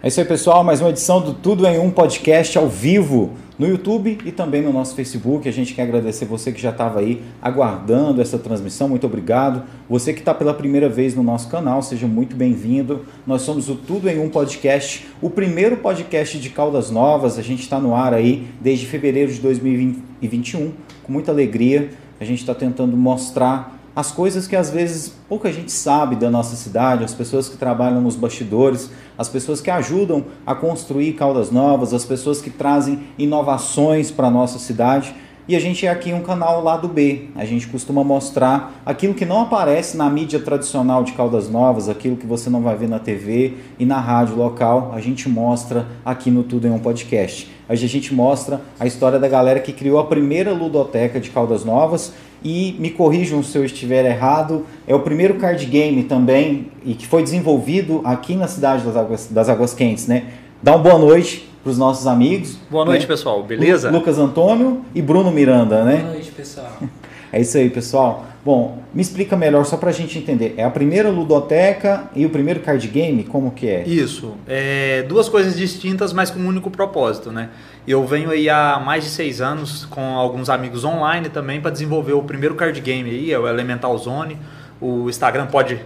É isso aí, pessoal. Mais uma edição do Tudo em Um podcast ao vivo no YouTube e também no nosso Facebook. A gente quer agradecer você que já estava aí aguardando essa transmissão. Muito obrigado. Você que está pela primeira vez no nosso canal, seja muito bem-vindo. Nós somos o Tudo em Um podcast, o primeiro podcast de Caldas Novas. A gente está no ar aí desde fevereiro de 2021, com muita alegria. A gente está tentando mostrar as coisas que às vezes pouca gente sabe da nossa cidade, as pessoas que trabalham nos bastidores, as pessoas que ajudam a construir Caldas Novas, as pessoas que trazem inovações para a nossa cidade. E a gente é aqui um canal lado B. A gente costuma mostrar aquilo que não aparece na mídia tradicional de Caldas Novas, aquilo que você não vai ver na TV e na rádio local, a gente mostra aqui no Tudo em um Podcast. A gente mostra a história da galera que criou a primeira ludoteca de Caldas Novas e me corrijam se eu estiver errado, é o primeiro card game também e que foi desenvolvido aqui na cidade das Águas, das Águas Quentes, né? Dá uma boa noite para os nossos amigos. Boa noite, né? pessoal. Beleza? Lucas Antônio e Bruno Miranda, né? Boa noite, pessoal. É isso aí, pessoal. Bom, me explica melhor só para a gente entender. É a primeira ludoteca e o primeiro card game? Como que é? Isso. É duas coisas distintas, mas com um único propósito, né? Eu venho aí há mais de seis anos com alguns amigos online também para desenvolver o primeiro card game aí, é o Elemental Zone. O Instagram pode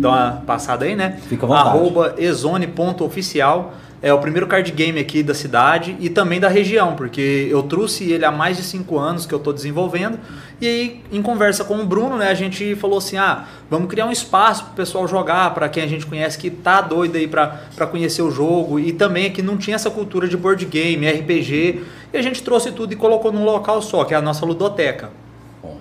dar uma passada aí, né? Fica à vontade. Arroba exone.oficial é o primeiro card game aqui da cidade e também da região, porque eu trouxe ele há mais de cinco anos que eu estou desenvolvendo. E aí, em conversa com o Bruno, né, a gente falou assim: ah, vamos criar um espaço para o pessoal jogar, para quem a gente conhece que tá doido aí para conhecer o jogo. E também aqui não tinha essa cultura de board game, RPG. E a gente trouxe tudo e colocou num local só, que é a nossa ludoteca. Bom,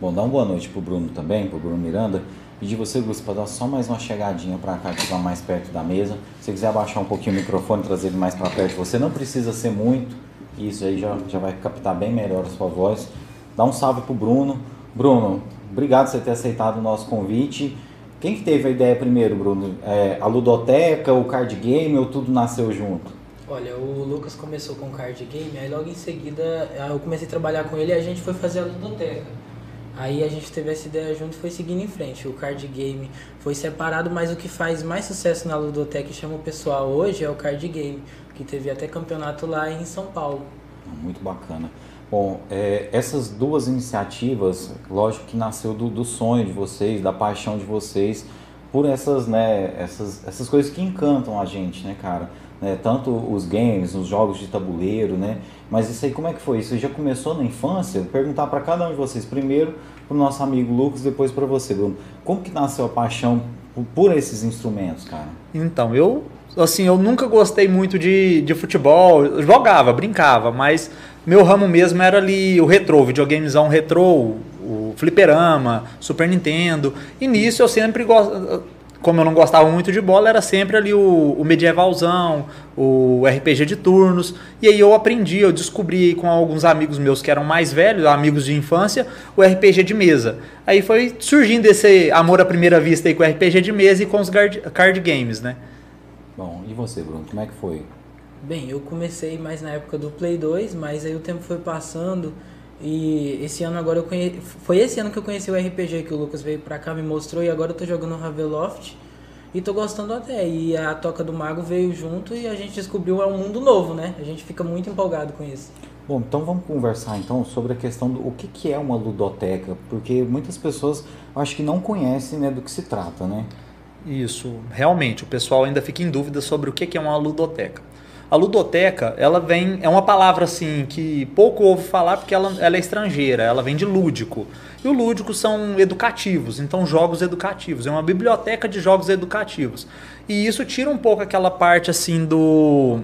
bom dá uma boa noite pro Bruno também, pro Bruno Miranda. Pedir você, Gus, para dar só mais uma chegadinha para cá, que mais perto da mesa. Se você quiser abaixar um pouquinho o microfone, trazer ele mais para perto você, não precisa ser muito. Isso aí já, já vai captar bem melhor a sua voz. Dá um salve pro Bruno. Bruno, obrigado por você ter aceitado o nosso convite. Quem que teve a ideia primeiro, Bruno? É, a ludoteca, o card game ou tudo nasceu junto? Olha, o Lucas começou com o card game, aí logo em seguida eu comecei a trabalhar com ele e a gente foi fazer a ludoteca. Aí a gente teve essa ideia junto e foi seguindo em frente. O card game foi separado, mas o que faz mais sucesso na Ludoteca e chama o pessoal hoje é o card game, que teve até campeonato lá em São Paulo. Muito bacana. Bom, é, essas duas iniciativas, lógico que nasceu do, do, sonho de vocês, da paixão de vocês por essas, né, essas, essas coisas que encantam a gente, né, cara? Né, tanto os games, os jogos de tabuleiro, né? Mas isso aí, como é que foi? Isso já começou na infância? Vou perguntar para cada um de vocês. Primeiro, para o nosso amigo Lucas, depois para você, Bruno. Como que nasceu a paixão por esses instrumentos, cara? Então, eu, assim, eu nunca gostei muito de, de futebol. Jogava, brincava, mas meu ramo mesmo era ali o retrô, videogamezão retrô, o fliperama, Super Nintendo. E nisso eu sempre gosto como eu não gostava muito de bola, era sempre ali o, o, medievalzão, o RPG de turnos. E aí eu aprendi, eu descobri com alguns amigos meus que eram mais velhos, amigos de infância, o RPG de mesa. Aí foi surgindo esse amor à primeira vista aí com o RPG de mesa e com os card games, né? Bom, e você, Bruno, como é que foi? Bem, eu comecei mais na época do Play 2, mas aí o tempo foi passando e esse ano agora eu conheci. Foi esse ano que eu conheci o RPG que o Lucas veio pra cá, me mostrou e agora eu tô jogando Raveloft. E tô gostando até. E a Toca do Mago veio junto e a gente descobriu é um mundo novo, né? A gente fica muito empolgado com isso. Bom, então vamos conversar então sobre a questão do o que, que é uma ludoteca, porque muitas pessoas acho que não conhecem né, do que se trata, né? Isso, realmente, o pessoal ainda fica em dúvida sobre o que, que é uma ludoteca. A ludoteca, ela vem, é uma palavra assim que pouco ouve falar porque ela, ela é estrangeira, ela vem de lúdico. E o lúdico são educativos, então jogos educativos. É uma biblioteca de jogos educativos. E isso tira um pouco aquela parte assim do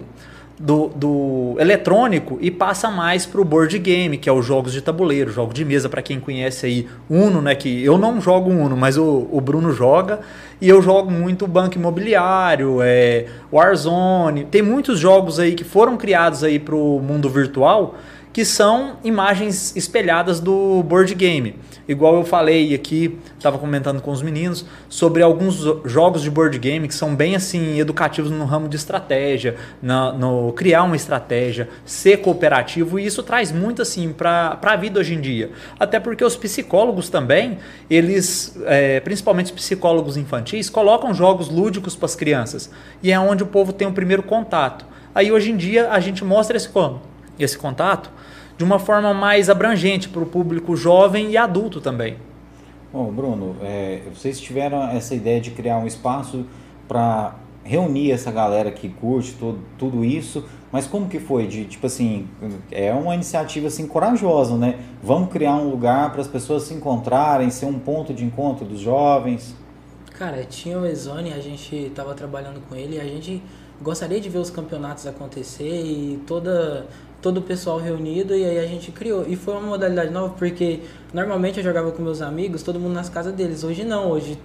do, do eletrônico e passa mais para o board game, que é os jogos de tabuleiro, jogo de mesa, para quem conhece aí Uno, né? Que eu não jogo Uno, mas o, o Bruno joga. E eu jogo muito Banco Imobiliário, é, Warzone. Tem muitos jogos aí que foram criados aí para o mundo virtual que são imagens espelhadas do board game. Igual eu falei aqui, estava comentando com os meninos sobre alguns jogos de board game que são bem assim educativos no ramo de estratégia, na, no criar uma estratégia, ser cooperativo e isso traz muito assim para a vida hoje em dia. Até porque os psicólogos também, eles, é, principalmente os psicólogos infantis, colocam jogos lúdicos para as crianças e é onde o povo tem o primeiro contato. Aí hoje em dia a gente mostra esse, esse contato de uma forma mais abrangente para o público jovem e adulto também. Bom, Bruno, é, vocês tiveram essa ideia de criar um espaço para reunir essa galera que curte tudo, tudo isso, mas como que foi? De tipo assim, é uma iniciativa assim corajosa, né? Vamos criar um lugar para as pessoas se encontrarem, ser um ponto de encontro dos jovens. Cara, tinha o Exone, a gente estava trabalhando com ele, a gente gostaria de ver os campeonatos acontecer e toda todo o pessoal reunido e aí a gente criou. E foi uma modalidade nova porque normalmente eu jogava com meus amigos, todo mundo nas casas deles. Hoje não, hoje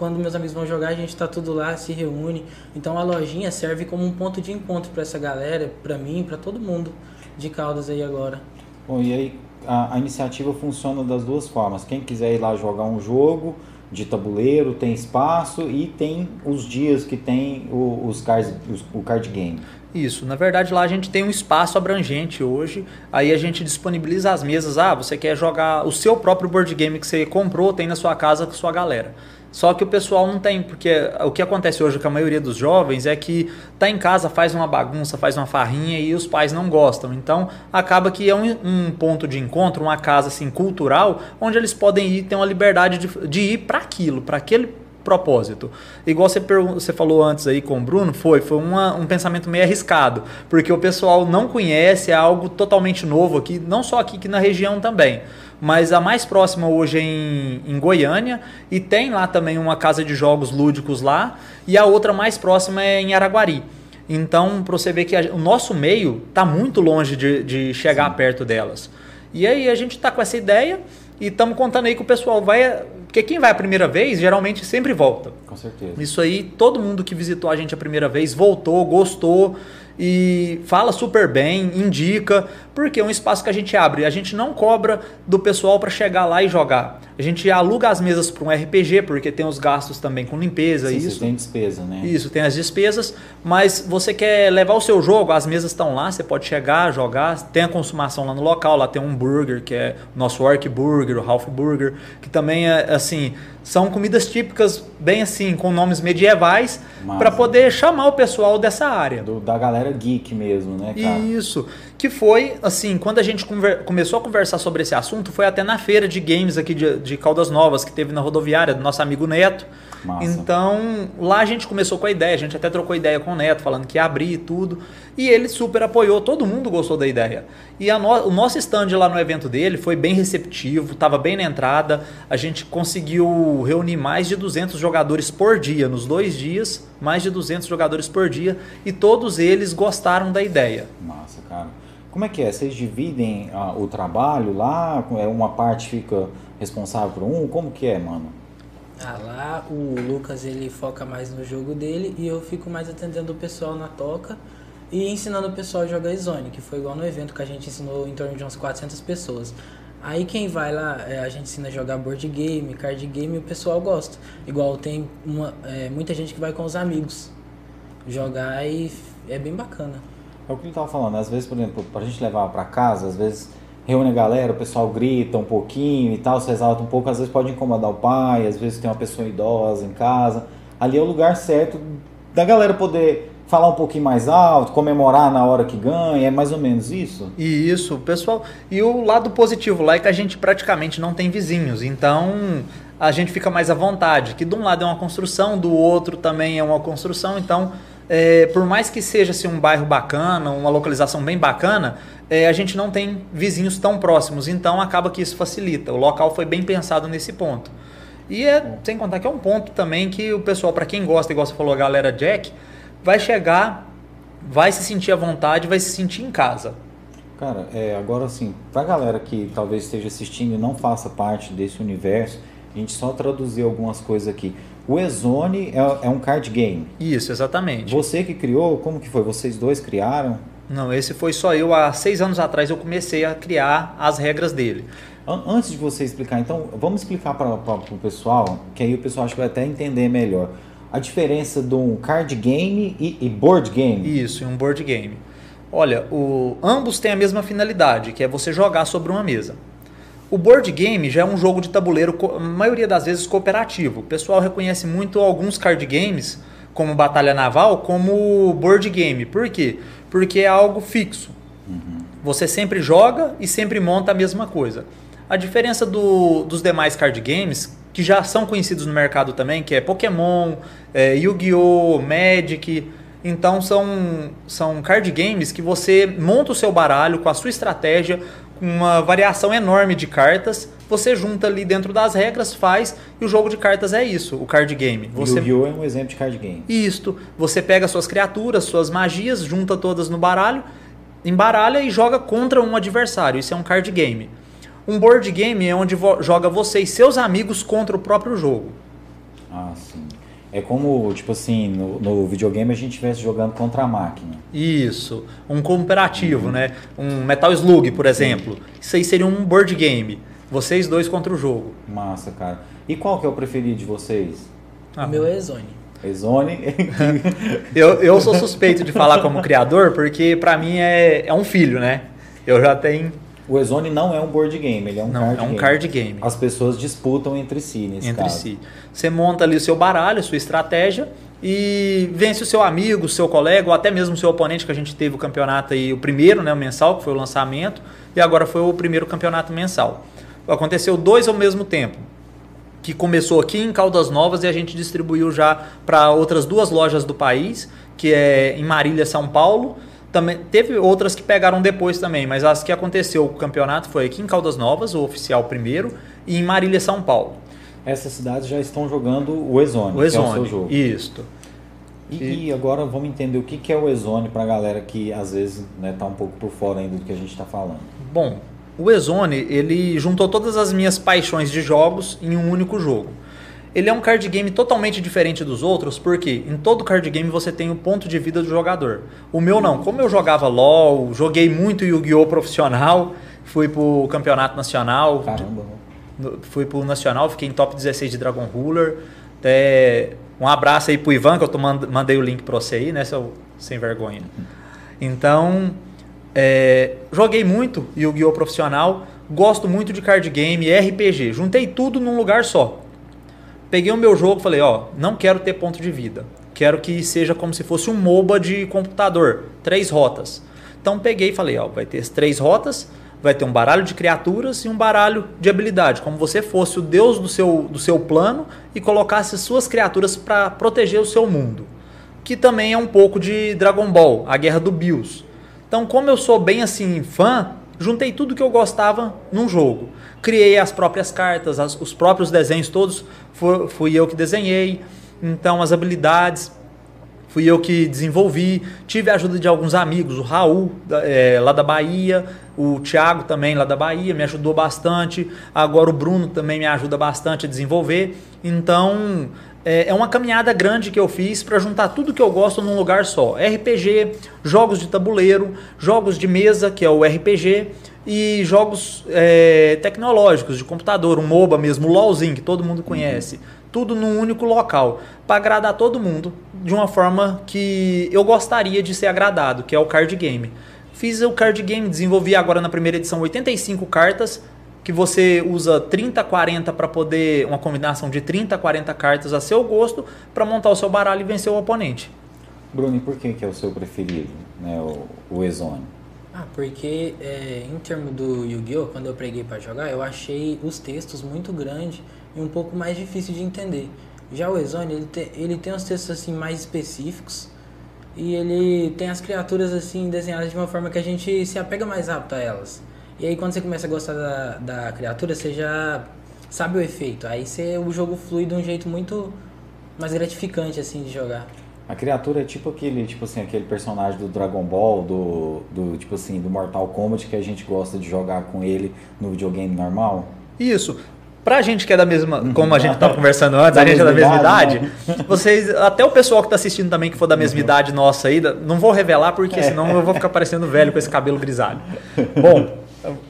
quando meus amigos vão jogar, a gente tá tudo lá, se reúne. Então a lojinha serve como um ponto de encontro para essa galera, para mim, para todo mundo de Caldas aí agora. Bom, e aí a, a iniciativa funciona das duas formas. Quem quiser ir lá jogar um jogo, de tabuleiro, tem espaço e tem os dias que tem o, os cards, os, o card game. Isso, na verdade lá a gente tem um espaço abrangente hoje, aí a gente disponibiliza as mesas, ah, você quer jogar o seu próprio board game que você comprou, tem na sua casa com sua galera. Só que o pessoal não tem, porque o que acontece hoje com a maioria dos jovens é que tá em casa, faz uma bagunça, faz uma farrinha e os pais não gostam. Então acaba que é um, um ponto de encontro, uma casa assim cultural, onde eles podem ir, ter uma liberdade de, de ir para aquilo, para aquele propósito. Igual você, você falou antes aí com o Bruno, foi, foi uma, um pensamento meio arriscado, porque o pessoal não conhece, é algo totalmente novo aqui, não só aqui, que na região também. Mas a mais próxima hoje é em, em Goiânia e tem lá também uma casa de jogos lúdicos lá, e a outra mais próxima é em Araguari. Então, para você ver que a, o nosso meio está muito longe de, de chegar Sim. perto delas. E aí a gente está com essa ideia e estamos contando aí que o pessoal vai porque quem vai a primeira vez, geralmente sempre volta. Com certeza. Isso aí, todo mundo que visitou a gente a primeira vez voltou, gostou e fala super bem, indica, porque é um espaço que a gente abre. A gente não cobra do pessoal para chegar lá e jogar. A gente aluga as mesas para um RPG, porque tem os gastos também com limpeza. Sim, isso tem despesa, né? Isso, tem as despesas. Mas você quer levar o seu jogo, as mesas estão lá, você pode chegar, jogar. Tem a consumação lá no local, lá tem um burger, que é o nosso Orc Burger, o Half Burger, que também é assim são comidas típicas, bem assim, com nomes medievais, para poder chamar o pessoal dessa área. Do, da galera geek mesmo, né, cara? Isso. Que foi, assim, quando a gente conver, começou a conversar sobre esse assunto, foi até na feira de games aqui de, de Caldas Novas, que teve na rodoviária, do nosso amigo Neto. Massa. Então, lá a gente começou com a ideia, a gente até trocou ideia com o Neto, falando que ia abrir e tudo. E ele super apoiou, todo mundo gostou da ideia. E no, o nosso stand lá no evento dele foi bem receptivo, estava bem na entrada. A gente conseguiu reunir mais de 200 jogadores por dia, nos dois dias, mais de 200 jogadores por dia. E todos eles gostaram da ideia. Massa, cara. Como é que é? Vocês dividem ah, o trabalho lá? É uma parte fica responsável por um? Como que é, mano? Ah, lá o Lucas ele foca mais no jogo dele e eu fico mais atendendo o pessoal na toca e ensinando o pessoal a jogar Zone, que foi igual no evento que a gente ensinou em torno de umas 400 pessoas. Aí quem vai lá, é, a gente ensina a jogar board game, card game e o pessoal gosta. Igual tem uma, é, muita gente que vai com os amigos jogar e é bem bacana. É o que ele tava falando, às vezes, por exemplo, pra gente levar para casa, às vezes reúne a galera, o pessoal grita um pouquinho e tal, se exalta um pouco, às vezes pode incomodar o pai, às vezes tem uma pessoa idosa em casa. Ali é o lugar certo da galera poder falar um pouquinho mais alto, comemorar na hora que ganha, é mais ou menos isso? E isso, pessoal. E o lado positivo lá é que a gente praticamente não tem vizinhos, então a gente fica mais à vontade. Que de um lado é uma construção, do outro também é uma construção, então é, por mais que seja assim, um bairro bacana, uma localização bem bacana, é, a gente não tem vizinhos tão próximos, então acaba que isso facilita. O local foi bem pensado nesse ponto. E é, sem contar que é um ponto também que o pessoal, para quem gosta, igual você falou, a galera Jack, vai chegar, vai se sentir à vontade, vai se sentir em casa. Cara, é, agora assim, pra galera que talvez esteja assistindo e não faça parte desse universo, a gente só traduziu algumas coisas aqui. O Ezone é, é um card game. Isso, exatamente. Você que criou, como que foi? Vocês dois criaram? Não, esse foi só eu. Há seis anos atrás eu comecei a criar as regras dele. Antes de você explicar, então, vamos explicar para o pessoal, que aí o pessoal acho que vai até entender melhor. A diferença de um card game e, e board game. Isso, e um board game. Olha, o, ambos têm a mesma finalidade, que é você jogar sobre uma mesa. O board game já é um jogo de tabuleiro, a maioria das vezes cooperativo. O pessoal reconhece muito alguns card games, como Batalha Naval, como board game. Por quê? Porque é algo fixo. Uhum. Você sempre joga e sempre monta a mesma coisa. A diferença do, dos demais card games, que já são conhecidos no mercado também, que é Pokémon, é, Yu-Gi-Oh!, Magic. Então são, são card games que você monta o seu baralho com a sua estratégia, uma variação enorme de cartas. Você junta ali dentro das regras, faz, e o jogo de cartas é isso, o card game. Você... Yu-Gi-Oh! é um exemplo de card game. Isto. Você pega suas criaturas, suas magias, junta todas no baralho, embaralha e joga contra um adversário. Isso é um card game. Um board game é onde joga você e seus amigos contra o próprio jogo. Ah, sim. É como, tipo assim, no, no videogame a gente estivesse jogando contra a máquina. Isso. Um cooperativo, uhum. né? Um Metal Slug, por exemplo. Sim. Isso aí seria um board game. Vocês dois contra o jogo. Massa, cara. E qual que é o preferido de vocês? Ah, o meu é Zone. Zone. eu, eu sou suspeito de falar como criador, porque para mim é, é um filho, né? Eu já tenho o Ezone não é um board game, ele é um não, card é um game. card game. As pessoas disputam entre si nesse entre caso. si. Você monta ali o seu baralho, sua estratégia e vence o seu amigo, o seu colega ou até mesmo o seu oponente que a gente teve o campeonato aí, o primeiro, né, o mensal, que foi o lançamento, e agora foi o primeiro campeonato mensal. Aconteceu dois ao mesmo tempo que começou aqui em Caldas Novas e a gente distribuiu já para outras duas lojas do país, que é em Marília, São Paulo, também, teve outras que pegaram depois também, mas as que aconteceu o campeonato foi aqui em Caldas Novas, o oficial primeiro, e em Marília, São Paulo. Essas cidades já estão jogando o Ezone, o que é o seu jogo. Isto. E, e, agora vamos entender o que é o Ezone para a galera que às vezes está né, tá um pouco por fora ainda do que a gente está falando. Bom, o Ezone ele juntou todas as minhas paixões de jogos em um único jogo. Ele é um card game totalmente diferente dos outros, porque em todo card game você tem o ponto de vida do jogador. O meu não. Como eu jogava LoL, joguei muito Yu-Gi-Oh! profissional, fui pro campeonato nacional. Caramba. Fui pro nacional, fiquei em top 16 de Dragon Ruler. Até um abraço aí pro Ivan, que eu tô mandei o link pra você aí, né, seu sem vergonha. Então, é, joguei muito Yu-Gi-Oh! profissional, gosto muito de card game, RPG. Juntei tudo num lugar só peguei o meu jogo falei, ó, não quero ter ponto de vida. Quero que seja como se fosse um MOBA de computador, três rotas. Então peguei e falei, ó, vai ter as três rotas, vai ter um baralho de criaturas e um baralho de habilidade, como você fosse o deus do seu, do seu plano e colocasse suas criaturas para proteger o seu mundo. Que também é um pouco de Dragon Ball, a Guerra do Bios. Então, como eu sou bem assim fã, juntei tudo que eu gostava num jogo. Criei as próprias cartas, as, os próprios desenhos todos, fui, fui eu que desenhei. Então, as habilidades, fui eu que desenvolvi. Tive a ajuda de alguns amigos, o Raul, é, lá da Bahia, o Thiago também, lá da Bahia, me ajudou bastante. Agora o Bruno também me ajuda bastante a desenvolver. Então, é, é uma caminhada grande que eu fiz para juntar tudo que eu gosto num lugar só: RPG, jogos de tabuleiro, jogos de mesa, que é o RPG, e jogos é, tecnológicos de computador, um MOBA mesmo, o LOLzinho, que todo mundo conhece. Uhum. Tudo num único local, para agradar todo mundo de uma forma que eu gostaria de ser agradado, que é o card game. Fiz o card game, desenvolvi agora na primeira edição 85 cartas, que você usa 30, 40 para poder, uma combinação de 30, 40 cartas a seu gosto, para montar o seu baralho e vencer o oponente. Bruno, e por que, que é o seu preferido, né, o, o Ezone? Ah, porque é, em termos do Yu-Gi-Oh!, quando eu preguei para jogar, eu achei os textos muito grandes e um pouco mais difícil de entender. Já o Ezone, ele tem, ele tem os textos assim mais específicos e ele tem as criaturas assim desenhadas de uma forma que a gente se apega mais rápido a elas. E aí quando você começa a gostar da, da criatura, você já sabe o efeito. Aí você, o jogo flui de um jeito muito mais gratificante assim de jogar. A criatura é tipo aquele, tipo assim, aquele personagem do Dragon Ball, do, do tipo assim, do Mortal Kombat que a gente gosta de jogar com ele no videogame normal? Isso. Pra gente que é da mesma, como a gente tava conversando antes, Da a gente é da mesma idade, idade, vocês, até o pessoal que tá assistindo também que for da mesma idade nossa aí, não vou revelar porque senão eu vou ficar parecendo velho com esse cabelo grisalho. Bom,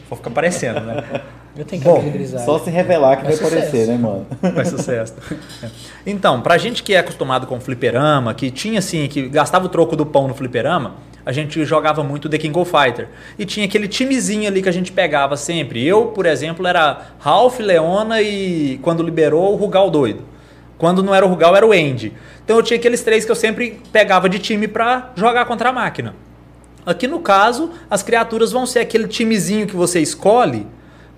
vou ficar parecendo, né? Eu tenho Bom, grisalho. Só se revelar que É vai sucesso. aparecer, né, mano? Faz sucesso. Então, pra gente que é acostumado com fliperama, que tinha assim, que gastava o troco do pão no fliperama, a gente jogava muito The King of Fighter. E tinha aquele timezinho ali que a gente pegava sempre. Eu, por exemplo, era Ralph, Leona e quando liberou o Rugal doido. Quando não era o Rugal, era o Andy. Então eu tinha aqueles três que eu sempre pegava de time pra jogar contra a máquina. Aqui no caso, as criaturas vão ser aquele timezinho que você escolhe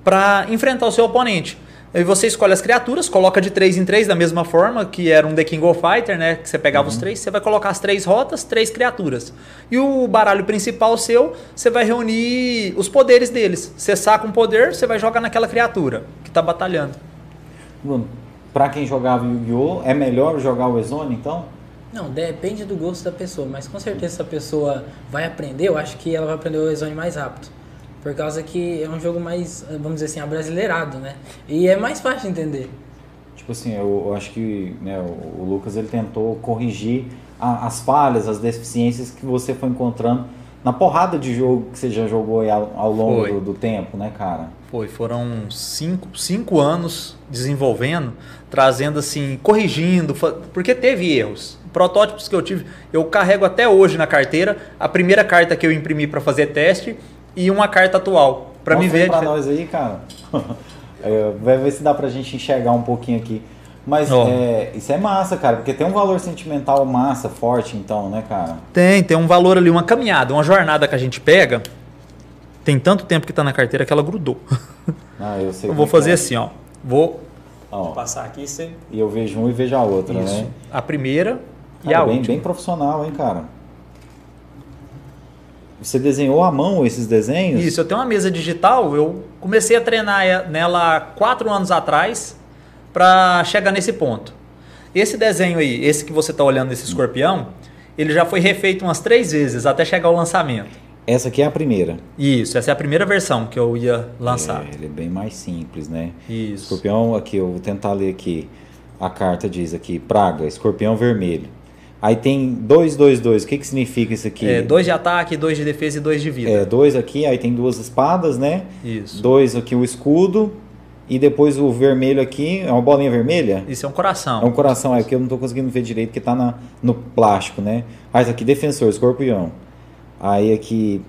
para enfrentar o seu oponente. Aí você escolhe as criaturas, coloca de 3 em 3 da mesma forma que era um The King of Fighter, né? Que você pegava os três, você vai colocar as três rotas, três criaturas. E o baralho principal seu, você vai reunir os poderes deles. Você saca um poder, você vai jogar naquela criatura que tá batalhando. Bruno, pra quem jogava Yu-Gi-Oh! é melhor jogar o Exone, então? Não, depende do gosto da pessoa, mas com certeza se a pessoa vai aprender, eu acho que ela vai aprender o Exone mais rápido. Por causa que é um jogo mais, vamos dizer assim, abrasileirado, né? E é mais fácil de entender. Tipo assim, eu, eu acho que né, o, o Lucas ele tentou corrigir a- as falhas, as deficiências que você foi encontrando na porrada de jogo que você já jogou aí ao, ao longo do, do tempo, né, cara? Foi, foram cinco, cinco anos desenvolvendo, trazendo assim, corrigindo, porque teve erros. Protótipos que eu tive, eu carrego até hoje na carteira, a primeira carta que eu imprimi para fazer teste e uma carta atual, para me ver. a difer- nós aí, cara. É, vai ver se dá pra gente enxergar um pouquinho aqui. Mas Ó. é, isso é massa, cara, porque tem um valor sentimental massa, forte, então, né, cara? Tem, tem um valor ali, uma caminhada, uma jornada que a gente pega. Tem tanto tempo que tá na carteira que ela grudou. Ah, eu sei Eu vou fazer é. assim, ó. Vou Ó, passar aqui, você. e eu vejo um e vejo a outra, Isso. né? A primeira e Cara, a bem, última. bem profissional, hein, cara? Você desenhou à mão esses desenhos? Isso, eu tenho uma mesa digital, eu comecei a treinar nela quatro anos atrás para chegar nesse ponto. Esse desenho aí, esse que você está olhando, esse escorpião, ele já foi refeito umas três vezes até chegar ao lançamento. Essa aqui é a primeira. Isso, essa é a primeira versão que eu ia lançar. É, ele é bem mais simples, né? Isso. Escorpião, aqui, eu vou tentar ler aqui. A carta diz aqui, praga, escorpião vermelho. Aí tem dois, dois, dois. O que, que significa isso aqui? É, dois de ataque, dois de defesa e dois de vida. É, dois aqui, aí tem duas espadas, né? Isso. Dois aqui o escudo. E depois o vermelho aqui, é uma bolinha vermelha? Isso é um coração. É um coração, é que eu não tô conseguindo ver direito, porque tá na, no plástico, né? Ah, isso aqui, defensor, escorpião. Aí aqui,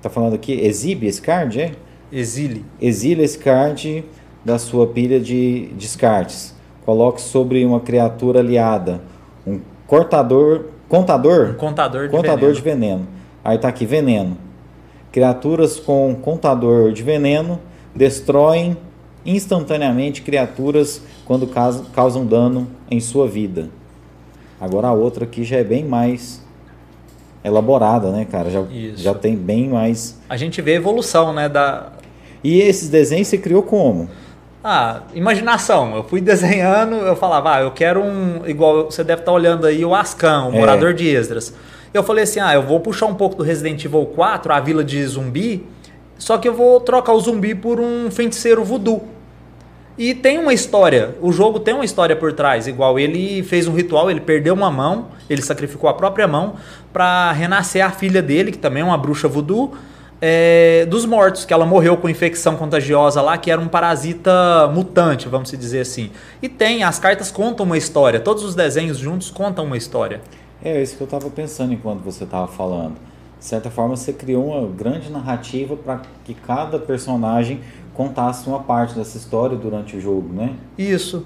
tá falando aqui, exibe esse card, é? Exile. Exile esse card da sua pilha de descartes. Coloque sobre uma criatura aliada. Cortador. Contador? Um contador de contador veneno. de veneno. Aí tá aqui, veneno. Criaturas com contador de veneno destroem instantaneamente criaturas quando caus- causam dano em sua vida. Agora a outra aqui já é bem mais elaborada, né, cara? Já, Isso. já tem bem mais. A gente vê a evolução, né, da, E esses desenhos você criou como? Ah, imaginação. Eu fui desenhando, eu falava, ah, eu quero um. Igual você deve estar olhando aí, o Ascan, o É. morador de Esdras. Eu falei assim, ah, eu vou puxar um pouco do Resident Evil 4, a vila de zumbi, só que eu vou trocar o zumbi por um feiticeiro voodoo. E tem uma história, o jogo tem uma história por trás, igual ele fez um ritual, ele perdeu uma mão, ele sacrificou a própria mão para renascer a filha dele, que também é uma bruxa voodoo, é, dos mortos, que ela morreu com infecção contagiosa lá, que era um parasita mutante, vamos dizer assim. E tem, as cartas contam uma história, todos os desenhos juntos contam uma história. É isso que eu estava pensando enquanto você estava falando. De certa forma, você criou uma grande narrativa para que cada personagem contasse uma parte dessa história durante o jogo, né? Isso.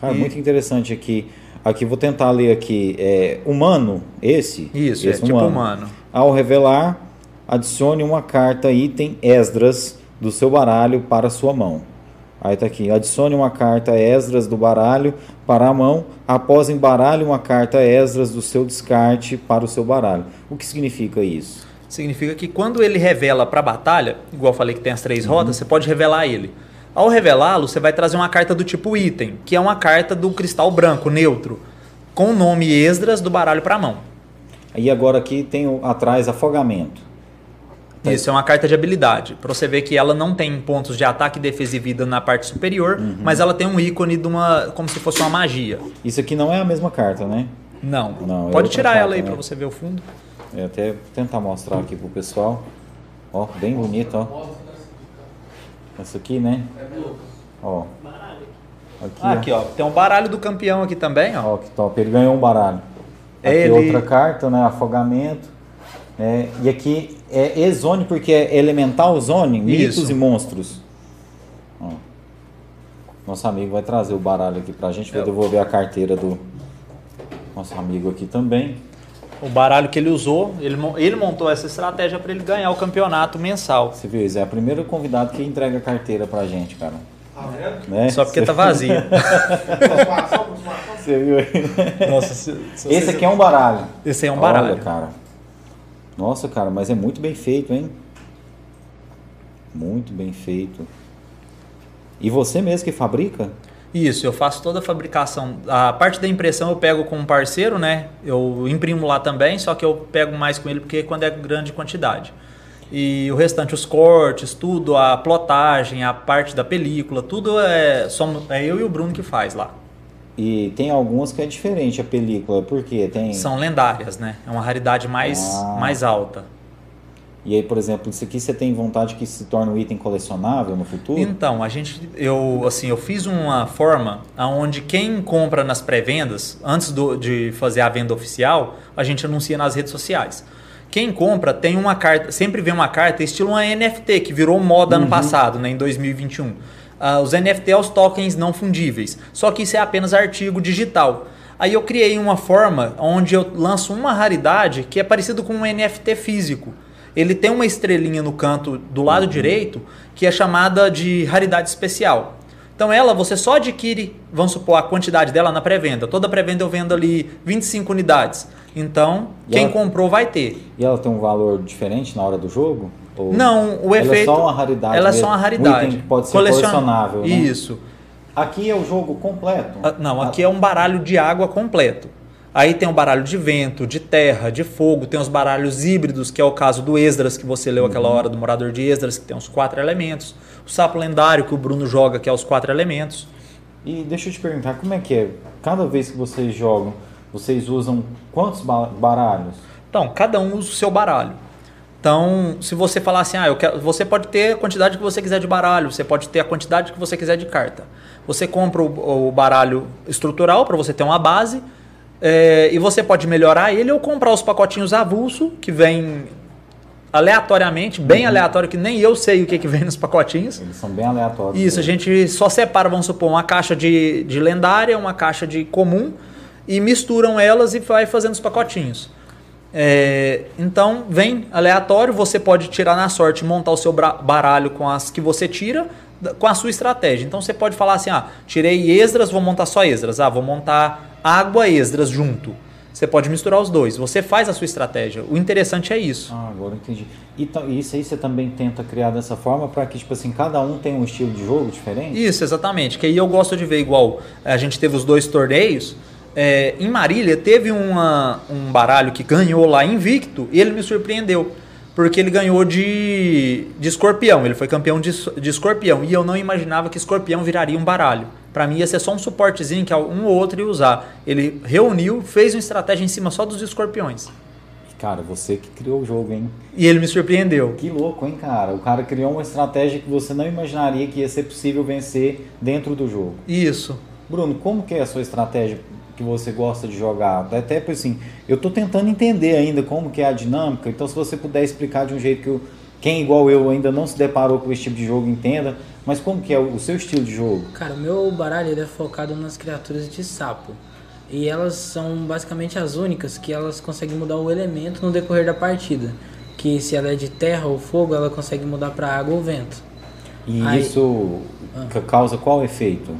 Cara, E- muito interessante aqui. Aqui vou tentar ler aqui. É, humano, esse. Isso, esse é tipo humano. Ao revelar, adicione uma carta item Esdras do seu baralho para a sua mão. Aí tá aqui, adicione uma carta Esdras do baralho para a mão, após embaralhe uma carta Esdras do seu descarte para o seu baralho. O que significa isso? Significa que quando ele revela para a batalha, igual eu falei que tem as três Uhum. rodas, você pode revelar ele. Ao revelá-lo, você vai trazer uma carta do tipo item, que é uma carta do cristal branco, neutro, com o nome Esdras do baralho para a mão. Aí agora aqui tem o- atrás afogamento. Tá. Isso, é uma carta de habilidade. Pra você ver que ela não tem pontos de ataque, defesa e vida na parte superior, Uhum. mas ela tem um ícone de uma. como se fosse uma magia. Isso aqui não é a mesma carta, né? Não. Não, é Pode tirar carta, ela aí né? pra você ver o fundo. Eu até tentar mostrar aqui pro pessoal. Ó, bem bonito, ó. Essa aqui, né? Ó. Aqui, Ah, aqui, ó. Tem um baralho do campeão aqui também, ó. Ó, que top. Ele ganhou um baralho. Aqui Ele- outra carta, né? Afogamento. É, e aqui é E-Zone porque é Elemental Zone, mitos Isso. e monstros. Ó. Nosso amigo vai trazer o baralho aqui pra gente. Vou É. devolver a carteira do nosso amigo aqui também. O baralho que ele usou, ele, ele montou essa estratégia pra ele ganhar o campeonato mensal. Você viu, Zé? É o primeiro convidado que entrega a carteira pra gente, cara. Vendo? Né? Só porque Você- tá vazio. Você viu aí? Nossa, se- se Esse aqui é um baralho. Esse aí é um baralho. Olha, cara. Nossa, cara, mas é muito bem feito, hein? Muito bem feito. E você mesmo que fabrica? Isso, eu faço toda a fabricação. A parte da impressão eu pego com um parceiro, né? Eu imprimo lá também, só que eu pego mais com ele porque quando é grande quantidade. E o restante, os cortes, tudo, a plotagem, a parte da película, tudo é, somos, é eu e o Bruno que faz lá. E tem algumas que é diferente a película, por quê? Tem... São lendárias, né? É uma raridade mais, Ah. mais alta. E aí, por exemplo, isso aqui você tem vontade que se torne um item colecionável no futuro? Então, a gente, eu, assim, eu fiz uma forma onde quem compra nas pré-vendas, antes do- de fazer a venda oficial, a gente anuncia nas redes sociais. Quem compra tem uma carta, sempre vem uma carta estilo uma NFT, que virou moda ano passado, né, em 2021. Ah, os NFT são os tokens não fundíveis, só que isso é apenas artigo digital. Aí eu criei uma forma onde eu lanço uma raridade que é parecido com um NFT físico ele tem uma estrelinha no canto do lado direito que é chamada de raridade especial. Então ela você só adquire, vamos supor, a quantidade dela na pré-venda. Toda pré-venda eu vendo ali 25 unidades. Então, E quem ela- comprou vai ter. E ela tem um valor diferente na hora do jogo? Ou- Não, o Ela efeito é só uma raridade Ela é só uma Um raridade. item que pode ser Colecion- colecionável, né? Isso. Aqui é o jogo completo? Ah, Não, aqui é um baralho de água completo. Aí tem um baralho de vento, de terra, de fogo, tem os baralhos híbridos, que é o caso do Esdras, que você leu aquela hora, do Morador de Esdras, que tem os quatro elementos. O sapo lendário, que o Bruno joga, que é os quatro elementos. E deixa eu te perguntar, como é que é? Cada vez que vocês jogam, vocês usam quantos ba- baralhos? Então, cada um usa o seu baralho. Então, se você falar assim, ah, eu quero, você pode ter a quantidade que você quiser de baralho, você pode ter a quantidade que você quiser de carta. Você compra o, o baralho estrutural para você ter uma base é, e você pode melhorar ele ou comprar os pacotinhos avulso que vem aleatoriamente, bem aleatório, que nem eu sei o que, que vem nos pacotinhos. Eles são bem aleatórios. Isso, a gente só separa, vamos supor, uma caixa de, de lendária, uma caixa de comum e misturam elas e vai fazendo os pacotinhos. É, então, vem aleatório, você pode tirar na sorte, montar o seu baralho com as que você tira, com a sua estratégia. Então, você pode falar assim: ah, tirei Esdras, vou montar só Esdras. Ah, vou montar água Esdras junto. Você pode misturar os dois. Você faz a sua estratégia. O interessante é isso. Ah, agora entendi. E isso aí você também tenta criar dessa forma para que, tipo assim, cada um tenha um estilo de jogo diferente? Isso, exatamente. Que aí eu gosto de ver igual a gente teve os dois torneios. É, em Marília teve uma- um baralho que ganhou lá invicto e ele me surpreendeu. Porque ele ganhou de, de escorpião. Ele foi campeão de, de escorpião. E eu não imaginava que escorpião viraria um baralho. Pra mim ia ser só um suportezinho que um ou outro ia usar. Ele reuniu, fez uma estratégia em cima só dos escorpiões. Cara, você que criou o jogo, hein? E ele me surpreendeu. Que louco, hein, cara? O cara criou uma estratégia que você não imaginaria que ia ser possível vencer dentro do jogo. Isso. Bruno, como que é a sua estratégia que você gosta de jogar? Até por assim, eu tô tentando entender ainda como que é a dinâmica, então se você puder explicar de um jeito que eu- quem igual eu ainda não se deparou com esse tipo de jogo entenda, mas como que é o seu estilo de jogo? Cara, o meu baralho ele é focado nas criaturas de sapo. E elas são basicamente as únicas que elas conseguem mudar o elemento no decorrer da partida. Que se ela é de terra ou fogo, ela consegue mudar para água ou vento. E Aí- isso ca- causa qual efeito?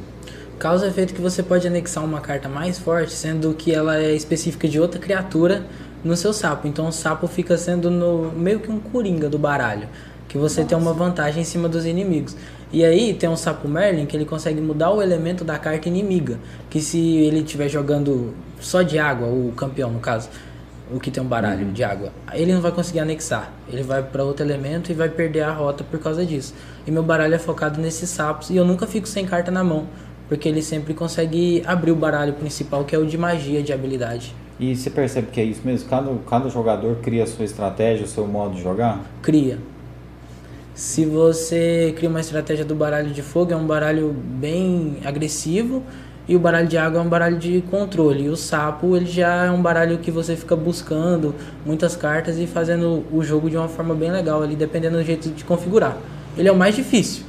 Causa efeito que você pode anexar uma carta mais forte, sendo que ela é específica de outra criatura no seu sapo. Então o sapo fica sendo no, meio que um coringa do baralho. Que você tem uma vantagem em cima dos inimigos. E aí tem um sapo Merlin que ele consegue mudar o elemento da carta inimiga. Que se ele estiver jogando só de água, o campeão no caso, o que tem um baralho de água. Ele não vai conseguir anexar. Ele vai para outro elemento e vai perder a rota por causa disso. E meu baralho é focado nesses sapos e eu nunca fico sem carta na mão, porque ele sempre consegue abrir o baralho principal, que é o de magia, de habilidade. E você percebe que é isso mesmo? Cada, cada jogador cria a sua estratégia, o seu modo de jogar? Cria. Se você cria uma estratégia do baralho de fogo, é um baralho bem agressivo, e o baralho de água é um baralho de controle. E o sapo, ele já é um baralho que você fica buscando muitas cartas e fazendo o jogo de uma forma bem legal ali, dependendo do jeito de configurar. Ele é o mais difícil,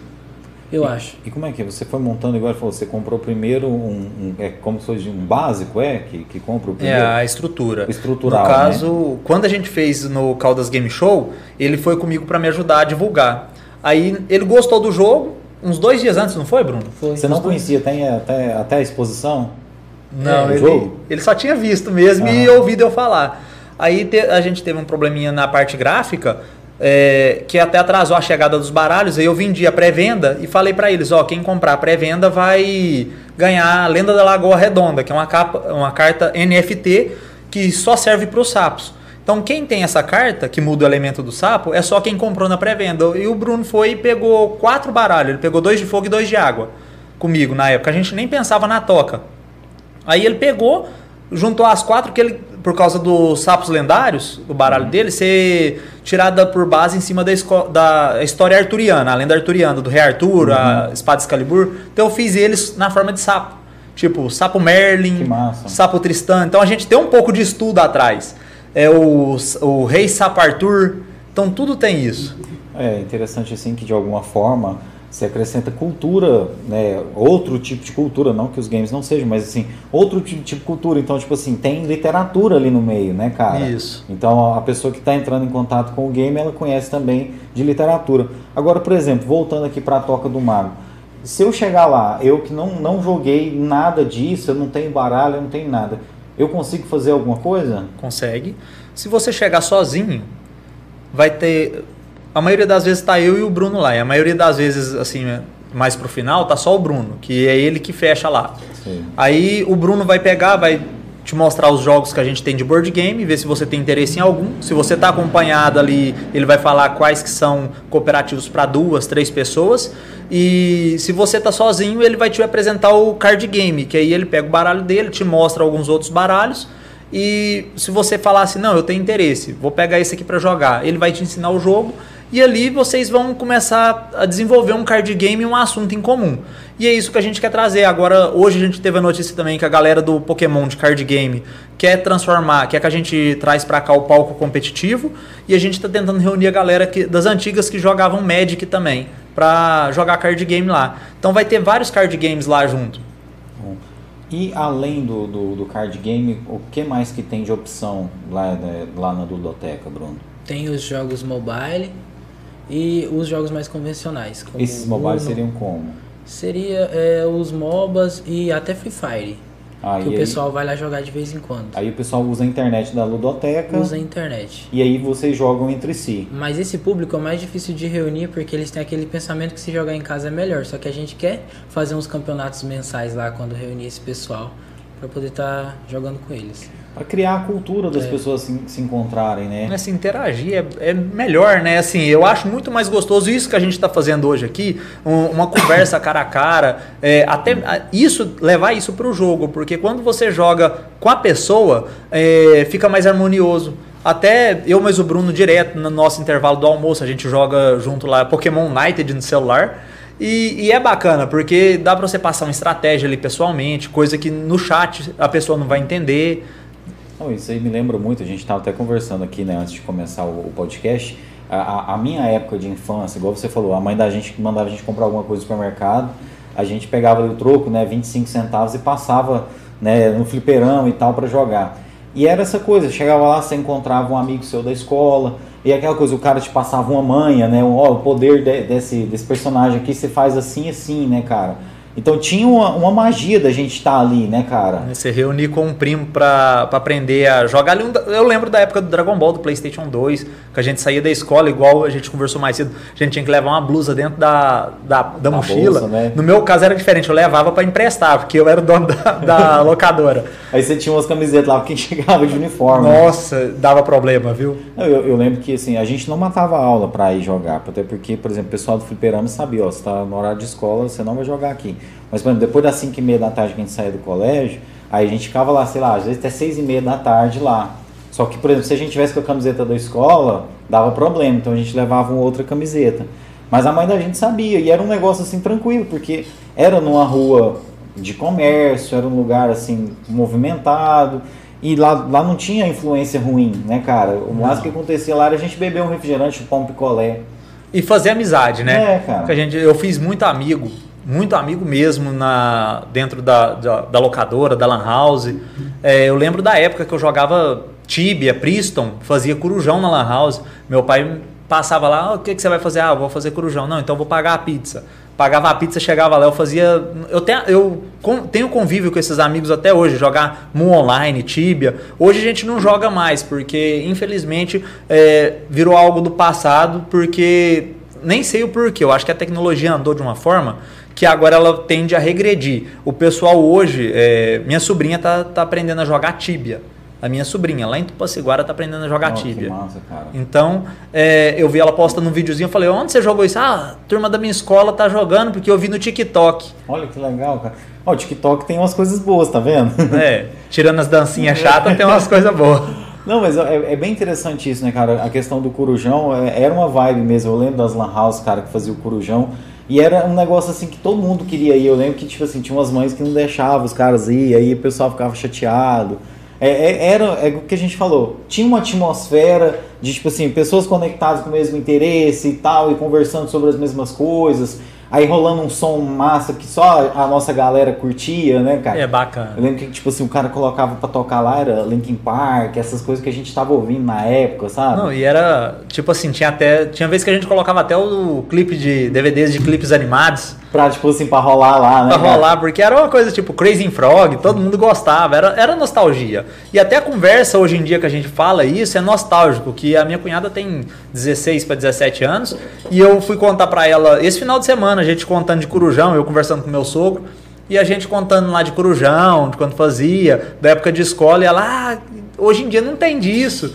eu e, acho. E como é que é? Você foi montando igual falou, você comprou primeiro um, um, é como se fosse um básico, é? Que, que compra o primeiro? É, a estrutura. Estrutural, No caso, né? quando a gente fez no Caldas Game Show, ele foi comigo para me ajudar a divulgar. Aí ele gostou do jogo, uns dois dias antes, não foi, Bruno? Foi. Você não conhecia até, até, até a exposição? Não, É, ele, jogo? ele só tinha visto mesmo e ouvido eu falar. Aí te- a gente teve um probleminha na parte gráfica, é, que até atrasou a chegada dos baralhos, aí eu vendi a pré-venda e falei pra eles, ó, quem comprar a pré-venda vai ganhar a Lenda da Lagoa Redonda, que é uma, capa, uma carta NFT que só serve para os sapos. Então quem tem essa carta, que muda o elemento do sapo, é só quem comprou na pré-venda. E o Bruno foi e pegou quatro baralhos, ele pegou dois de fogo e dois de água comigo na época. A gente nem pensava na toca. Aí ele pegou, juntou as quatro, que ele, por causa dos sapos lendários, do baralho dele, ser tirada por base em cima da, da história arturiana, a lenda arturiana, do rei Arthur, a espada Excalibur. Então eu fiz eles na forma de sapo. Tipo, sapo Merlin, sapo Tristan. Então a gente tem um pouco de estudo atrás. É o, o rei sapo Arthur. Então tudo tem isso. É interessante assim que de alguma forma se acrescenta cultura, né? Outro tipo de cultura, não que os games não sejam, mas assim, outro tipo de cultura. Então, tipo assim, tem literatura ali no meio, né, cara? Isso. Então, a pessoa que está entrando em contato com o game, ela conhece também de literatura. Agora, por exemplo, voltando aqui para a Toca do Mago. Se eu chegar lá, eu que não, não joguei nada disso, eu não tenho baralho, eu não tenho nada, eu consigo fazer alguma coisa? Consegue. Se você chegar sozinho, vai ter. A maioria das vezes tá eu e o Bruno lá. E a maioria das vezes, assim, mais pro final, tá só o Bruno, que é ele que fecha lá. Sim. Aí o Bruno vai pegar, vai te mostrar os jogos que a gente tem de board game, ver se você tem interesse em algum. Se você está acompanhado ali, ele vai falar quais que são cooperativos para duas, três pessoas. E se você está sozinho, ele vai te apresentar o card game, que aí ele pega o baralho dele, te mostra alguns outros baralhos. E se você falar assim, não, eu tenho interesse, vou pegar esse aqui para jogar, ele vai te ensinar o jogo e ali vocês vão começar a desenvolver um card game e um assunto em comum. E é isso que a gente quer trazer. Agora, hoje a gente teve a notícia também que a galera do Pokémon de card game quer transformar, quer que a gente traz para cá o palco competitivo e a gente está tentando reunir a galera que, das antigas que jogavam Magic também para jogar card game lá. Então vai ter vários card games lá junto. Bom, E além do, do, do card game, o que mais que tem de opção lá, né, lá na Ludoteca, Bruno? Tem os jogos mobile e os jogos mais convencionais. como Esses mobiles Uno. seriam como? Seria é, os MOBAs e até Free Fire. Ah, que o aí- pessoal vai lá jogar de vez em quando. Aí o pessoal usa a internet da Ludoteca Usa a internet. e aí vocês jogam entre si. Mas esse público é o mais difícil de reunir porque eles têm aquele pensamento que se jogar em casa é melhor. Só que a gente quer fazer uns campeonatos mensais lá quando reunir esse pessoal para poder estar jogando com eles. Para criar a cultura das É. pessoas se, se encontrarem, né? Né, se interagir é, é melhor, né? Assim, eu acho muito mais gostoso isso que a gente está fazendo hoje aqui, um- uma conversa cara a cara, é, até isso levar isso para o jogo, porque quando você joga com a pessoa, é, fica mais harmonioso. Até eu mais o Bruno direto no nosso intervalo do almoço, a gente joga junto lá Pokémon United no celular. E, e é bacana, porque dá para você passar uma estratégia ali pessoalmente, coisa que no chat a pessoa não vai entender. Não, isso aí me lembra muito, a gente estava até conversando aqui, né, antes de começar o, o podcast. A, a- minha época de infância, igual você falou, a mãe da gente que mandava a gente comprar alguma coisa no supermercado, a gente pegava ali o troco, né, 25 centavos e passava, né, no fliperão e tal para jogar. E era essa coisa, chegava lá, você encontrava um amigo seu da escola, e aquela coisa, o cara te passava uma manha, né, ó, o poder de- desse, desse personagem aqui, você faz assim, assim, né, cara. Então tinha uma, uma magia da gente estar ali, né, cara? Você reunir com um primo pra, pra aprender a jogar ali. um Eu lembro da época do Dragon Ball, do PlayStation 2, que a gente saía da escola, igual a gente conversou mais cedo, a gente tinha que levar uma blusa dentro da, da, da, mochila. bolsa, né? No meu caso era diferente, eu levava pra emprestar, porque eu era o dono da, da locadora. Aí você tinha umas camisetas lá pra quem chegava de uniforme. Nossa, dava problema, viu? Eu, eu lembro que assim, a gente não matava aula pra ir jogar, até porque, por exemplo, o pessoal do fliperama sabia, ó, você tá no horário de escola, você não vai jogar aqui. Mas, por exemplo, depois das 5 e meia da tarde que a gente saía do colégio, aí a gente ficava lá, sei lá, às vezes até 6 e meia da tarde lá. Só que, por exemplo, se a gente tivesse com a camiseta da escola, dava problema, então a gente levava uma outra camiseta. Mas a mãe da gente sabia, e era um negócio assim tranquilo, porque era numa rua de comércio, era um lugar assim movimentado, e lá, lá não tinha influência ruim, né, cara? O máximo que acontecia lá era a gente beber um refrigerante, um picolé. E fazer amizade, né? É, cara. Porque a gente, eu fiz muito amigo, muito amigo mesmo na, dentro da, da, da locadora, da Lan House. É, eu lembro da época que eu jogava Tibia, Priston, fazia corujão na Lan House. Meu pai passava lá, "Ah, o que, que você vai fazer? Ah, vou fazer corujão. Não, então vou pagar a pizza. Pagava a pizza, chegava lá, eu fazia. Eu tenho, eu tenho convívio com esses amigos até hoje, jogar Mu Online, Tibia. Hoje a gente não joga mais, porque infelizmente é, virou algo do passado, porque nem sei o porquê. Eu acho que a tecnologia andou de uma forma que agora ela tende a regredir. O pessoal hoje, é, minha sobrinha tá, tá aprendendo a jogar Tibia. A minha sobrinha, lá em Tupaciguara, tá aprendendo a jogar que Tibia. massa. Então, é, eu vi ela postando um videozinho, eu falei, onde você jogou isso? Ah, a turma da minha escola tá jogando, porque eu vi no TikTok. Olha que legal, cara. Ó, o TikTok tem umas coisas boas, tá vendo? É, tirando as dancinhas chatas, tem umas coisas boas. Não, mas é, é bem interessante isso, né, cara? A questão do corujão é- era uma vibe mesmo. Eu lembro das Lan House, cara, que fazia o corujão. E era um negócio assim que todo mundo queria ir. Eu lembro que, tipo assim, tinha umas mães que não deixavam os caras ir, aí o pessoal ficava chateado. É, é- era é o que a gente falou. Tinha uma atmosfera de, tipo assim, pessoas conectadas com o mesmo interesse e tal, e conversando sobre as mesmas coisas. Aí rolando um som massa que só a nossa galera curtia, né, cara? É bacana. Eu lembro que, tipo assim, o cara colocava pra tocar lá, era Linkin Park, essas coisas que a gente tava ouvindo na época, sabe? Não, e era, tipo assim, tinha até, tinha vez que a gente colocava até o clipe de DVDs de clipes animados Pra, tipo assim, pra rolar lá, né? pra cara? rolar, porque era uma coisa tipo Crazy Frog, todo mundo gostava, era, era nostalgia. E até a conversa hoje em dia que a gente fala isso é nostálgico, que a minha cunhada tem 16 para 17 anos, e eu fui contar pra ela esse final de semana, a gente contando de Corujão, eu conversando com meu sogro, e a gente contando lá de Corujão, de quando fazia, da época de escola, e ela, ah, hoje em dia não tem disso.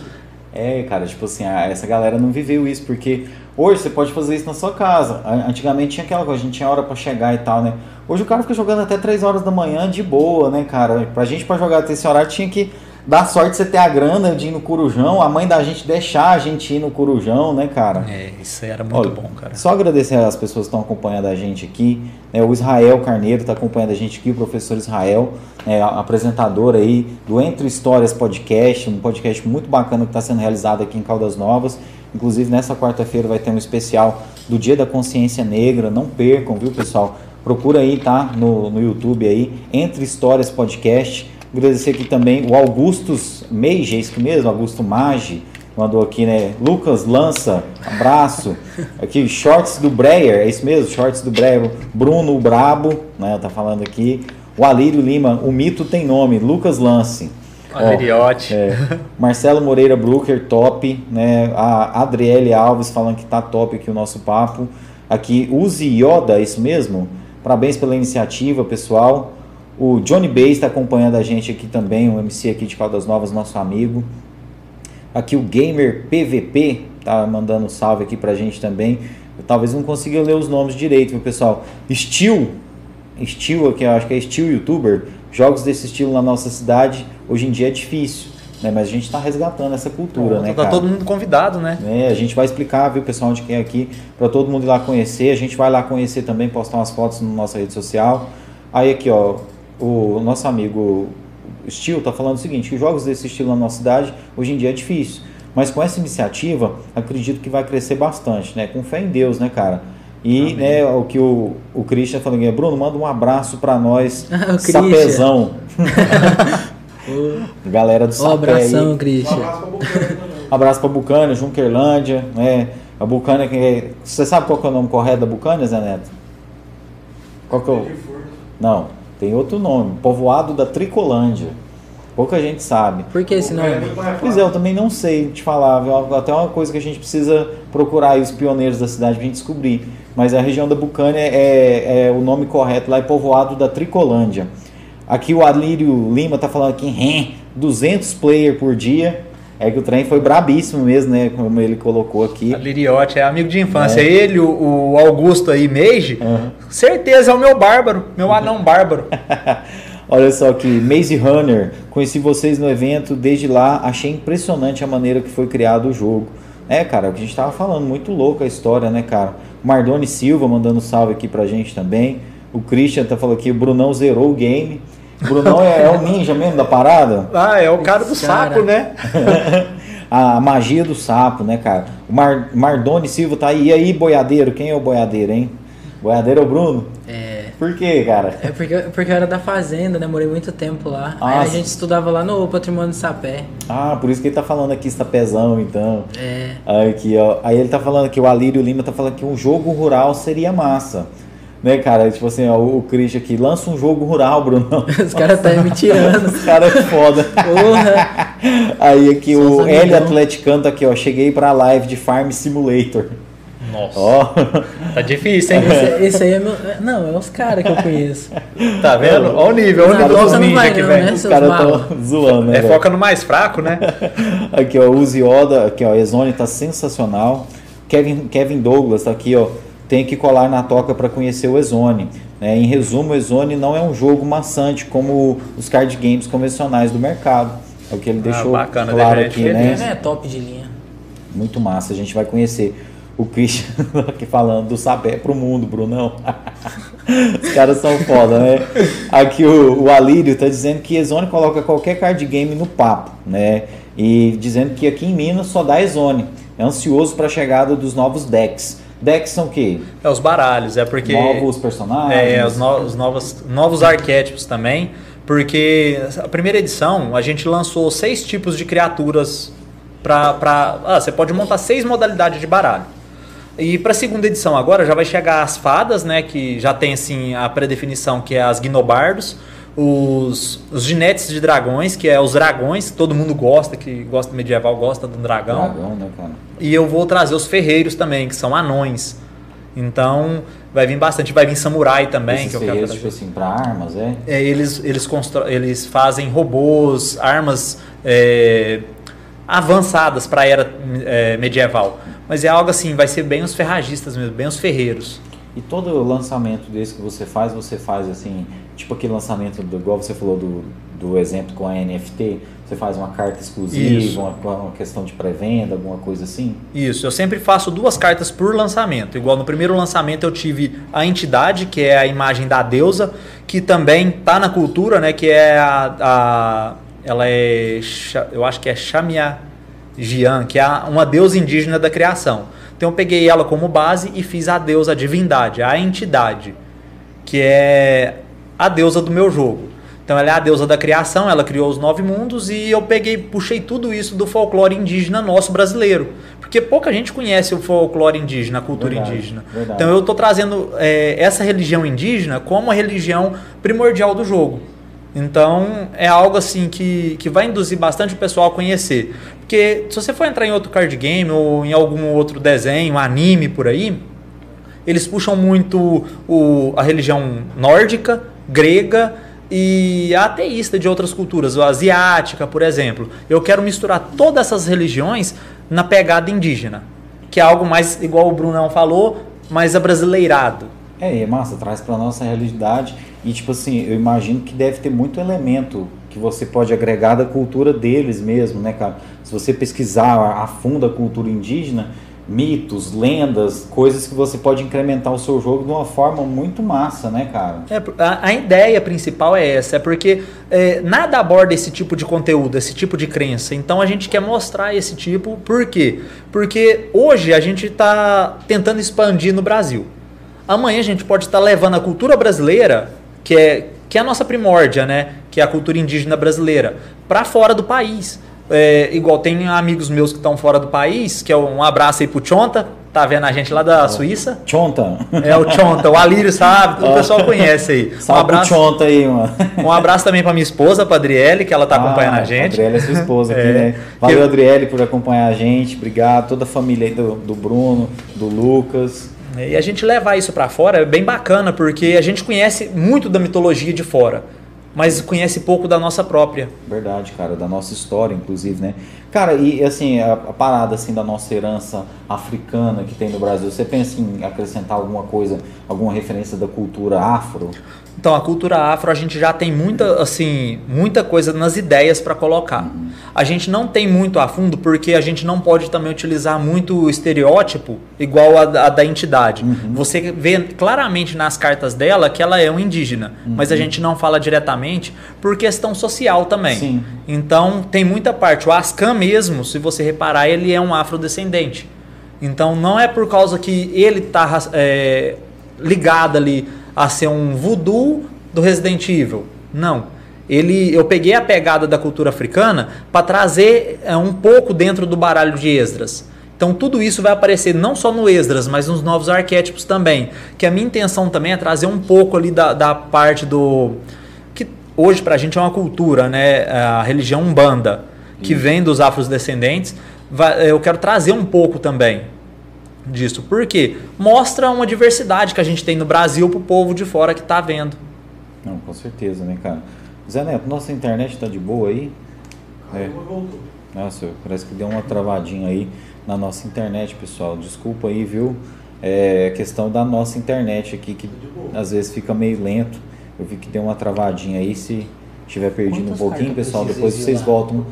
É, cara, tipo assim, essa galera não viveu isso, porque hoje você pode fazer isso na sua casa. Antigamente tinha aquela coisa, a gente tinha hora pra chegar e tal, né? Hoje o cara fica jogando até 3 horas da manhã de boa, né, cara? Pra gente pra jogar até esse horário tinha que dar sorte de você ter a grana de ir no Corujão, a mãe da gente deixar a gente ir no Corujão, né, cara? É, isso aí era muito Olha, bom, cara. Só agradecer às pessoas que estão acompanhando a gente aqui. né, o Israel Carneiro está acompanhando a gente aqui, o professor Israel, né, apresentador aí do Entre Histórias Podcast, um podcast muito bacana que está sendo realizado aqui em Caldas Novas. Inclusive, nessa quarta-feira vai ter um especial do Dia da Consciência Negra. Não percam, viu, pessoal? Procura aí, tá? No, no YouTube aí, Entre Histórias Podcast. Agradecer aqui também o Augustus Meige, é isso mesmo? Augusto Magi mandou aqui, né? Lucas Lança, abraço. Aqui, shorts do Breyer, é isso mesmo? Shorts do Breyer. Bruno Brabo, né? Tá falando aqui. O Alírio Lima, o mito tem nome, Lucas Lance. Ó, Aleriote. é, Marcelo Moreira Brucker, top, né? A Adriele Alves falando que tá top aqui o nosso papo. Aqui, Uzi Yoda, isso mesmo? Parabéns pela iniciativa, pessoal. O Johnny Bass está acompanhando a gente aqui também, um MC aqui de Caldas Novas, nosso amigo. Aqui o Gamer PVP tá mandando um salve aqui pra gente também. Eu talvez não consiga ler os nomes direito, viu, pessoal? Steel, Steel aqui, eu acho que é Steel YouTuber. Jogos desse estilo na nossa cidade, hoje em dia é difícil, né? Mas a gente tá resgatando essa cultura, né, tá cara? todo mundo convidado, né? É, a gente vai explicar, viu, pessoal, onde que é aqui, para todo mundo ir lá conhecer. A gente vai lá conhecer também, postar umas fotos na nossa rede social. Aí aqui, ó, o nosso amigo Steel tá falando o seguinte, que jogos desse estilo na nossa cidade hoje em dia é difícil. Mas com essa iniciativa, acredito que vai crescer bastante, né? Com fé em Deus, né, cara? E né, o que o, o Christian falou aqui, Bruno, manda um abraço para nós, sapezão. Galera do Ó, sapé abração, aí. Um Christian. abraço pra Bucana também. Abraço pra Bucânia, Junquerlândia, né? A Bucânia, que é... você sabe qual que é o nome correto da Bucânia, Zé Neto? Qual que é o... Não, tem outro nome. Povoado da Tricolândia. Pouca gente sabe. Por que esse nome? Pois é, eu também não sei te falar. viu? Até uma coisa que a gente precisa procurar aí os pioneiros da cidade pra gente descobrir. Mas a região da Bucânia é, é o nome correto lá, é povoado da Tricolândia. Aqui o Alírio Lima tá falando aqui, "Rém, 200 player por dia. É que o trem foi brabíssimo mesmo, né? Como ele colocou aqui. Liriote é amigo de infância. É. Ele, o, o Augusto aí, Meiji, Aham. certeza é o meu bárbaro, meu anão bárbaro. Olha só aqui, Maze Runner, conheci vocês no evento, desde lá achei impressionante a maneira que foi criado o jogo. É, cara, o que a gente tava falando, muito louco a história, né, cara? Mardoni Silva mandando salve aqui pra gente também. O Christian tá falando aqui, o Brunão zerou o game. O Brunão é, é o ninja mesmo da parada? Ah, é o cara do Cara. sapo, né? a magia do sapo, né, cara? O Mar, Mardoni Silva tá aí. E aí, boiadeiro? Quem é o boiadeiro, hein? Boiadeiro é o Bruno? É. Por quê, cara? É porque, porque eu era da fazenda, né? Morei muito tempo lá. Ah, Aí a gente estudava lá no Patrimônio de Sapé. Ah, por isso que ele tá falando aqui, está pezão, então. É. Aqui, ó. Aí ele tá falando que o Alírio Lima tá falando que um jogo rural seria massa. Né, cara? Tipo assim, ó, o Christian aqui, lança um jogo rural, Bruno. Os caras tá me tirando. Os caras é foda. Porra! Aí aqui Sou o L. Atleticano tá aqui, ó. Cheguei pra live de Farm Simulator. Nossa, Ó. tá difícil, hein? Esse, esse aí é meu. é, Não, é os caras que eu conheço. Tá vendo? Olha o nível, olha o nível dos ninja não, vem. né? Os caras malos. tão zoando, né? É velho? foca no mais fraco, né? Aqui, ó, Uzi Oda, aqui, ó, Ezone tá sensacional. Kevin, Kevin Douglas tá aqui, ó. Tem que colar na toca para conhecer o Ezone. né? em resumo, o Ezone não é um jogo maçante como os card games convencionais do mercado. É o que ele Ah, deixou bacana, claro né, aqui, né? É top de linha. Muito massa, a gente vai conhecer o Christian aqui falando do sapé pro mundo, Brunão. Os caras são foda, né? Aqui o, o Alírio tá dizendo que Ezone coloca qualquer card game no papo, né? E dizendo que aqui em Minas só dá Ezone. É ansioso para a chegada dos novos decks. Decks são o quê? É os baralhos, é porque. Novos personagens? É, os, no- os novos, novos arquétipos também, porque a primeira edição a gente lançou seis tipos de criaturas pra. pra ah, você pode montar seis modalidades de baralho. E para a segunda edição agora já vai chegar as fadas, né? Que já tem assim a predefinição que é as gnobardos, os, os ginetes de dragões, que é os dragões, que todo mundo gosta, que gosta medieval, gosta do dragão. Dragão, né, cara? E eu vou trazer os ferreiros também, que são anões. Então, vai vir bastante. Vai vir samurai também, Esses que eu quero trazer. tipo assim, pra armas, é? É, eles, eles, constro... eles fazem robôs, armas é, avançadas para a era é, medieval. Mas é algo assim, vai ser bem os ferragistas mesmo, bem os ferreiros. E todo lançamento desse que você faz, você faz assim, tipo aquele lançamento, do, igual você falou do, do exemplo com a NFT, você faz uma carta exclusiva, uma, uma questão de pré-venda, alguma coisa assim? Isso, eu sempre faço duas cartas por lançamento. Igual no primeiro lançamento eu tive a entidade, que é a imagem da deusa, que também tá na cultura, né? Que é a. a- ela é. Eu acho que é Xamia Jian, que é uma deusa indígena da criação. Então eu peguei ela como base e fiz a deusa a divindade, a entidade, que é a deusa do meu jogo. Então ela é a deusa da criação, ela criou os nove mundos e eu peguei, puxei tudo isso do folclore indígena nosso brasileiro. Porque pouca gente conhece o folclore indígena, a cultura Verdade, indígena. verdade. Então eu estou trazendo é, essa religião indígena como a religião primordial do jogo. Então é algo assim que, que vai induzir bastante o pessoal a conhecer. Porque se você for entrar em outro card game ou em algum outro desenho, anime por aí, eles puxam muito o, a religião nórdica, grega e ateísta de outras culturas, a asiática, por exemplo. Eu quero misturar todas essas religiões na pegada indígena, que é algo mais, igual o Brunão falou, mais abrasileirado. É, é massa, traz pra nossa realidade. E tipo assim, eu imagino que deve ter muito elemento que você pode agregar da cultura deles mesmo, né, cara? Se você pesquisar a fundo a cultura indígena, mitos, lendas, coisas que você pode incrementar o seu jogo de uma forma muito massa, né, cara? É, a, a ideia principal é essa, é porque é, nada aborda esse tipo de conteúdo, esse tipo de crença. Então a gente quer mostrar esse tipo, por quê? Porque hoje a gente está tentando expandir no Brasil. Amanhã a gente pode estar levando a cultura brasileira, que é, que é a nossa primórdia, né? Que é a cultura indígena brasileira, para fora do país. É, igual tem amigos meus que estão fora do país, que é um abraço aí pro Chonta, tá vendo a gente lá da Suíça. Chonta. É o Chonta, o Alírio sabe, o pessoal conhece aí. Um Salve abraço, Chonta aí, mano. um abraço também pra minha esposa, pra Adriele, que ela tá acompanhando Ah, a gente. Adriele é sua esposa aqui, É. né? Valeu, Eu- Adriele, por acompanhar a gente. Obrigado. Toda a família aí do, do Bruno, do Lucas. E a gente levar isso pra fora é bem bacana, porque a gente conhece muito da mitologia de fora, mas conhece pouco da nossa própria. Verdade, cara, da nossa história, inclusive, né? Cara, e assim, a, a parada assim da nossa herança africana que tem no Brasil, você pensa em acrescentar alguma coisa, alguma referência da cultura afro? Então, a cultura afro, a gente já tem muita, assim, muita coisa nas ideias para colocar. A gente não tem muito a fundo porque a gente não pode também utilizar muito estereótipo igual a, da- a da entidade. Você vê claramente nas cartas dela que ela é um indígena, mas a gente não fala diretamente por questão social também. Sim. Então, tem muita parte. O Ascan mesmo, se você reparar, ele é um afrodescendente. Então, não é por causa que ele está ligado ali a ser um voodoo do Resident Evil. Não. Ele, eu peguei a pegada da cultura africana para trazer é, um pouco dentro do baralho de Esdras. Então tudo isso vai aparecer não só no Esdras, mas nos novos arquétipos também. Que a minha intenção também é trazer um pouco ali da, da parte do que hoje pra gente é uma cultura, né? A religião umbanda que vem dos afrodescendentes. Eu quero trazer um pouco também disso. Por quê? Mostra uma diversidade que a gente tem no Brasil pro povo de fora que tá vendo. Não, com certeza, né, cara? Zé Neto, nossa internet tá de boa aí? É. voltou. Nossa, parece que deu uma travadinha aí na nossa internet, pessoal. Desculpa aí, viu? É questão da nossa internet aqui, que às vezes fica meio lento. Eu vi que deu uma travadinha aí. Se tiver perdido um Quantas pouquinho, cartas pessoal, depois vocês voltam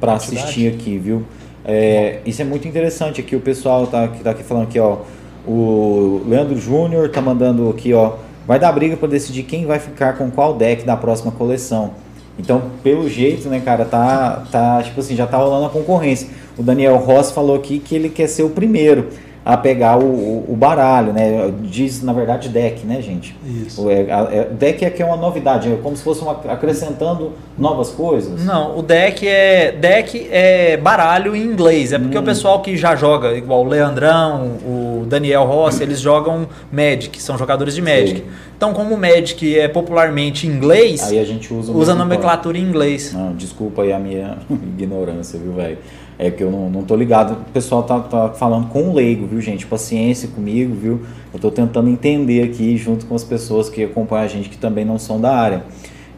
para assistir aqui, viu? É, isso é muito interessante aqui. O pessoal tá, que tá aqui falando aqui, ó. O Leandro Júnior tá mandando aqui, ó. Vai dar briga para decidir quem vai ficar com qual deck da próxima coleção. Então, pelo jeito, né, cara, tá, tá tipo assim, já tá rolando a concorrência. O Daniel Ross falou aqui que ele quer ser o primeiro a pegar o, o, o baralho, né? Diz, na verdade, deck, né, gente? Isso. O, é, é- deck é que é uma novidade, é como se fosse uma, acrescentando novas coisas. Não, o deck é deck é baralho em inglês. É porque o pessoal que já joga, igual o Leandrão, o Daniel Rossi, eles jogam Magic, são jogadores de Magic. Sei. Então, como o Magic é popularmente em inglês, Aí a gente usa usa a nomenclatura em inglês. Não, desculpa aí a minha ignorância, viu, velho? É que eu não, não tô ligado. O pessoal tá, tá falando com o leigo, viu, gente? Paciência comigo, viu? Eu tô tentando entender aqui junto com as pessoas que acompanham a gente que também não são da área.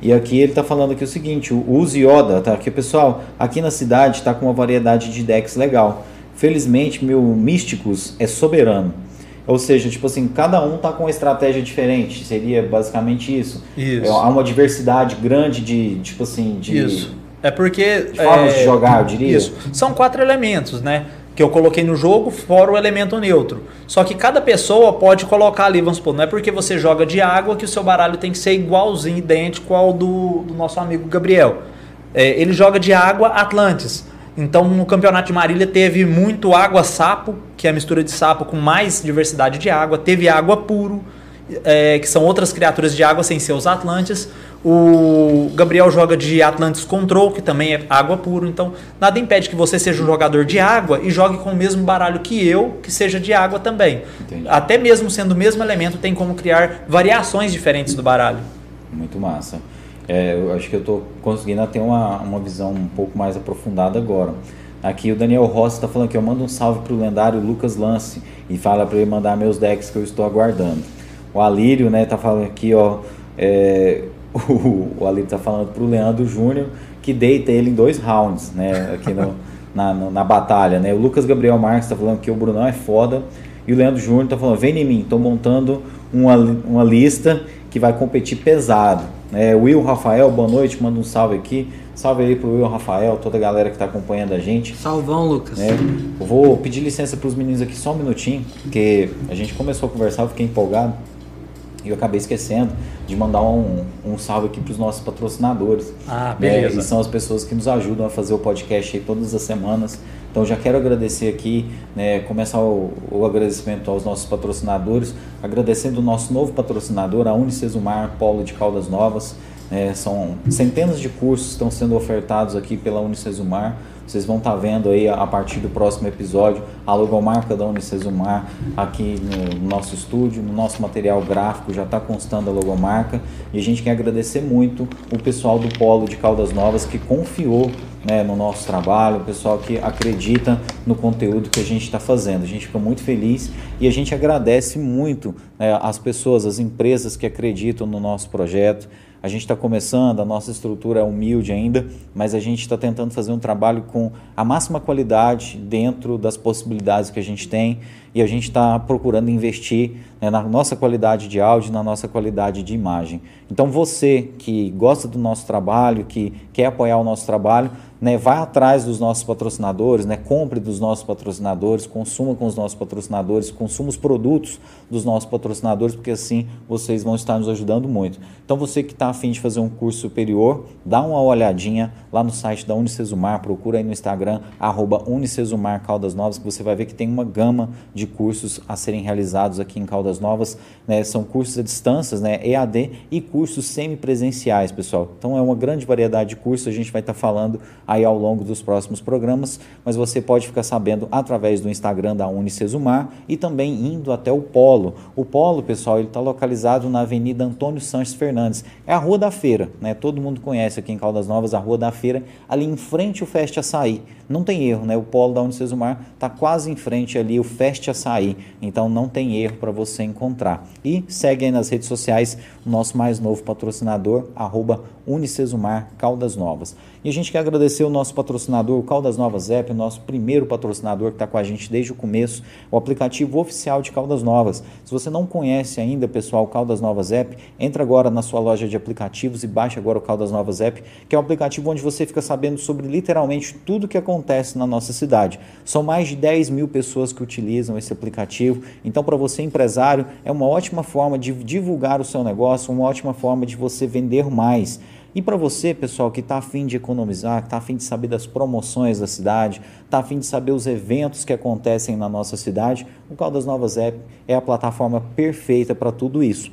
E aqui ele tá falando aqui o seguinte, o Use Yoda, tá aqui, pessoal, aqui na cidade tá com uma variedade de decks legal. Felizmente, meu Místicos é soberano. Ou seja, tipo assim, cada um tá com uma estratégia diferente. Seria basicamente isso. Isso. É, há uma diversidade grande de, tipo assim, de Isso. É porque. de formas é, de jogar, eu diria. Isso. São quatro elementos, né? Que eu coloquei no jogo, fora o elemento neutro. Só que cada pessoa pode colocar ali, vamos supor, não é porque você joga de água que o seu baralho tem que ser igualzinho, idêntico ao do, do nosso amigo Gabriel. É, ele joga de água Atlantis. Então, no campeonato de Marília teve muito água sapo, que é a mistura de sapo com mais diversidade de água. Teve água puro, é, que são outras criaturas de água sem ser os Atlantes. O Gabriel joga de Atlantis Control, que também é água puro. Então, nada impede que você seja um jogador de água e jogue com o mesmo baralho que eu, que seja de água também. Entendi. Até mesmo sendo o mesmo elemento, tem como criar variações diferentes do baralho. Muito massa. É, eu acho que eu tô conseguindo ter uma, uma visão um pouco mais aprofundada agora. Aqui o Daniel Rossi está falando que eu mando um salve pro lendário Lucas Lance e fala para ele mandar meus decks que eu estou aguardando. O Alírio, né, tá falando aqui, ó, é, o, o Alírio tá falando pro Leandro Júnior que deita ele em dois rounds, né, aqui no, na, no- na batalha, né. O Lucas Gabriel Marques tá falando que o Brunão é foda e o Leandro Júnior tá falando, vem em mim, tô montando uma, uma lista que vai competir pesado. É, Will Rafael, boa noite, manda um salve aqui. Salve aí pro Will Rafael, toda a galera que tá acompanhando a gente. Salvão, Lucas. Eu vou pedir licença pros meninos aqui só um minutinho, porque a gente começou a conversar, eu fiquei empolgado e eu acabei esquecendo de mandar um, um salve aqui pros nossos patrocinadores. Ah, né? beleza. E são as pessoas que nos ajudam a fazer o podcast aí todas as semanas. Então já quero agradecer aqui, né, começar o, o agradecimento aos nossos patrocinadores, agradecendo o nosso novo patrocinador, a Unicesumar Polo de Caldas Novas. É, são centenas de cursos que estão sendo ofertados aqui pela Unicesumar. Vocês vão estar vendo aí a partir do próximo episódio a logomarca da Unicesumar aqui no nosso estúdio, no nosso material gráfico já está constando a logomarca e a gente quer agradecer muito o pessoal do Polo de Caldas Novas que confiou né, no nosso trabalho, o pessoal que acredita no conteúdo que a gente está fazendo. A gente fica muito feliz e a gente agradece muito né, as pessoas, as empresas que acreditam no nosso projeto. A gente está começando, a nossa estrutura é humilde ainda, mas a gente está tentando fazer um trabalho com a máxima qualidade dentro das possibilidades que a gente tem e a gente está procurando investir né, na nossa qualidade de áudio, na nossa qualidade de imagem. Então você que gosta do nosso trabalho, que quer apoiar o nosso trabalho, né, vai atrás dos nossos patrocinadores, né, compre dos nossos patrocinadores, consuma com os nossos patrocinadores, consuma os produtos dos nossos patrocinadores, porque assim vocês vão estar nos ajudando muito. Então você que está afim de fazer um curso superior, dá uma olhadinha lá no site da Unicesumar, procura aí no Instagram, arroba Unicesumar Caldas Novas, que você vai ver que tem uma gama de cursos a serem realizados aqui em Caldas Novas. Né, são cursos à distância, né, EAD e cursos semipresenciais, pessoal. Então é uma grande variedade de cursos, a gente vai estar falando aí ao longo dos próximos programas, mas você pode ficar sabendo através do Instagram da Unicesumar e também indo até o Polo. O Polo, pessoal, ele está localizado na Avenida Antônio Sanches Fernandes. É a Rua da Feira, né? Todo mundo conhece aqui em Caldas Novas a Rua da Feira, ali em frente o Feste Açaí. Não tem erro, né? O Polo da Unicesumar está quase em frente ali o Feste Açaí, então não tem erro para você encontrar. E segue aí nas redes sociais o nosso mais novo patrocinador, arroba Unicesumar Caldas Novas. E a gente quer agradecer o nosso patrocinador, o Caldas Novas App, o nosso primeiro patrocinador que está com a gente desde o começo, o aplicativo oficial de Caldas Novas. Se você não conhece ainda, pessoal, o Caldas Novas App, entra agora na sua loja de aplicativos e baixa agora o Caldas Novas App, que é um aplicativo onde você fica sabendo sobre literalmente tudo que acontece na nossa cidade. São mais de 10 mil pessoas que utilizam esse aplicativo, então para você empresário é uma ótima forma de divulgar o seu negócio, uma ótima forma de você vender mais. E para você, pessoal, que está afim de economizar, que está afim de saber das promoções da cidade, está afim de saber os eventos que acontecem na nossa cidade, o Caldas Novas App é a plataforma perfeita para tudo isso.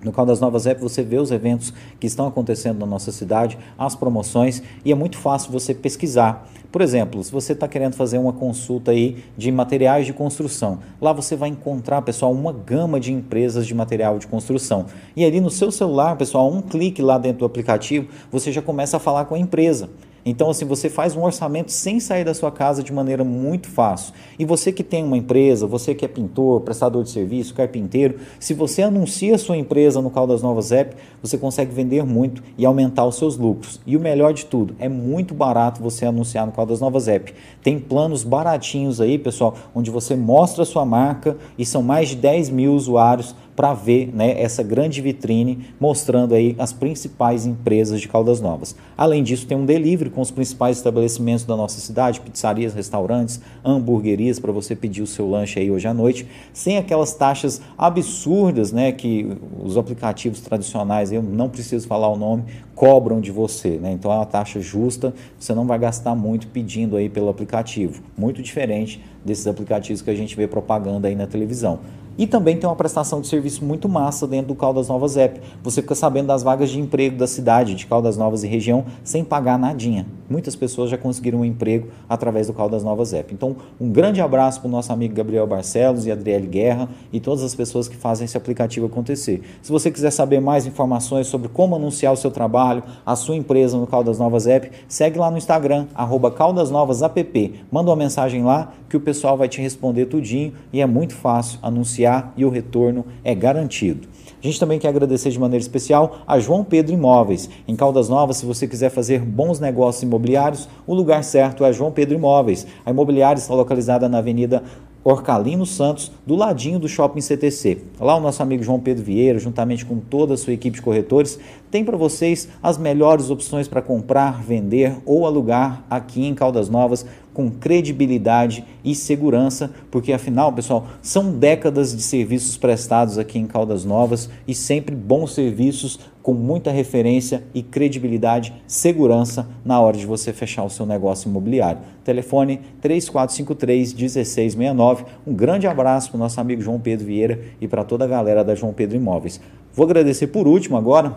No Caldas Novas App você vê os eventos que estão acontecendo na nossa cidade, as promoções e é muito fácil você pesquisar. Por exemplo, se você está querendo fazer uma consulta aí de materiais de construção, lá você vai encontrar, pessoal, uma gama de empresas de material de construção. E ali no seu celular, pessoal, um clique lá dentro do aplicativo, você já começa a falar com a empresa. Então, assim, você faz um orçamento sem sair da sua casa de maneira muito fácil. E você que tem uma empresa, você que é pintor, prestador de serviço, carpinteiro, se você anuncia a sua empresa no Caldas Novas App, você consegue vender muito e aumentar os seus lucros. E o melhor de tudo, é muito barato você anunciar no Caldas Novas App. Tem planos baratinhos aí, pessoal, onde você mostra a sua marca e são mais de 10 mil usuários para ver né, essa grande vitrine mostrando aí as principais empresas de Caldas Novas. Além disso, tem um delivery com os principais estabelecimentos da nossa cidade, pizzarias, restaurantes, hamburguerias para você pedir o seu lanche aí hoje à noite, sem aquelas taxas absurdas né, que os aplicativos tradicionais, eu não preciso falar o nome, cobram de você. Né? Então é uma taxa justa, você não vai gastar muito pedindo aí pelo aplicativo. Muito diferente desses aplicativos que a gente vê propaganda aí na televisão. E também tem uma prestação de serviço muito massa dentro do Caldas Novas App. Você fica sabendo das vagas de emprego da cidade, de Caldas Novas e região, sem pagar nadinha. Muitas pessoas já conseguiram um emprego através do Caldas Novas App. Então, um grande abraço para o nosso amigo Gabriel Barcelos e Adriele Guerra e todas as pessoas que fazem esse aplicativo acontecer. Se você quiser saber mais informações sobre como anunciar o seu trabalho, a sua empresa no Caldas Novas App, segue lá no Instagram, arroba Caldas Novas App. Manda uma mensagem lá que o pessoal vai te responder tudinho e é muito fácil anunciar e o retorno é garantido. A gente também quer agradecer de maneira especial a João Pedro Imóveis. Em Caldas Novas, se você quiser fazer bons negócios imobiliários, o lugar certo é João Pedro Imóveis. A imobiliária está localizada na Avenida Orcalino Santos, do ladinho do Shopping CTC. Lá o nosso amigo João Pedro Vieira, juntamente com toda a sua equipe de corretores, tem para vocês as melhores opções para comprar, vender ou alugar aqui em Caldas Novas com credibilidade e segurança, porque afinal, pessoal, são décadas de serviços prestados aqui em Caldas Novas e sempre bons serviços com muita referência e credibilidade, segurança na hora de você fechar o seu negócio imobiliário. Telefone 3453 1669. Um grande abraço para o nosso amigo João Pedro Vieira e para toda a galera da João Pedro Imóveis. Vou agradecer por último agora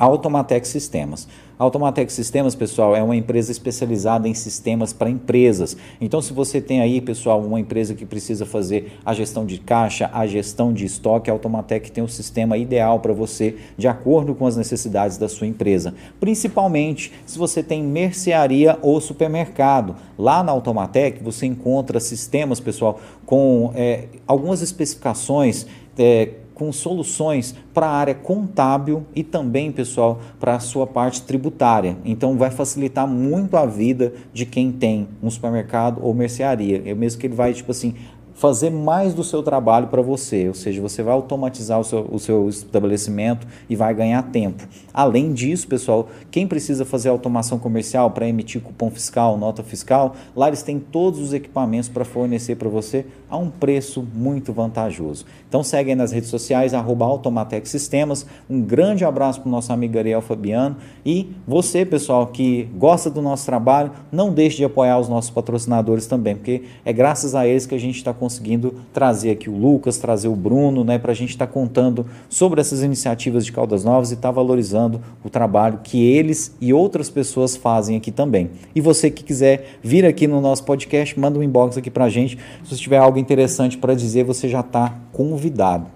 Automatec Sistemas. Automatec Sistemas, pessoal, é uma empresa especializada em sistemas para empresas. Então, se você tem aí, pessoal, uma empresa que precisa fazer a gestão de caixa, a gestão de estoque, a Automatec tem um sistema ideal para você, de acordo com as necessidades da sua empresa. Principalmente se você tem mercearia ou supermercado. Lá na Automatec você encontra sistemas, pessoal, com é, algumas especificações. É, com soluções para a área contábil e também, pessoal, para a sua parte tributária. Então vai facilitar muito a vida de quem tem um supermercado ou mercearia. É mesmo que ele vai, tipo assim, fazer mais do seu trabalho para você, ou seja, você vai automatizar o seu, o seu, estabelecimento e vai ganhar tempo. Além disso, pessoal, quem precisa fazer automação comercial para emitir cupom fiscal, nota fiscal, lá eles têm todos os equipamentos para fornecer para você a um preço muito vantajoso. Então segue aí nas redes sociais, arroba Automatec Sistemas. Um grande abraço para o nosso amigo Ariel Fabiano. E você, pessoal, que gosta do nosso trabalho, não deixe de apoiar os nossos patrocinadores também, porque é graças a eles que a gente está conseguindo trazer aqui o Lucas, trazer o Bruno, né, para a gente estar tá contando sobre essas iniciativas de Caldas Novas e estar tá valorizando o trabalho que eles e outras pessoas fazem aqui também. E você que quiser vir aqui no nosso podcast, manda um inbox aqui para a gente. Se tiver algo interessante para dizer, você já está convidado.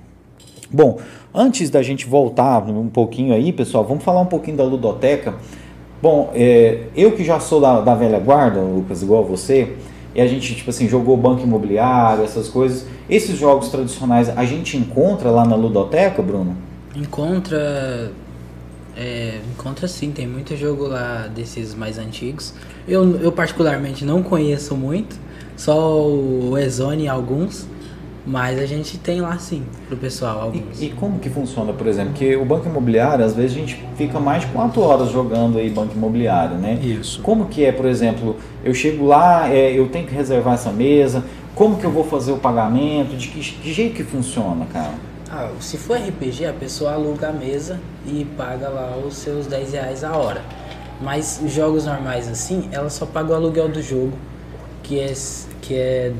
Bom, antes da gente voltar um pouquinho aí, pessoal, vamos falar um pouquinho da ludoteca. Bom, é, eu que já sou da, da velha guarda, Lucas, igual você, e a gente, tipo assim, jogou banco imobiliário, essas coisas. Esses jogos tradicionais a gente encontra lá na ludoteca, Bruno? Encontra. É, encontra sim, tem muito jogo lá desses mais antigos. Eu, eu particularmente não conheço muito, só o Ezone e alguns. Mas a gente tem lá sim, pro pessoal, alguns. E, e, como que funciona, por exemplo? Que o banco imobiliário, às vezes a gente fica mais de 4 horas jogando aí banco imobiliário, né? Isso. Como que é, por exemplo, eu chego lá, é, eu tenho que reservar essa mesa, como que eu vou fazer o pagamento, de que, que jeito que funciona, cara? Ah, se for RPG, a pessoa aluga a mesa e paga lá os seus 10 reais a hora. Mas jogos normais assim, ela só paga o aluguel do jogo, que é, que é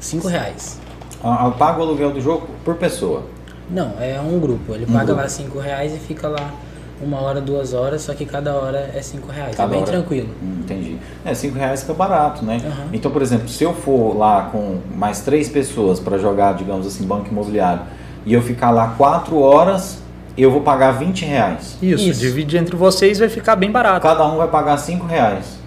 5 reais. Ah, paga o aluguel do jogo por pessoa? Não, é um grupo. Ele um paga grupo. lá 5 reais e fica lá uma hora, duas horas, só que cada hora é cinco reais. É cada é bem hora... tranquilo. Hum, entendi. É, cinco reais fica barato, né? Uhum. Então, por exemplo, se eu for lá com mais três pessoas para jogar, digamos assim, banco imobiliário, e eu ficar lá quatro horas, eu vou pagar 20 reais. Isso, isso. divide entre vocês vai ficar bem barato. Cada um vai pagar cinco reais.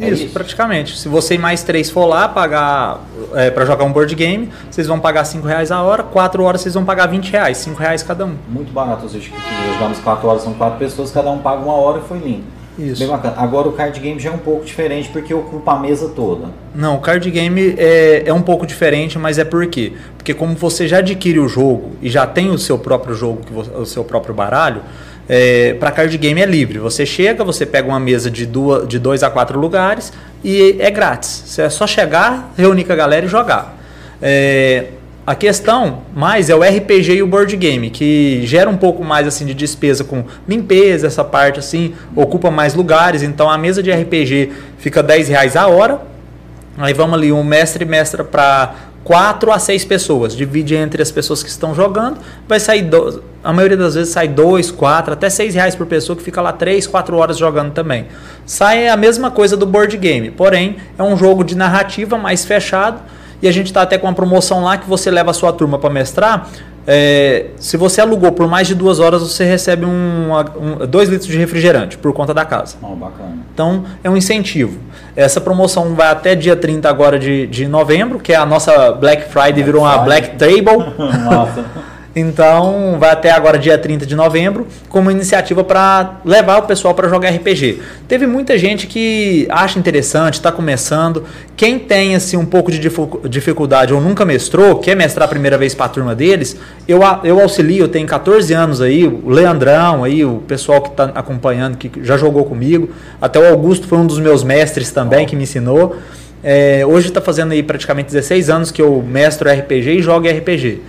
É isso, isso, praticamente. Se você e mais três for lá pagar é, para jogar um board game, vocês vão pagar 5 reais a hora, 4 horas vocês vão pagar 20 reais, 5 reais cada um. Muito barato, ou seja, que jogamos 4 horas, são 4 pessoas, cada um paga uma hora e foi lindo. Isso. Bem bacana. Agora o card game já é um pouco diferente porque ocupa a mesa toda. Não, o card game é, é um pouco diferente, mas é por quê? Porque como você já adquire o jogo e já tem o seu próprio jogo, o seu próprio baralho, é, para card game é livre. Você chega, você pega uma mesa de, duas, de dois a quatro lugares e é grátis. Você é só chegar, reunir com a galera e jogar. É, a questão mais é o RPG e o board game, que gera um pouco mais assim de despesa com limpeza, essa parte assim, ocupa mais lugares. Então a mesa de RPG fica 10 reais a hora. Aí vamos ali, um mestre mestra para 4 a 6 pessoas, divide entre as pessoas que estão jogando, vai sair, do, a maioria das vezes sai 2, 4, até 6 reais por pessoa que fica lá 3, 4 horas jogando também. Sai a mesma coisa do board game, porém é um jogo de narrativa mais fechado. E a gente está até com uma promoção lá que você leva a sua turma para mestrar é, se você alugou por mais de duas horas, você recebe um, um, dois litros de refrigerante por conta da casa. Oh, bacana. Então, é um incentivo. Essa promoção vai até dia 30 agora de, de novembro, que é a nossa Black Friday, Black virou uma Black Table. Nossa. Então, vai até agora dia 30 de novembro, como iniciativa para levar o pessoal para jogar RPG. Teve muita gente que acha interessante, está começando. Quem tem assim, um pouco de dificuldade ou nunca mestrou, quer mestrar a primeira vez para a turma deles, eu, eu auxilio, eu tenho 14 anos aí, o Leandrão aí, o pessoal que está acompanhando, que já jogou comigo. Até o Augusto foi um dos meus mestres também, que me ensinou. É, hoje está fazendo aí praticamente 16 anos que eu mestro RPG e jogo RPG.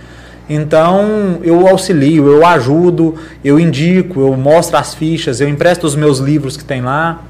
Então eu auxilio, eu ajudo, eu indico, eu mostro as fichas, eu empresto os meus livros que tem lá.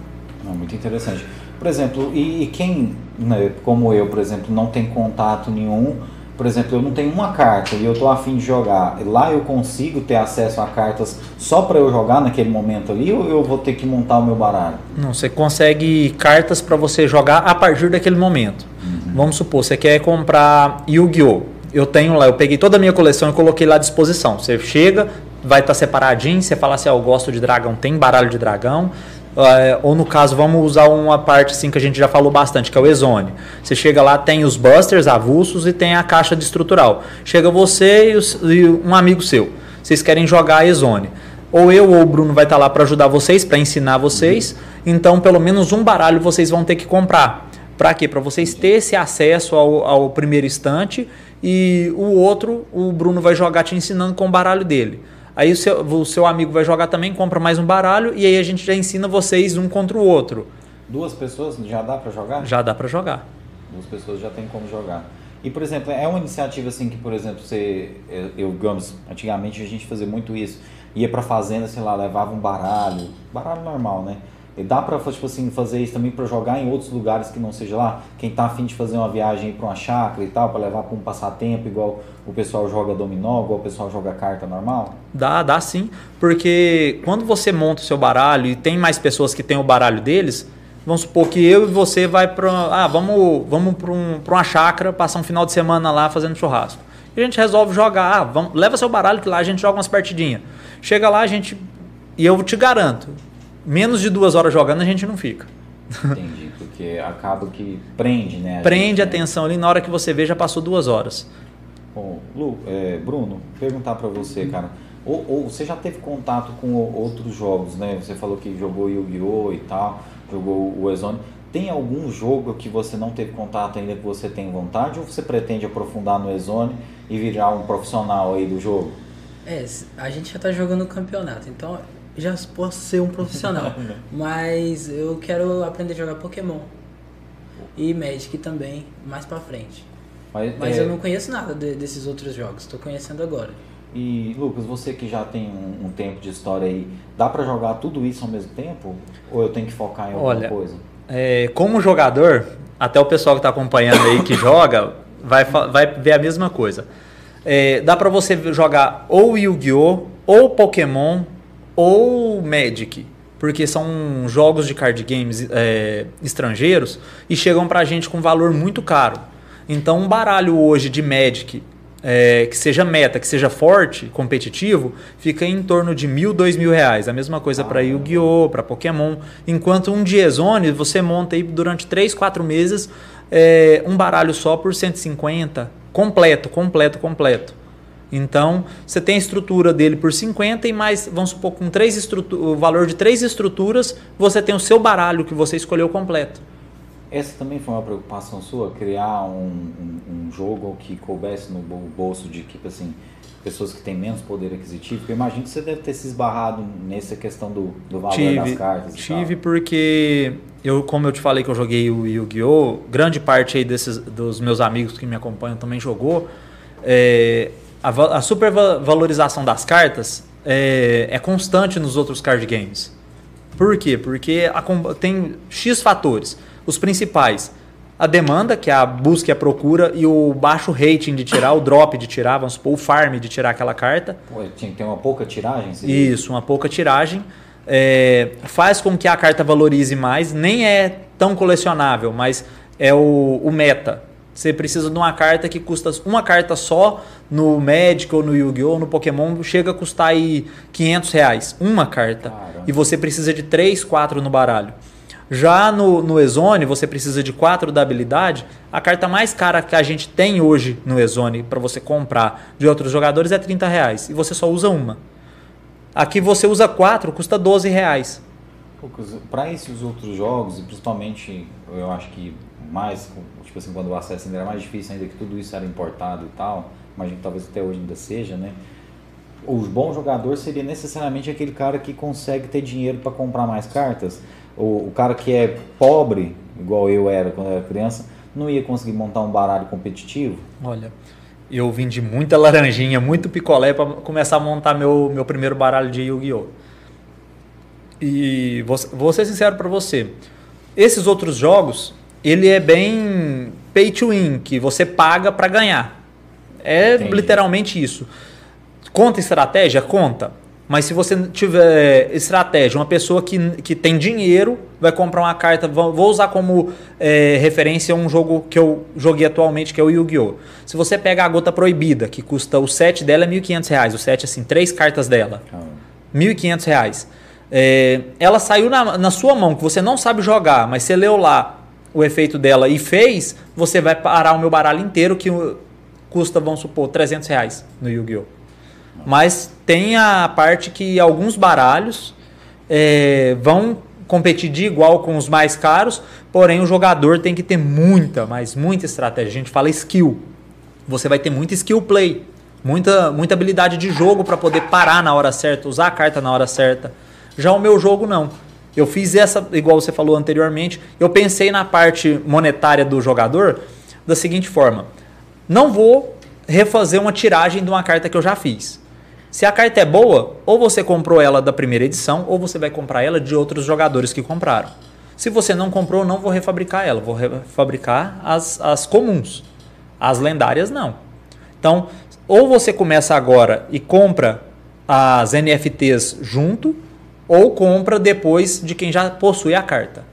Não, muito interessante. Por exemplo, e, e quem, né, como eu, por exemplo, não tem contato nenhum, por exemplo, eu não tenho uma carta e eu tô afim de jogar, lá eu consigo ter acesso a cartas só para eu jogar naquele momento ali ou eu vou ter que montar o meu baralho? Não, você consegue cartas para você jogar a partir daquele momento. Uhum. Vamos supor, você quer comprar Yu-Gi-Oh! Eu tenho lá, eu peguei toda a minha coleção e coloquei lá à disposição. Você chega, vai estar tá separadinho, você fala assim, ah, eu gosto de dragão, tem baralho de dragão, Uh, ou no caso, vamos usar uma parte assim que a gente já falou bastante, que é o Exone. Você chega lá, tem os busters avulsos e tem a caixa de estrutural. Chega você e, os, e um amigo seu. Vocês querem jogar a Exone. Ou eu ou o Bruno vai estar lá para ajudar vocês, para ensinar vocês. Então, pelo menos um baralho vocês vão ter que comprar. Para quê? Para vocês terem esse acesso ao, ao primeiro instante e o outro, o Bruno vai jogar te ensinando com o baralho dele. Aí o seu, o seu amigo vai jogar também, compra mais um baralho e aí a gente já ensina vocês um contra o outro. Duas pessoas já dá para jogar? Já dá para jogar. Duas pessoas já tem como jogar. E, por exemplo, é uma iniciativa assim que, por exemplo, você, eu, digamos, antigamente a gente fazia muito isso. Ia pra fazenda, sei lá, levava um baralho, baralho normal, né? E dá pra tipo assim, fazer isso também para jogar em outros lugares que não seja lá? Quem tá afim de fazer uma viagem para uma chácara e tal, para levar para um passatempo, igual o pessoal joga dominó, igual o pessoal joga carta normal? Dá, dá sim. Porque quando você monta o seu baralho e tem mais pessoas que têm o baralho deles, vamos supor que eu e você vai para. Ah, vamos, vamos para um, uma chácara, passar um final de semana lá fazendo churrasco. E a gente resolve jogar. Ah, vamos, leva seu baralho que lá a gente joga umas partidinhas. Chega lá, a gente. E eu te garanto, menos de duas horas jogando a gente não fica. Entendi, porque acaba que prende, né? A prende gente, a né? atenção ali, na hora que você vê já passou duas horas. Bom, Lu, é, Bruno, perguntar para você, cara. Ou, ou, você já teve contato com outros jogos, né? Você falou que jogou Yu-Gi-Oh! e tal, jogou o Exone. Tem algum jogo que você não teve contato ainda que você tem vontade ou você pretende aprofundar no Exone e virar um profissional aí do jogo? É, a gente já tá jogando o campeonato, então já posso ser um profissional. mas eu quero aprender a jogar Pokémon. E Magic também, mais pra frente. Mas, mas é... eu não conheço nada de, desses outros jogos, estou conhecendo agora. E Lucas, você que já tem um, um tempo de história aí, dá para jogar tudo isso ao mesmo tempo? Ou eu tenho que focar em alguma Olha, coisa? É, como jogador, até o pessoal que está acompanhando aí que joga, vai, vai ver a mesma coisa. É, dá para você jogar ou Yu-Gi-Oh! ou Pokémon ou Magic, porque são jogos de card games é, estrangeiros e chegam para a gente com valor muito caro. Então, um baralho hoje de Magic é, que seja meta, que seja forte, competitivo, fica em torno de mil, dois mil reais. A mesma coisa ah, para Yu-Gi-Oh!, para Pokémon. Enquanto um Diezone, você monta aí durante 3, 4 meses é, um baralho só por 150, completo, completo, completo. Então, você tem a estrutura dele por 50 e mais, vamos supor, com três o valor de três estruturas, você tem o seu baralho que você escolheu completo. Essa também foi uma preocupação sua, criar um, um, um jogo que coubesse no bolso de tipo assim, pessoas que têm menos poder aquisitivo? Porque eu imagino que você deve ter se esbarrado nessa questão do, do valor tive, das cartas. Tive porque eu, como eu te falei que eu joguei o Yu-Gi-Oh, grande parte aí desses dos meus amigos que me acompanham também jogou. É, a, a supervalorização das cartas é, é, constante nos outros card games. Por quê? Porque a, tem X fatores. Os principais, a demanda, que é a busca e a procura, e o baixo rating de tirar, o drop de tirar, vamos supor, o farm de tirar aquela carta. Pô, tinha que ter uma pouca tiragem? Isso, uma pouca tiragem. É, faz com que a carta valorize mais, nem é tão colecionável, mas é o, o meta. Você precisa de uma carta que custa uma carta só no Magic ou no Yu-Gi-Oh! no Pokémon chega a custar aí 500 reais. Uma carta. E você precisa de 3, 4 no baralho. Já no, no Exone, você precisa de 4 da habilidade. A carta mais cara que a gente tem hoje no Exone para você comprar de outros jogadores é 30 reais. E você só usa uma. Aqui você usa 4, custa 12 reais. Para esses outros jogos, e principalmente eu acho que mais, tipo assim, quando o acesso ainda era mais difícil, ainda que tudo isso era importado e tal, imagino que talvez até hoje ainda seja, né? O bom jogador seria necessariamente aquele cara que consegue ter dinheiro para comprar mais cartas. O, o cara que é pobre, igual eu era quando eu era criança, não ia conseguir montar um baralho competitivo? Olha, eu vim de muita laranjinha, muito picolé para começar a montar meu, meu primeiro baralho de Yu-Gi-Oh! E vou, vou ser sincero para você, esses outros jogos, ele é bem pay to win, que você paga para ganhar. É Entendi. literalmente isso. Conta estratégia? Conta. Mas se você tiver estratégia, uma pessoa que, que tem dinheiro vai comprar uma carta. Vou usar como é, referência um jogo que eu joguei atualmente, que é o Yu-Gi-Oh! Se você pega a Gota Proibida, que custa o set dela é 1.500 reais, o set, assim, três cartas dela. Ah, 1.500 reais. É, ela saiu na, na sua mão, que você não sabe jogar, mas você leu lá o efeito dela e fez, você vai parar o meu baralho inteiro, que custa, vamos supor, 300 reais no Yu-Gi-Oh! Mas tem a parte que alguns baralhos é, vão competir de igual com os mais caros, porém o jogador tem que ter muita, mas muita estratégia. A gente fala skill. Você vai ter muita skill play, muita, muita habilidade de jogo para poder parar na hora certa, usar a carta na hora certa. Já o meu jogo não. Eu fiz essa, igual você falou anteriormente, eu pensei na parte monetária do jogador da seguinte forma: não vou refazer uma tiragem de uma carta que eu já fiz. Se a carta é boa, ou você comprou ela da primeira edição, ou você vai comprar ela de outros jogadores que compraram. Se você não comprou, não vou refabricar ela, vou refabricar as, as comuns. As lendárias não. Então, ou você começa agora e compra as NFTs junto, ou compra depois de quem já possui a carta.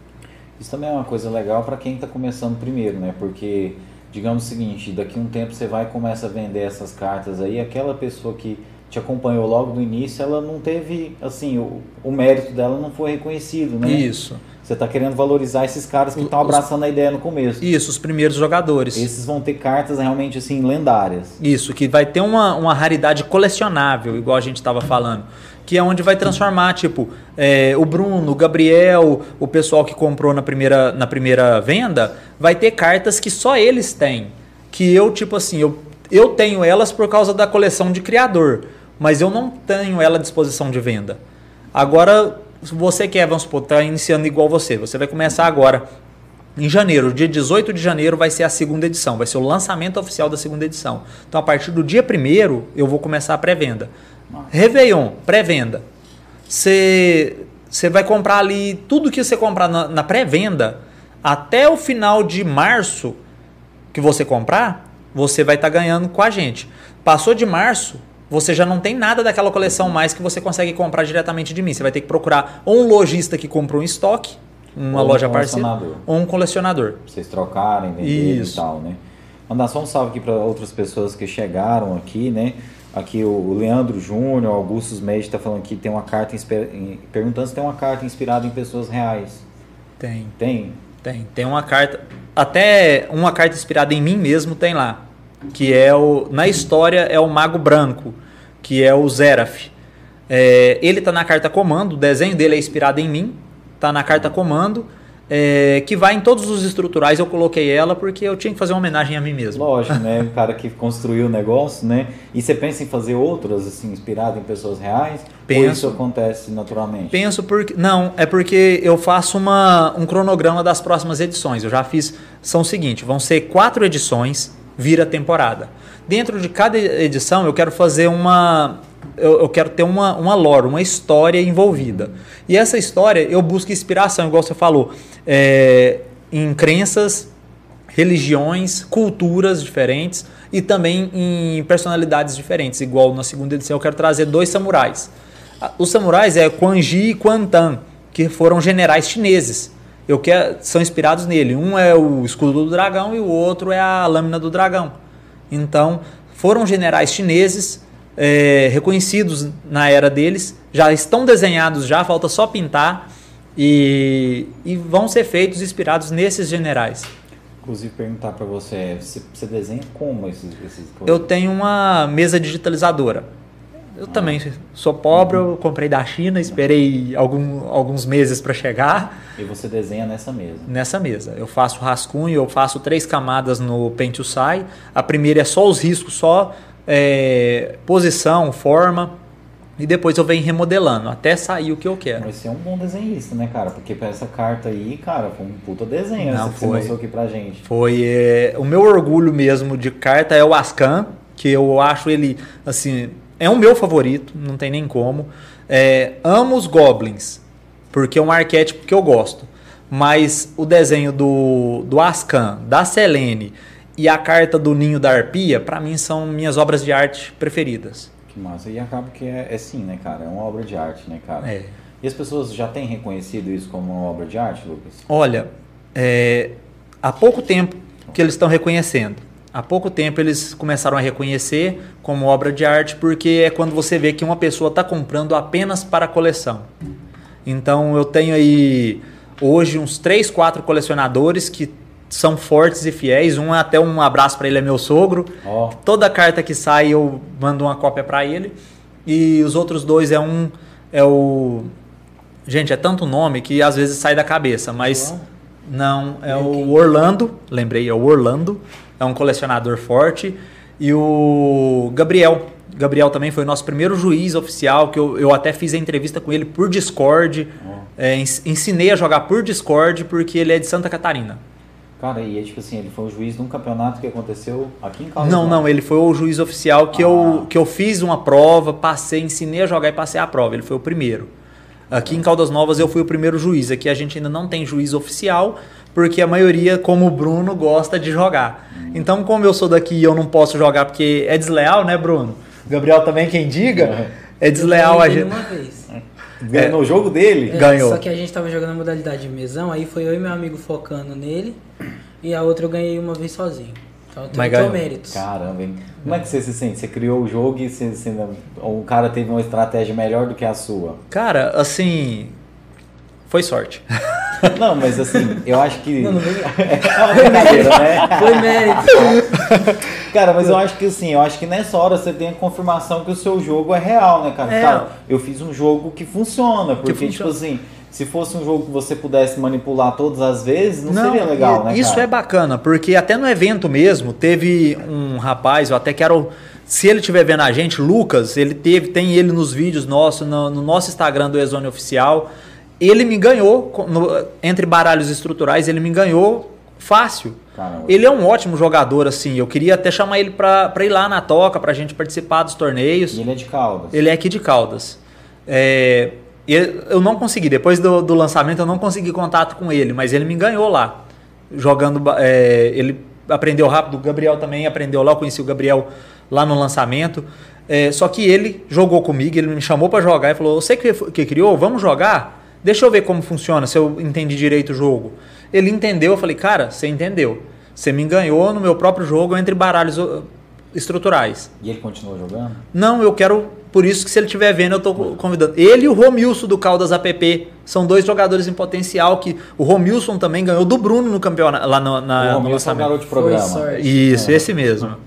Isso também é uma coisa legal para quem está começando primeiro, né? Porque, digamos o seguinte, daqui a um tempo você vai e começa a vender essas cartas aí, aquela pessoa que te acompanhou logo do início, ela não teve, assim, o, o mérito dela não foi reconhecido, né? Isso. Você está querendo valorizar esses caras que estão abraçando a ideia no começo. Isso, os primeiros jogadores. Esses vão ter cartas realmente, assim, lendárias. Isso, que vai ter uma, uma raridade colecionável, igual a gente estava falando. Que é onde vai transformar, tipo, é, o Bruno, o Gabriel, o pessoal que comprou na primeira, na primeira venda, vai ter cartas que só eles têm. Que eu, tipo assim, eu, eu tenho elas por causa da coleção de criador, mas eu não tenho ela à disposição de venda. Agora, você quer, vamos supor, tá iniciando igual você, você vai começar agora em janeiro, dia 18 de janeiro, vai ser a segunda edição, vai ser o lançamento oficial da segunda edição. Então, a partir do dia 1 eu vou começar a pré-venda. Réveillon, pré-venda. Você vai comprar ali tudo que você comprar na, na pré-venda até o final de março que você comprar, você vai estar ganhando com a gente. Passou de março, você já não tem nada daquela coleção mais que você consegue comprar diretamente de mim. Você vai ter que procurar ou um lojista que comprou em estoque, uma Ou um loja parceira, colecionador. ou um colecionador. Pra vocês trocarem, venderem Isso. e tal, né? Mandar só um salve aqui para outras pessoas que chegaram aqui, né? Aqui o Leandro Júnior, Augustus Médio está falando que tem uma carta perguntando se tem uma carta inspirada em pessoas reais. Tem, Tem? tem. Tem uma carta, até uma carta inspirada em mim mesmo tem lá, que é o na história é o Mago Branco, que é o Zeraf. É, ele tá na carta comando, o desenho dele é inspirado em mim, tá na carta comando, é, que vai em todos os estruturais. Eu coloquei ela porque eu tinha que fazer uma homenagem a mim mesmo. Lógico, né? O cara que construiu o negócio, né? E você pensa em fazer outras, assim, inspiradas em pessoas reais? Ou Penso. isso acontece naturalmente? Penso porque. Não, é porque eu faço uma, um cronograma das próximas edições. Eu já fiz. São o seguinte: vão ser quatro edições, vira temporada. Dentro de cada edição eu quero fazer uma. Eu, eu quero ter uma, uma lore, uma história envolvida. E essa história eu busco inspiração, igual você falou, é, em crenças, religiões, culturas diferentes e também em personalidades diferentes. Igual na segunda edição eu quero trazer dois samurais. Os samurais é Quan Ji e Quan Tan, que foram generais chineses. Eu quero, são inspirados nele. Um é o escudo do dragão e o outro é a lâmina do dragão. Então, foram generais chineses é, reconhecidos na era deles, já estão desenhados, já falta só pintar e, e vão ser feitos inspirados nesses generais. Inclusive, perguntar para você, você, você desenha como esses, esses Eu tenho uma mesa digitalizadora. Eu também sou pobre, eu comprei da China, esperei algum, alguns meses para chegar E você desenha nessa mesa. nessa mesa. Eu faço rascunho, eu faço três camadas no Paint to Sai. A primeira é só os riscos, só é, posição, forma, e depois eu venho remodelando até sair o que eu quero. Mas você é um bom desenhista, né, cara? Porque pra essa carta aí, cara, foi um puta desenho Não, essa que você mostrou aqui pra gente. Foi é, o meu orgulho mesmo de carta é o Ascan, que eu acho ele assim é o meu favorito, não tem nem como. É, amo os goblins porque é um arquétipo que eu gosto, mas o desenho do do Ascan, da Selene e a carta do Ninho da Arpia, pra mim, são minhas obras de arte preferidas. Que massa. E acaba que é, é sim, né, cara? É uma obra de arte, né, cara? É. E as pessoas já têm reconhecido isso como uma obra de arte, Lucas? Olha, é, há pouco tempo que eles estão reconhecendo. Há pouco tempo eles começaram a reconhecer como obra de arte, porque é quando você vê que uma pessoa está comprando apenas para a coleção. Então eu tenho aí hoje uns 3, 4 colecionadores que são fortes e fiéis. Um até um abraço para ele é meu sogro. Ó, Toda carta que sai eu mando uma cópia para ele. E os outros dois é um é o Gente, é tanto nome que às vezes sai da cabeça, mas não, é o Orlando, lembrei, é o Orlando, é um colecionador forte e o Gabriel. Gabriel também foi o nosso primeiro juiz oficial, que eu, eu até fiz a entrevista com ele por Discord. ó. É, ens- ensinei a jogar por Discord porque ele é de Santa Catarina. Cara, e é tipo assim, ele foi o juiz de um campeonato que aconteceu aqui em Caldas Não, não, ele foi o juiz oficial que, Ah. eu, que eu fiz uma prova, passei, ensinei a jogar e passei a prova. Ele foi o primeiro. Aqui em Caldas Novas eu fui o primeiro juiz. Aqui a gente ainda não tem juiz oficial, porque a maioria, como o Bruno, gosta de jogar. Então, como eu sou daqui e eu não posso jogar porque é desleal, né, Bruno? Gabriel também, quem diga, é desleal a gente. uma vez. Ganhou o jogo dele? É, Ganhou. Só que a gente tava jogando a modalidade de mesão, aí foi eu e meu amigo focando nele, e a outra eu ganhei uma vez sozinho. Então eu Mas tenho ganhou. méritos. Caramba, hein? Como é que você se sente? Você criou o jogo e você, você o cara teve uma estratégia melhor do que a sua? Cara, assim. Foi sorte. Não, mas assim, eu acho que. Não, não vem- É uma brincadeira, né? Foi mérito. Cara, mas eu acho que assim, eu acho que nessa hora você tem a confirmação que o seu jogo é real, né, cara? É. Cara, eu fiz um jogo que funciona, porque, funciona. tipo assim, se fosse um jogo que você pudesse manipular todas as vezes, não, seria legal, e- né? Isso cara? é bacana, porque até no evento mesmo, teve um rapaz, eu até quero. Se ele estiver vendo a gente, Lucas, ele teve, tem ele nos vídeos nossos, no, no nosso Instagram do Exone Oficial. Ele me ganhou, no- entre baralhos estruturais, ele me ganhou fácil. Caramba. Ele é um ótimo jogador, assim. Eu queria até chamar ele pra, pra ir lá na toca, pra gente participar dos torneios. E ele é de Caldas. Ele é aqui de Caldas. É, eu não consegui, depois do, do lançamento, eu não consegui contato com ele, mas ele me ganhou lá. Jogando. é, ele aprendeu rápido, o Gabriel também aprendeu lá, eu conheci o Gabriel lá no lançamento. É, só que ele jogou comigo, ele me chamou pra jogar e falou: Você que, que criou, vamos jogar? Deixa eu ver como funciona, se eu entendi direito o jogo. Ele entendeu, eu falei: Cara, você entendeu. Você me ganhou no meu próprio jogo entre baralhos ó, estruturais. E ele continua jogando? Não, eu quero. Por isso que se ele estiver vendo, eu tô convidando. Ele e o Romilson do Caldas APP são dois jogadores em potencial que o Romilson também ganhou do Bruno no campeonato lá no, na, o no Romilson é o lançamento. garoto de programa. Isso, esse mesmo.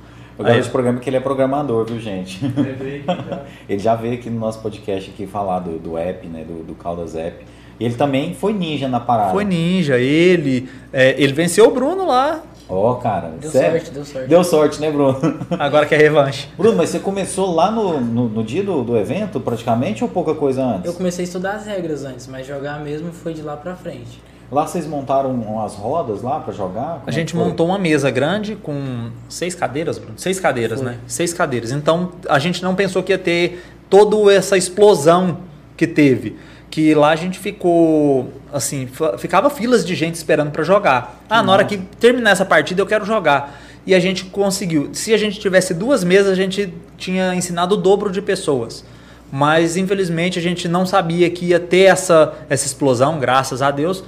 O garoto Aí- de programa que ele é programador, viu, gente? ele já veio aqui no nosso podcast aqui falar do, do app, né? Do, do Caldas App. E ele também foi ninja na parada. Foi ninja, ele. é, ele venceu o Bruno lá. Ó, cara, Deu sério? sorte, deu sorte. Deu sorte, né, Bruno? Agora que é revanche. Bruno, mas você começou lá no, no, no dia do, do evento, praticamente, ou pouca coisa antes? Eu comecei a estudar as regras antes, mas jogar mesmo foi de lá pra frente. Lá vocês montaram umas rodas lá pra jogar? Como A é gente foi? montou uma mesa grande com seis cadeiras, Bruno? Seis cadeiras, Foi. né? Seis cadeiras. Então a gente não pensou que ia ter toda essa explosão que teve. Que lá a gente ficou, assim, ficava filas de gente esperando para jogar. Ah, na hora que terminar essa partida eu quero jogar. E a gente conseguiu. Se a gente tivesse duas mesas, a gente tinha ensinado o dobro de pessoas. Mas infelizmente a gente não sabia que ia ter essa, essa explosão, graças a Deus.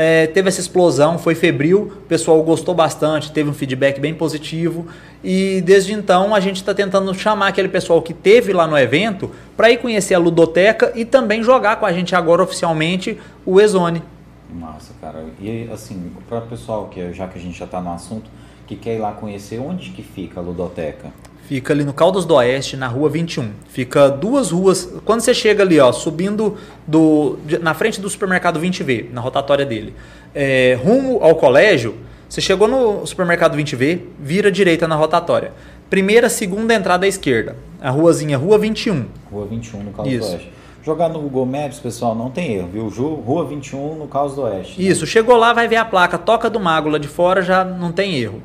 É, teve essa explosão, foi febril, o pessoal gostou bastante, teve um feedback bem positivo e desde então a gente está tentando chamar aquele pessoal que teve lá no evento para ir conhecer a ludoteca e também jogar com a gente agora oficialmente o Exone. Massa, cara. E assim, para o pessoal, que já que a gente já tá no assunto, que quer ir lá conhecer, onde que fica a ludoteca? Fica ali no Caldas do Oeste, na rua 21. Fica duas ruas. Quando você chega ali, ó, subindo do, na frente do supermercado 20V, na rotatória dele, é, rumo ao colégio, você chegou no supermercado 20V, vira direita na rotatória. Primeira, segunda entrada à esquerda. A ruazinha Rua 21. Rua 21, no do Isso. Oeste. Jogar no Google Maps, pessoal, não tem erro, viu? Rua 21, no Caos do Oeste. né? Isso, chegou lá, vai ver a placa Toca do Mago lá de fora, já não tem erro.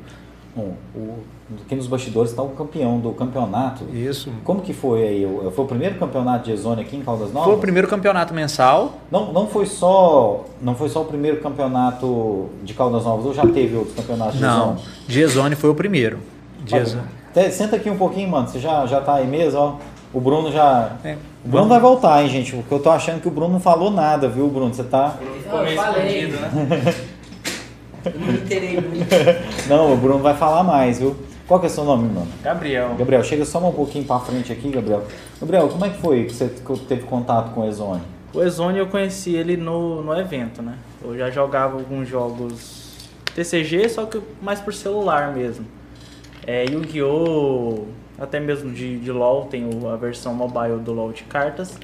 Bom, o aqui nos bastidores está o campeão do campeonato. Isso. Como que foi aí? Foi o primeiro campeonato de Exone aqui em Caldas Novas? Foi o primeiro campeonato mensal. Não, não foi só não foi só o primeiro campeonato de Caldas Novas, ou já teve outros campeonatos de Não, Exone? Giesone foi o primeiro. Giesone. Até- Senta aqui um pouquinho, mano. Você já, já tá aí mesmo, ó. O Bruno já. É, O Bruno vai voltar, hein, gente? Porque eu tô achando que o Bruno não falou nada, viu, Bruno? Você tá. Não, eu falei. Eu não me interei muito. Não, o Bruno vai falar mais, viu? Qual que é o seu nome, mano? Gabriel. Gabriel, chega só um pouquinho pra frente aqui, Gabriel. Gabriel, como é que foi que você teve contato com o Exone? O Exone eu conheci ele no, no evento, né? Eu já jogava alguns jogos TCG, só que mais por celular mesmo. É, Yu-Gi-Oh! Até mesmo de, de LoL, tem a versão mobile do LoL de cartas.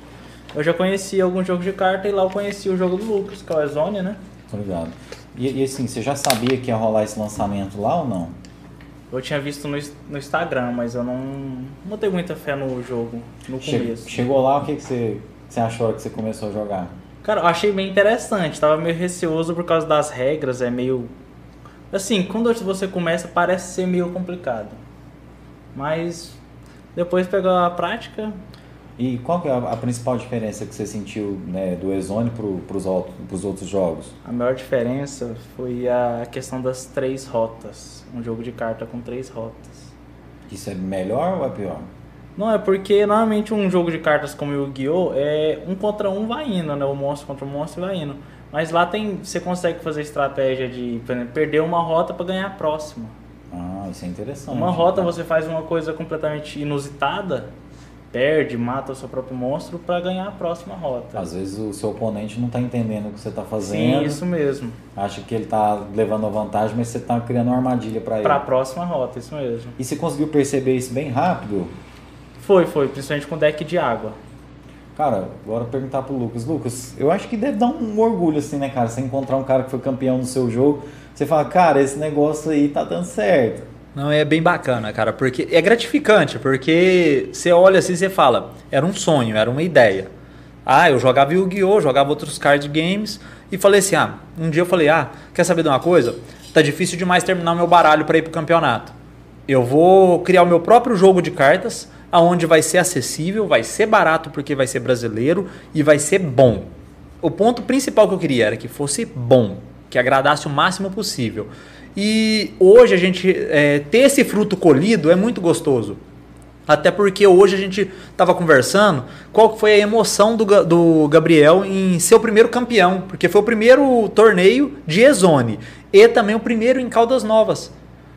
Eu já conheci alguns jogos de carta e lá eu conheci o jogo do Lucas, que é o Exone, né? Obrigado. E, e assim, você já sabia que ia rolar esse lançamento lá ou não? Eu tinha visto no, no Instagram, mas eu não, não tenho muita fé no jogo no começo. chegou lá, o que, que você, que você achou que você começou a jogar? Cara, eu achei bem interessante. Tava meio receoso por causa das regras, é meio. Assim, quando você começa, parece ser meio complicado. Mas depois pegou a prática. E qual que é a, a principal diferença que você sentiu né, do Exone para os outros jogos? A maior diferença foi a questão das três rotas. Um jogo de carta com três rotas. Isso é melhor ou é pior? Não, é porque normalmente um jogo de cartas como o Yu-Gi-Oh! é um contra um vai indo, né? O monstro contra o monstro vai indo. Mas lá tem, você consegue fazer estratégia de, exemplo, perder uma rota para ganhar a próxima. Ah, isso é interessante. Uma rota você faz uma coisa completamente inusitada, perde, mata o seu próprio monstro para ganhar a próxima rota. Às vezes o seu oponente não está entendendo o que você está fazendo. Sim, isso mesmo. Acha que ele está levando vantagem, mas você está criando uma armadilha para ele. Para a próxima rota, isso mesmo. E você conseguiu perceber isso bem rápido? Foi, foi, principalmente com deck de água. Cara, agora perguntar pro Lucas. Lucas, eu acho que deve dar um orgulho, assim, né, cara? Você encontrar um cara que foi campeão no seu jogo, você fala, cara, esse negócio aí tá dando certo. Não, é bem bacana, cara, porque é gratificante, porque você olha assim e você fala, era um sonho, era uma ideia. Ah, eu jogava Yu-Gi-Oh!, jogava outros card games e falei assim, ah, um dia eu falei, ah, quer saber de uma coisa? Tá difícil demais terminar meu baralho para ir pro campeonato. Eu vou criar o meu próprio jogo de cartas, aonde vai ser acessível, vai ser barato porque vai ser brasileiro e vai ser bom. O ponto principal que eu queria era que fosse bom, que agradasse o máximo possível. E hoje a gente é, ter esse fruto colhido é muito gostoso. Até porque hoje a gente estava conversando qual foi a emoção do, do Gabriel em ser o primeiro campeão, porque foi o primeiro torneio de Exone e também o primeiro em Caldas Novas.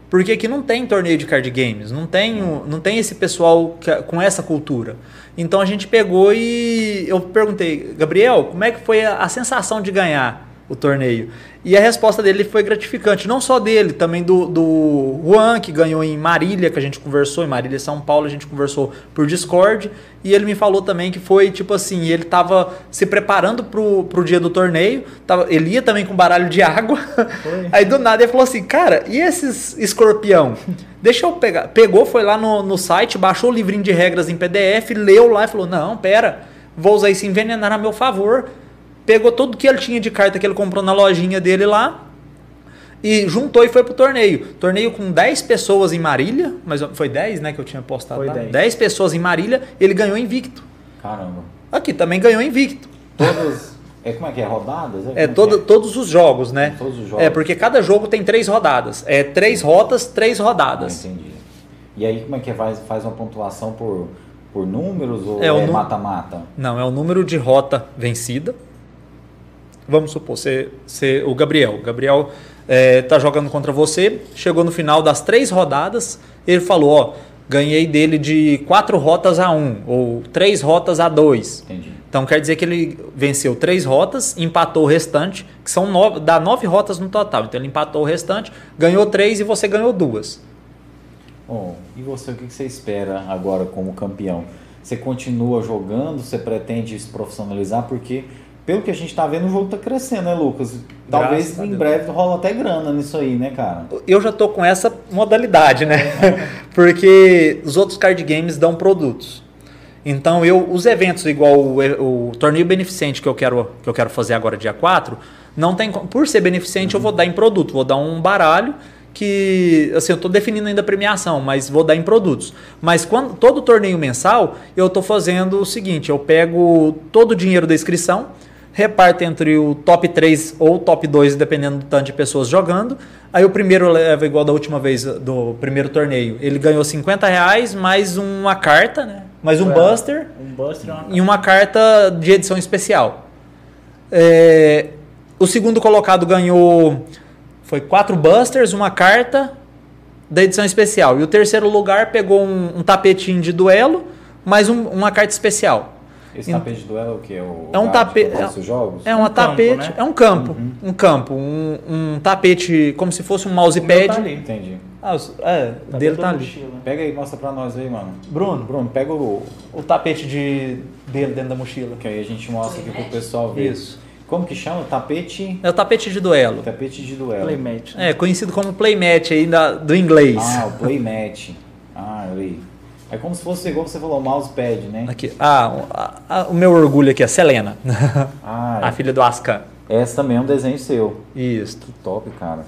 Porque aqui não tem torneio de card games, não tem, não tem esse pessoal com essa cultura. Então a gente pegou e eu perguntei, Gabriel, como é que foi a, a sensação de ganhar o torneio? E a resposta dele foi gratificante, não só dele, também do, do Juan, que ganhou em Marília, que a gente conversou, em Marília, São Paulo, a gente conversou por Discord, e ele me falou também que foi tipo assim, ele tava se preparando pro, pro dia do torneio, tava, ele ia também com baralho de água, aí do nada ele falou assim, cara, e esses escorpião? Deixa eu pegar. Pegou, foi lá no, no site, baixou o livrinho de regras em PDF, leu lá e falou, não, pera, vou usar isso envenenar a meu favor. Pegou tudo que ele tinha de carta que ele comprou na lojinha dele lá, e juntou e foi pro torneio. Torneio com 10 pessoas em Marília, mas foi 10, né, que eu tinha postado Foi lá. 10. 10 pessoas em Marília, ele ganhou invicto. Caramba. Aqui também ganhou invicto. Todas. É como é que é? Rodadas? É, que todo, todos os jogos, né? Todos os jogos. É, porque cada jogo tem três rodadas. É três rotas, três Ah, rodadas. entendi. E aí como é que é? Faz, faz uma pontuação por, por números ou É, é o nu- mata-mata? Não, é o número de rota vencida. Vamos supor, você, você, o Gabriel. O Gabriel é, tá jogando contra você, chegou no final das três rodadas, ele falou, ó, ganhei dele de quatro rotas a um, ou três rotas a dois. Entendi. Então quer dizer que ele venceu três rotas, empatou o restante, que são nove, dá nove rotas no total. Então ele empatou o restante, ganhou três e você ganhou duas. Bom, e você, o que que você espera agora como campeão? Você continua jogando? Você pretende se profissionalizar? Porque, pelo que a gente tá vendo, o jogo tá crescendo, né, Lucas? Talvez Graças em breve rola até grana nisso aí, né, cara? eu já tô com essa modalidade, né? Porque os outros card games dão produtos. Então eu os eventos igual o, o torneio beneficente que eu quero que eu quero fazer agora dia 4, não tem por ser beneficente eu vou dar em produto, vou dar um baralho que assim, eu estou definindo ainda a premiação, mas vou dar em produtos. Mas quando todo torneio mensal, eu estou fazendo o seguinte, eu pego todo o dinheiro da inscrição, reparto entre o top 3 ou top 2, dependendo do tanto de pessoas jogando. Aí o primeiro leva igual da última vez do primeiro torneio. Ele ganhou 50 reais mais uma carta, né? Mais um É. buster Um Buster e uma e uma carta de edição especial. É, o segundo colocado ganhou foi quatro busters, uma carta da edição especial. E o terceiro lugar pegou um, um tapetinho de duelo mais um- uma carta especial. Esse Ent- tapete de duelo é o quê? O É um lugar tape- que acontece os jogos? É uma Um campo, tapete, né? é um campo, Uhum. um campo, um, um tapete como se fosse um O meu mousepad. tá ali. Entendi. Ah, os- é, Tá dele dentro tá ali. mochila. Pega aí, mostra pra nós aí, mano. Bruno, Bruno, pega o... o tapete de dele dentro da mochila. Que aí a gente mostra aqui pro pessoal ver. Isso. Como que chama? Tapete... É o tapete de duelo. Tapete de duelo. Playmat. né? É, conhecido como playmat aí da- do inglês. Ah, o playmat. Ah, ali. É como se fosse, igual você falou, mousepad, né? Aqui. Ah, o- a- a- o meu orgulho aqui, a Selena. Ah, a filha do Ascan. essa também é um desenho seu. Isso. Que top, cara.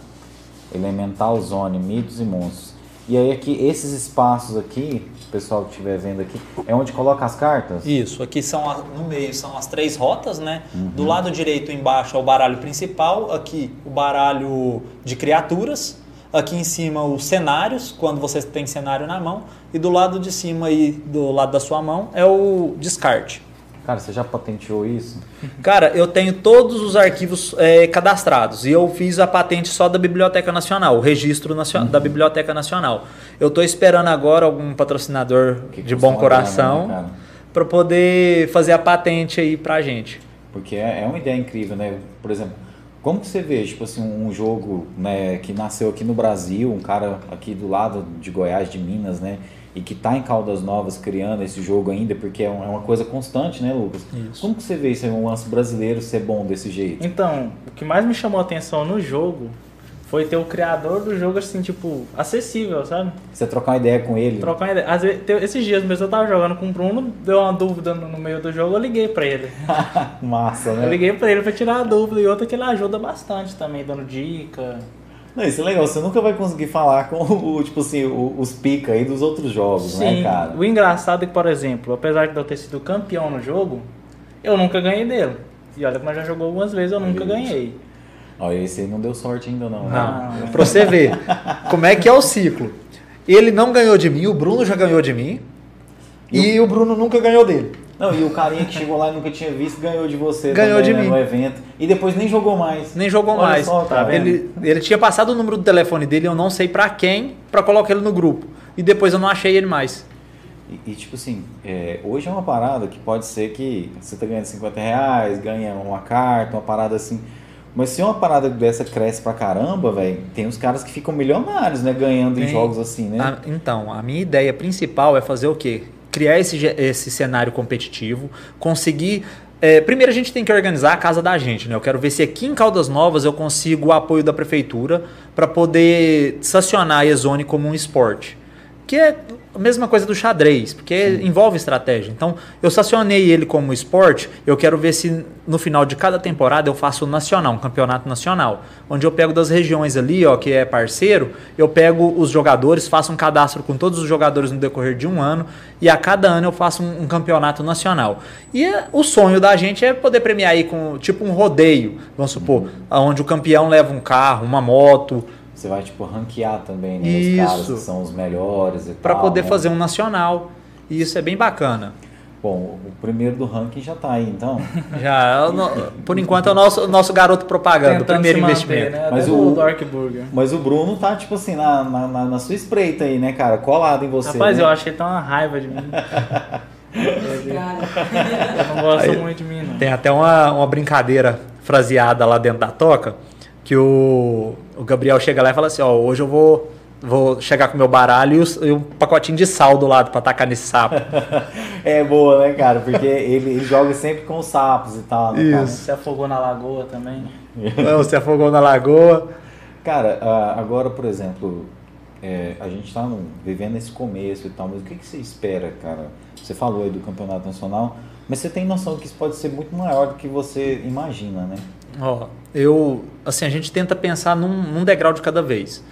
Elemental Zone, mitos e monstros. E aí aqui, esses espaços aqui, o pessoal que estiver vendo aqui, é onde coloca as cartas? Isso, aqui são a- no meio são as três rotas, né? Do lado direito embaixo é o baralho principal, aqui o baralho de criaturas, aqui em cima os cenários, quando você tem cenário na mão, e do lado de cima e do lado da sua mão é o descarte. Cara, você já patenteou isso? Cara, eu tenho todos os arquivos é, cadastrados e eu fiz a patente só da Biblioteca Nacional, o registro nacio- da Biblioteca Nacional. Eu estou esperando agora algum patrocinador Que de bom coração né, para poder fazer a patente aí pra gente. Porque é, é uma ideia incrível, né? Por exemplo, como que você vê, tipo assim, um jogo né, que nasceu aqui no Brasil, um cara aqui do lado de Goiás, de Minas, né? E que tá em Caldas Novas criando esse jogo ainda, porque é é uma coisa constante, né, Lucas? Isso. Como que você vê esse um lance brasileiro ser bom desse jeito? Então, o que mais me chamou a atenção no jogo foi ter o criador do jogo assim, tipo, acessível, sabe? Você trocar uma ideia com ele? Trocar uma ideia. Às vezes, esses dias mesmo eu tava jogando com o Bruno, deu uma dúvida no, no meio do jogo, eu liguei pra ele. Massa, Eu né? liguei pra ele pra tirar a dúvida e outra que ele ajuda bastante também, dando dica. Não, isso é legal, você nunca vai conseguir falar com o, tipo assim, os pica aí dos outros jogos, né, cara? o engraçado é que, por exemplo, apesar de eu ter sido campeão no jogo, eu nunca ganhei dele. E olha que nós já jogou algumas vezes, eu nunca ganhei. Olha, esse aí não deu sorte ainda não, né? Não. Pra você ver como é que é o ciclo. Ele não ganhou de mim, o Bruno já ganhou de mim e o Bruno nunca ganhou dele. Não, e o carinha que chegou lá e nunca tinha visto ganhou de você Ganhou também, de né, mim. no evento. E depois nem jogou mais. Nem jogou Olha mais. só, tá vendo? ele, ele tinha passado o número do telefone dele, eu não sei pra quem, pra colocar ele no grupo. E depois eu não achei ele mais. E, e, tipo assim, é, hoje é uma parada que pode ser que você tá ganhando 50 reais, ganha uma carta, uma parada assim. Mas se uma parada dessa cresce pra caramba, velho, tem uns caras que ficam milionários, né? Ganhando em Tem. jogos assim, né? A- então, a minha ideia principal é fazer o quê? Criar esse, esse cenário competitivo, conseguir. é, primeiro a gente tem que organizar a casa da gente, né? Eu quero ver se aqui em Caldas Novas eu consigo o apoio da prefeitura para poder sancionar a Exone como um esporte. Que é a mesma coisa do xadrez, porque envolve estratégia. Então, eu sancionei ele como esporte, eu quero ver se no final de cada temporada eu faço o nacional, um campeonato nacional, onde eu pego das regiões ali, ó, que é parceiro, eu pego os jogadores, faço um cadastro com todos os jogadores no decorrer de um ano, e a cada ano eu faço um, um campeonato nacional. E é- o sonho da gente é poder premiar aí com tipo um rodeio, vamos supor, onde o campeão leva um carro, uma moto, Você vai, tipo, ranquear também, né? Os Isso. caras que são os melhores e para tal, poder né? fazer um nacional. E isso é bem bacana. Bom, o primeiro do ranking já tá aí, então. Já, é por enquanto, é o nosso, nosso garoto propaganda, o primeiro manter, investimento. né? Mas o- Dark Burger. Mas o Bruno tá, tipo assim, na, na, na- na sua espreita aí, né, cara? Colado em você. Rapaz, né? eu acho que ele tá uma raiva de mim. Ele não gosta Aí- muito de mim, não. Tem até uma, uma brincadeira fraseada lá dentro da toca, que o, o Gabriel chega lá e fala assim, ó, hoje eu vou, vou chegar com meu baralho e, um pacotinho de sal do lado pra tacar nesse sapo. É boa, né, cara? Porque ele, ele joga sempre com os sapos e tal, né, cara? Se afogou na lagoa também. Não, Você afogou na lagoa. Cara, ah, agora, por exemplo, é, a gente tá no- vivendo esse começo e tal, mas o que, que você espera, cara? Você falou aí do campeonato nacional, mas você tem noção que isso pode ser muito maior do que você imagina, né? Ó, eu, assim, a gente tenta pensar num, num degrau de cada vez.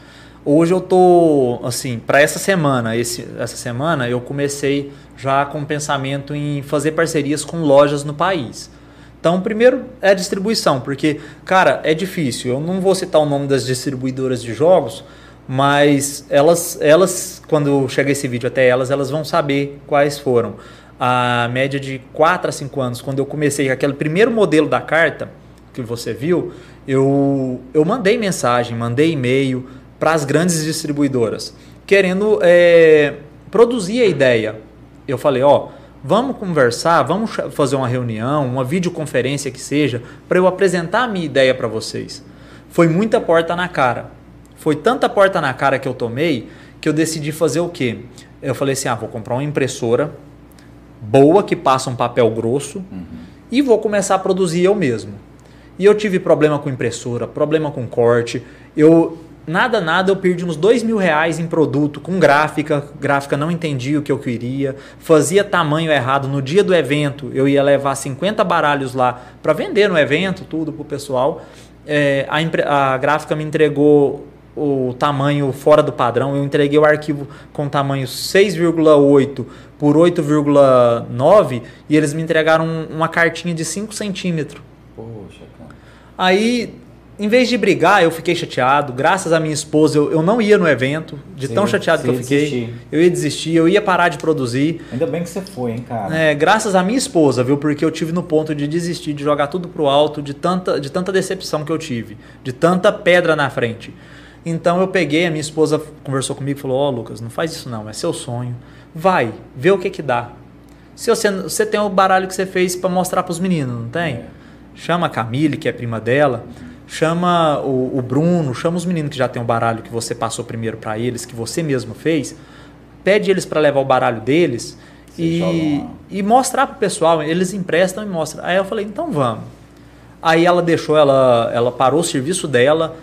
Hoje eu tô, assim, para essa semana, esse, essa semana eu comecei já com pensamento em fazer parcerias com lojas no país. Então, primeiro é a distribuição, porque, cara, é difícil. Eu não vou citar o nome das distribuidoras de jogos, mas elas, elas quando chega esse vídeo até elas, elas vão saber quais foram. A média de 4 a 5 anos, quando eu comecei aquele primeiro modelo da carta que você viu, eu, eu mandei mensagem, mandei e-mail para as grandes distribuidoras, querendo é, produzir a ideia. Eu falei, ó, vamos conversar, vamos fazer uma reunião, uma videoconferência que seja, para eu apresentar a minha ideia para vocês. Foi muita porta na cara. Foi tanta porta na cara que eu tomei que eu decidi fazer o quê? Eu falei assim, ah, vou comprar uma impressora boa que passa um papel grosso uhum. e vou começar a produzir eu mesmo. E eu tive problema com impressora, problema com corte. Eu nada, nada, eu perdi uns dois mil reais em produto com gráfica. Gráfica não entendia o que eu queria. Fazia tamanho errado. No dia do evento, eu ia levar 50 baralhos lá para vender no evento, tudo pro pessoal. É, a, a gráfica me entregou o tamanho fora do padrão. Eu entreguei o arquivo com tamanho 6,8 por 8,9 e eles me entregaram uma cartinha de 5 centímetros. Poxa. Aí em vez de brigar, eu fiquei chateado. Graças à minha esposa, eu, eu não ia no evento, de tão chateado que eu fiquei. Desistir. Eu ia desistir, eu ia parar de produzir. Ainda bem que você foi, hein, cara. É, graças à minha esposa, viu? Porque eu tive no ponto de desistir, de jogar tudo pro alto, de tanta, de tanta decepção que eu tive, de tanta pedra na frente. Então eu peguei, a minha esposa conversou comigo e falou: Ó, oh, Lucas, não faz isso não, é seu sonho. Vai, vê o que que dá. Se você, você tem o baralho que você fez para mostrar para os meninos, não tem? É. Chama a Camille, que é prima dela chama o, o, Bruno, chama os meninos que já tem o baralho que você passou primeiro para eles, que você mesmo fez, pede eles para levar o baralho deles e, e mostrar pro pessoal, eles emprestam e mostram. Aí eu falei, então vamos. Aí ela deixou, ela, ela parou o serviço dela,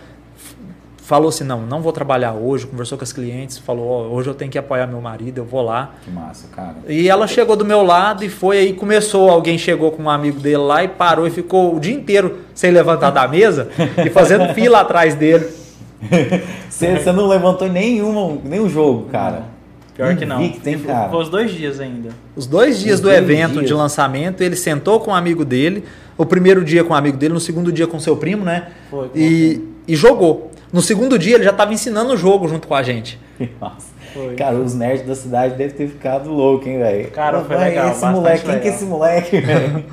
falou assim, não, não vou trabalhar hoje, conversou com as clientes, falou, oh, hoje eu tenho que apoiar meu marido, eu vou lá. Que massa, cara. E ela chegou do meu lado e foi aí, começou, alguém chegou com um amigo dele lá e parou e ficou o dia inteiro sem levantar da mesa e fazendo fila atrás dele. Você, você não levantou nenhum, nenhum jogo, cara. Pior que não. tem, cara. Foi os dois dias ainda. Os dois dias os do dois evento dias. de lançamento, ele sentou com um amigo dele, o primeiro dia com um amigo dele, no segundo dia com seu primo, né? Foi. E, e jogou. No segundo dia ele já estava ensinando o jogo junto com a gente. Nossa. Foi. Cara, os nerds da cidade devem ter ficado louco, hein, velho? Cara, foi legal. Esse moleque, legal. quem que é esse moleque, velho?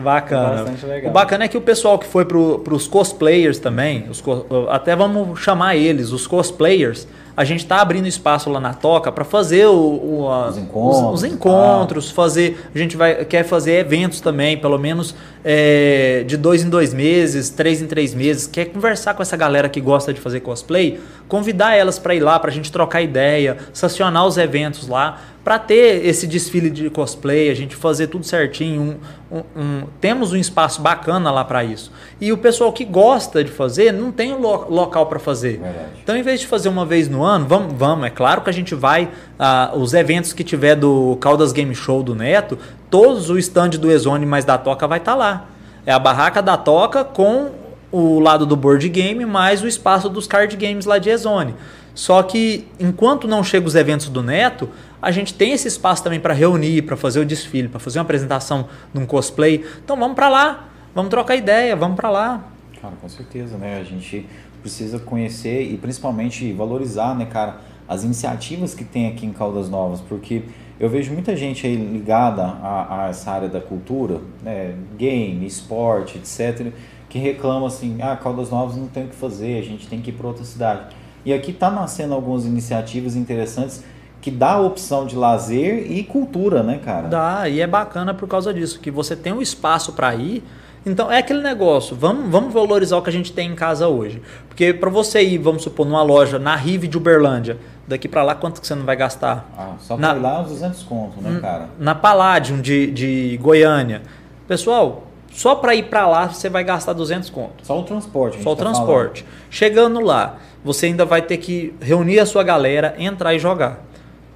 Bacana. O bacana é que o pessoal que foi para os cosplayers também, os, até vamos chamar eles, os cosplayers, a gente está abrindo espaço lá na Toca para fazer o, o, a, os encontros, os, os encontros fazer, a gente vai, quer fazer eventos também, pelo menos é, de dois em dois meses, três em três meses, quer conversar com essa galera que gosta de fazer cosplay, convidar elas para ir lá, para a gente trocar ideia, sancionar os eventos lá, para ter esse desfile de cosplay, a gente fazer tudo certinho. Um, um, um, temos um espaço bacana lá para isso. E o pessoal que gosta de fazer não tem lo local para fazer. Verdade. Então, em vez de fazer uma vez no ano, vamos, vamos. É claro que a gente vai. Uh, os eventos que tiver do Caldas Game Show do Neto, todos o stand do Exone mais da Toca vai estar tá lá. É a barraca da Toca com o lado do board game mais o espaço dos card games lá de Exone. Só que enquanto não chegam os eventos do Neto, a gente tem esse espaço também para reunir, para fazer o desfile, para fazer uma apresentação de um cosplay. Então vamos para lá, vamos trocar ideia, vamos para lá. Cara, com certeza, né? A gente precisa conhecer e principalmente valorizar, né, cara, as iniciativas que tem aqui em Caldas Novas, porque eu vejo muita gente aí ligada a, a essa área da cultura, né, game, esporte, etc., que reclama assim, ah, Caldas Novas não tem o que fazer, a gente tem que ir para outra cidade. E aqui está nascendo algumas iniciativas interessantes que dá a opção de lazer e cultura, né, cara? Dá, e é bacana por causa disso, que você tem um espaço para ir. Então é aquele negócio, vamos, vamos valorizar o que a gente tem em casa hoje. Porque para você ir, vamos supor, numa loja na Rive de Uberlândia, daqui para lá quanto que você não vai gastar? Ah, só para lá uns 200 contos, né, cara? Na Palladium de, de Goiânia. Pessoal, só para ir para lá você vai gastar 200 contos. Só o transporte. Só o tá transporte. Falando. Chegando lá, você ainda vai ter que reunir a sua galera, entrar e jogar.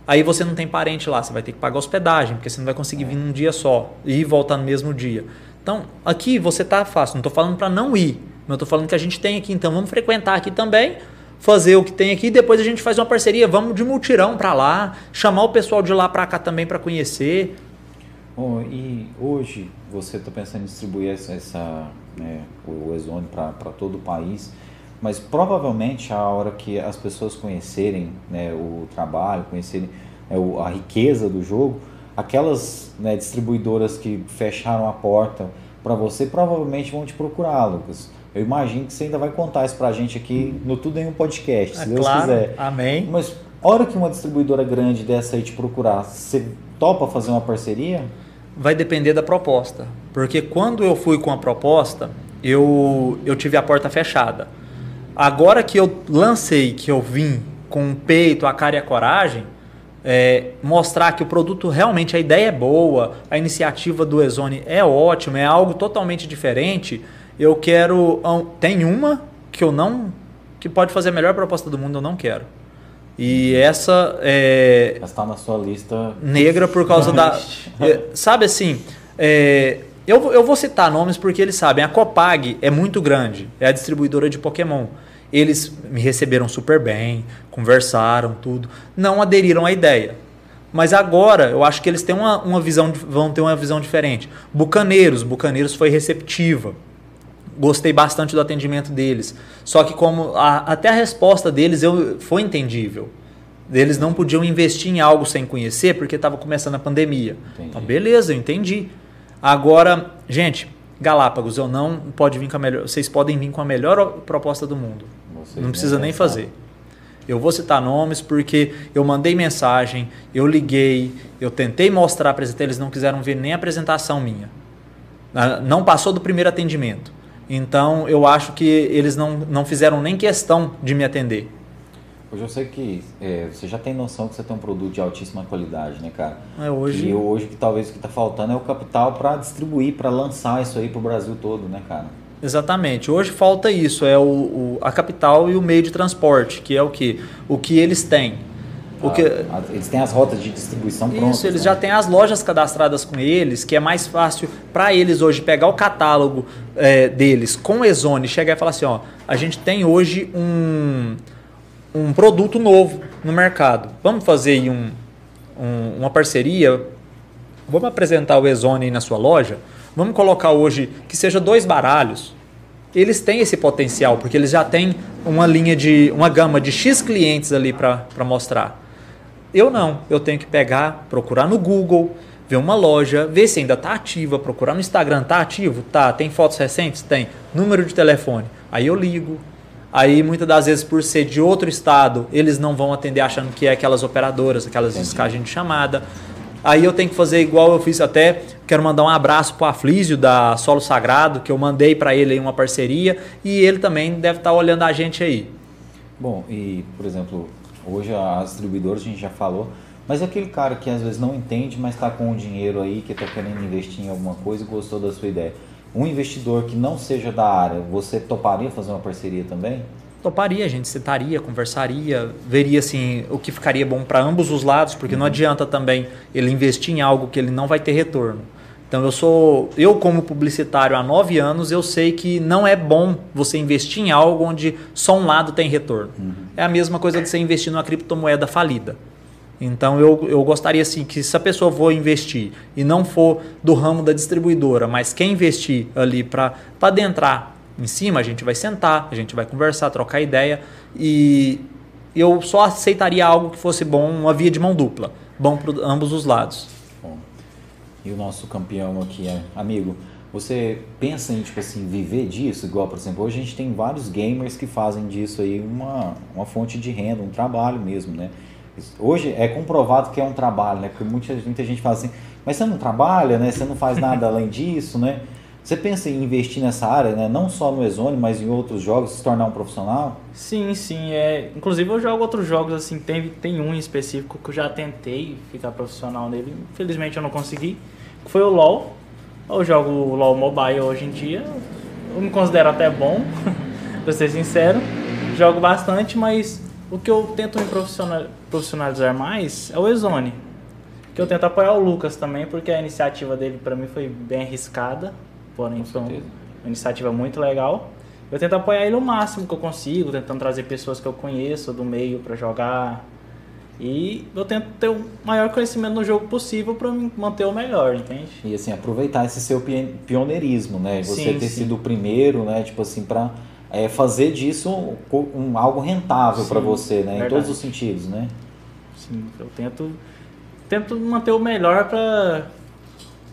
Aí você não tem parente lá, você vai ter que pagar hospedagem, porque você não vai conseguir vir num dia só e voltar no mesmo dia. Então, aqui você tá fácil, não estou falando para não ir, mas estou falando que a gente tem aqui, então vamos frequentar aqui também, fazer o que tem aqui, depois a gente faz uma parceria, vamos de multirão para lá, chamar o pessoal de lá para cá também para conhecer. Bom, e hoje você está pensando em distribuir essa, essa né, o Ozone para todo o país, mas provavelmente a hora que as pessoas conhecerem né, o trabalho, conhecerem né, a riqueza do jogo, aquelas né, distribuidoras que fecharam a porta para você provavelmente vão te procurar, Lucas. Eu imagino que você ainda vai contar isso para a gente aqui no Tudo em um Podcast, se É Deus claro, quiser. Amém. Mas a hora que uma distribuidora grande dessa aí te procurar, você topa fazer uma parceria? Vai depender da proposta. Porque quando eu fui com a proposta, eu, eu tive a porta fechada. Agora que eu lancei, que eu vim com o peito, a cara e a coragem, é, mostrar que o produto realmente, a ideia é boa, a iniciativa do Ezone é ótima, é algo totalmente diferente. Eu quero. Tem uma que eu não. que pode fazer a melhor proposta do mundo, eu não quero. E essa é, Está na sua lista. negra por causa da. Sabe assim, é, eu, eu vou citar nomes porque eles sabem. A Copag é muito grande, é a distribuidora de Pokémon. Eles me receberam super bem, conversaram, tudo. Não aderiram à ideia. Mas agora eu acho que eles têm uma, uma visão, vão ter uma visão diferente. Bucaneiros, Bucaneiros foi receptiva. Gostei bastante do atendimento deles. Só que como a- até a resposta deles eu, foi entendível. Eles não podiam investir em algo sem conhecer porque estava começando a pandemia. Entendi. Então, beleza, eu entendi. Agora, gente, Galápagos, eu não pode vir com a melhor. Vocês podem vir com a melhor proposta do mundo. Vocês não precisa nem fazer. Eu vou citar nomes porque eu mandei mensagem, eu liguei, eu tentei mostrar, apresentar, eles não quiseram ver nem a apresentação minha. Ah, Não passou do primeiro atendimento. Então eu acho que eles não, não fizeram nem questão de me atender. Hoje eu sei que é, você já tem noção que você tem um produto de altíssima qualidade, né, cara? É, hoje- E hoje que talvez o que está faltando é o capital para distribuir, para lançar isso aí para o Brasil todo, né, cara? Exatamente. Hoje falta isso, é o, o- a capital e o meio de transporte, que é o que? O que eles têm. O que, A- a- eles têm as rotas de distribuição prontas. Isso, eles né? já têm as lojas cadastradas com eles, que é mais fácil para eles hoje pegar o catálogo é, deles com o Ezone, chegar e falar assim, ó, a gente tem hoje um, um produto novo no mercado. Vamos fazer um, um- uma parceria, vamos apresentar o Ezone aí na sua loja, vamos colocar hoje que seja dois baralhos. Eles têm esse potencial, porque eles já têm uma linha de, uma gama de X clientes ali para mostrar. Eu não, eu tenho que pegar, procurar no Google, ver uma loja, ver se ainda está ativa, procurar no Instagram, tá ativo? Tá, tem fotos recentes? Tem. Número de telefone. Aí eu ligo. Aí muitas das vezes por ser de outro estado, eles não vão atender achando que é aquelas operadoras, aquelas Entendi. de chamada. Aí eu tenho que fazer igual eu fiz até, quero mandar um abraço pro Aflísio da Solo Sagrado, que eu mandei para ele aí uma parceria e ele também deve estar olhando a gente aí. Bom, e, por exemplo, hoje as distribuidoras a gente já falou, mas aquele cara que às vezes não entende, mas está com o dinheiro aí, que está querendo investir em alguma coisa e gostou da sua ideia. Um investidor que não seja da área, você toparia fazer uma parceria também? Toparia, a gente sentaria, conversaria, veria assim o que ficaria bom para ambos os lados, porque não adianta também ele investir em algo que ele não vai ter retorno. Então eu sou, eu como publicitário há nove anos, eu sei que não é bom você investir em algo onde só um lado tem retorno. É a mesma coisa de você investir numa criptomoeda falida. Então eu, eu gostaria assim que se a pessoa for investir e não for do ramo da distribuidora, mas quer investir ali para adentrar em cima, a gente vai sentar, a gente vai conversar, trocar ideia e eu só aceitaria algo que fosse bom, uma via de mão dupla, bom para ambos os lados. Bom, e o nosso campeão aqui é amigo. Você pensa em tipo assim viver disso? Igual, por exemplo, hoje a gente tem vários gamers que fazem disso aí uma, uma fonte de renda, um trabalho mesmo, né? Hoje é comprovado que é um trabalho, né? Porque muita, muita gente fala assim, mas você não trabalha, né? Você não faz nada além disso, né? Você pensa em investir nessa área, né? Não só no Ezone, mas em outros jogos, se tornar um profissional? Sim, sim. É, inclusive eu jogo outros jogos assim, tem, tem um em específico que eu já tentei ficar profissional nele. Infelizmente eu não consegui. que Foi o LoL. Eu jogo o LoL Mobile hoje em dia. Eu me considero até bom, pra ser sincero. Jogo bastante, mas o que eu tento me profissional- profissionalizar mais é o Ezone. Que eu tento apoiar o Lucas também, porque a iniciativa dele pra mim foi bem arriscada. Porém, foi um- uma iniciativa muito legal. eu tento apoiar ele o máximo que eu consigo, tentando trazer pessoas que eu conheço do meio pra jogar. E eu tento ter o maior conhecimento no jogo possível me manter o melhor, entende? E assim, aproveitar esse seu pio- pioneirismo, né? Você Sim, ter sim. sido o primeiro, né? Tipo assim, pra é, fazer disso um, um- algo rentável pra você, né? Em todos os sentidos, né? Sim, eu tento, tento manter o melhor pra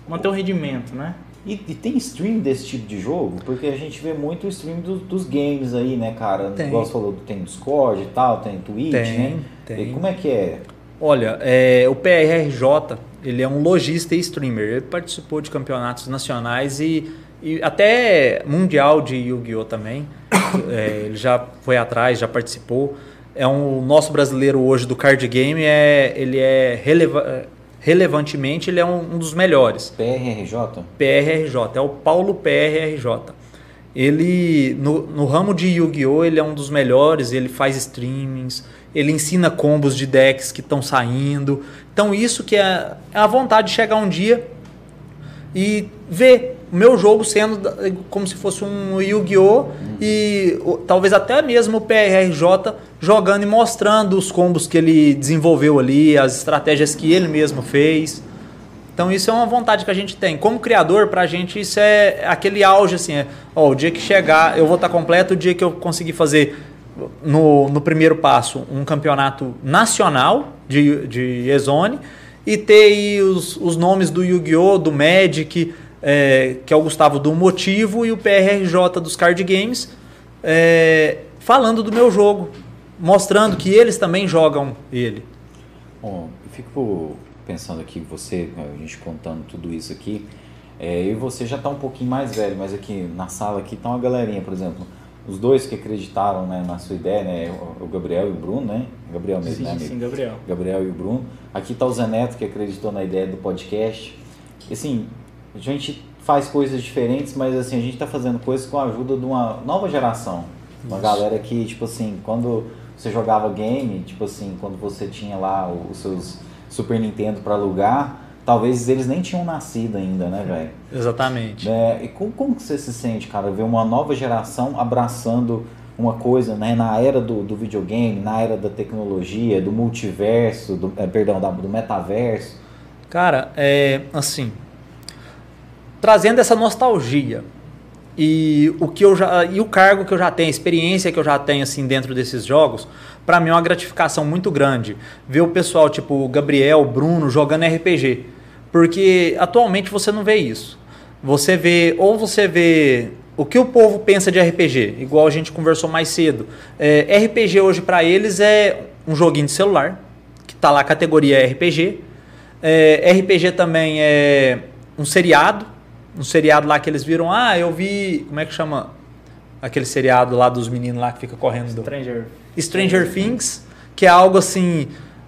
manter o rendimento, né? E, e tem stream desse tipo de jogo? Porque a gente vê muito o stream do- dos games aí, né, cara? Tem. Igual você falou, tem Discord e tal, tem Twitch, Tem, né? tem. E como é que é? Olha, é, o PRRJ, ele é um lojista e streamer. Ele participou de campeonatos nacionais e, e até mundial de Yu-Gi-Oh! também. É, ele já foi atrás, já participou. É um o nosso brasileiro hoje do card game, é, ele é releva- relevantemente ele é um, um dos melhores. PRRJ? PRRJ, é o Paulo PRRJ. Ele, no, no ramo de Yu-Gi-Oh!, ele é um dos melhores, ele faz streamings, ele ensina combos de decks que estão saindo. Então isso que é, é a vontade de chegar um dia e ver o meu jogo sendo como se fosse um Yu-Gi-Oh! e talvez até mesmo o PRRJ jogando e mostrando os combos que ele desenvolveu ali, as estratégias que ele mesmo fez. Então isso é uma vontade que a gente tem. Como criador, pra gente isso é aquele auge assim, é, ó, o dia que chegar, eu vou estar completo, o dia que eu conseguir fazer no, no primeiro passo um campeonato nacional de, de Ezone e ter aí os, os nomes do Yu-Gi-Oh!, do Magic, é, que é o Gustavo do Motivo e o PRRJ dos Card Games, é, falando do meu jogo, mostrando que eles também jogam ele. Bom, eu fico pensando aqui, você, a gente contando tudo isso aqui, é, eu e você já tá um pouquinho mais velho, mas aqui na sala aqui tá uma galerinha, por exemplo, os dois que acreditaram né, na sua ideia, né, o Gabriel e o Bruno, né? Gabriel mesmo, Sim, né, amigo? sim, Gabriel. Gabriel e o Bruno. Aqui tá o Zé Neto, que acreditou na ideia do podcast. E, assim, a gente faz coisas diferentes, mas assim, a gente tá fazendo coisas com a ajuda de uma nova geração. Uma galera que, tipo assim, quando você jogava game, tipo assim, quando você tinha lá os seus Super Nintendo para alugar, talvez eles nem tinham nascido ainda, né, velho? Exatamente. É, e como, como que você se sente, cara, ver uma nova geração abraçando uma coisa, né, na era do, do videogame, na era da tecnologia, do multiverso, do, é, perdão, da- do metaverso? Cara, é assim, trazendo essa nostalgia e o que eu já e o cargo que eu já tenho, a experiência que eu já tenho assim dentro desses jogos, pra mim é uma gratificação muito grande ver o pessoal tipo Gabriel, Bruno jogando RPG, porque atualmente você não vê isso. Você vê ou você vê o que o povo pensa de RPG, igual a gente conversou mais cedo. É, RPG hoje pra eles é um joguinho de celular que tá lá categoria RPG. É, RPG também é um seriado. Um seriado lá que eles viram. Ah, eu vi. Como é que chama? Aquele seriado lá dos meninos lá que fica correndo. Do... Stranger. Stranger Things. Que é algo assim.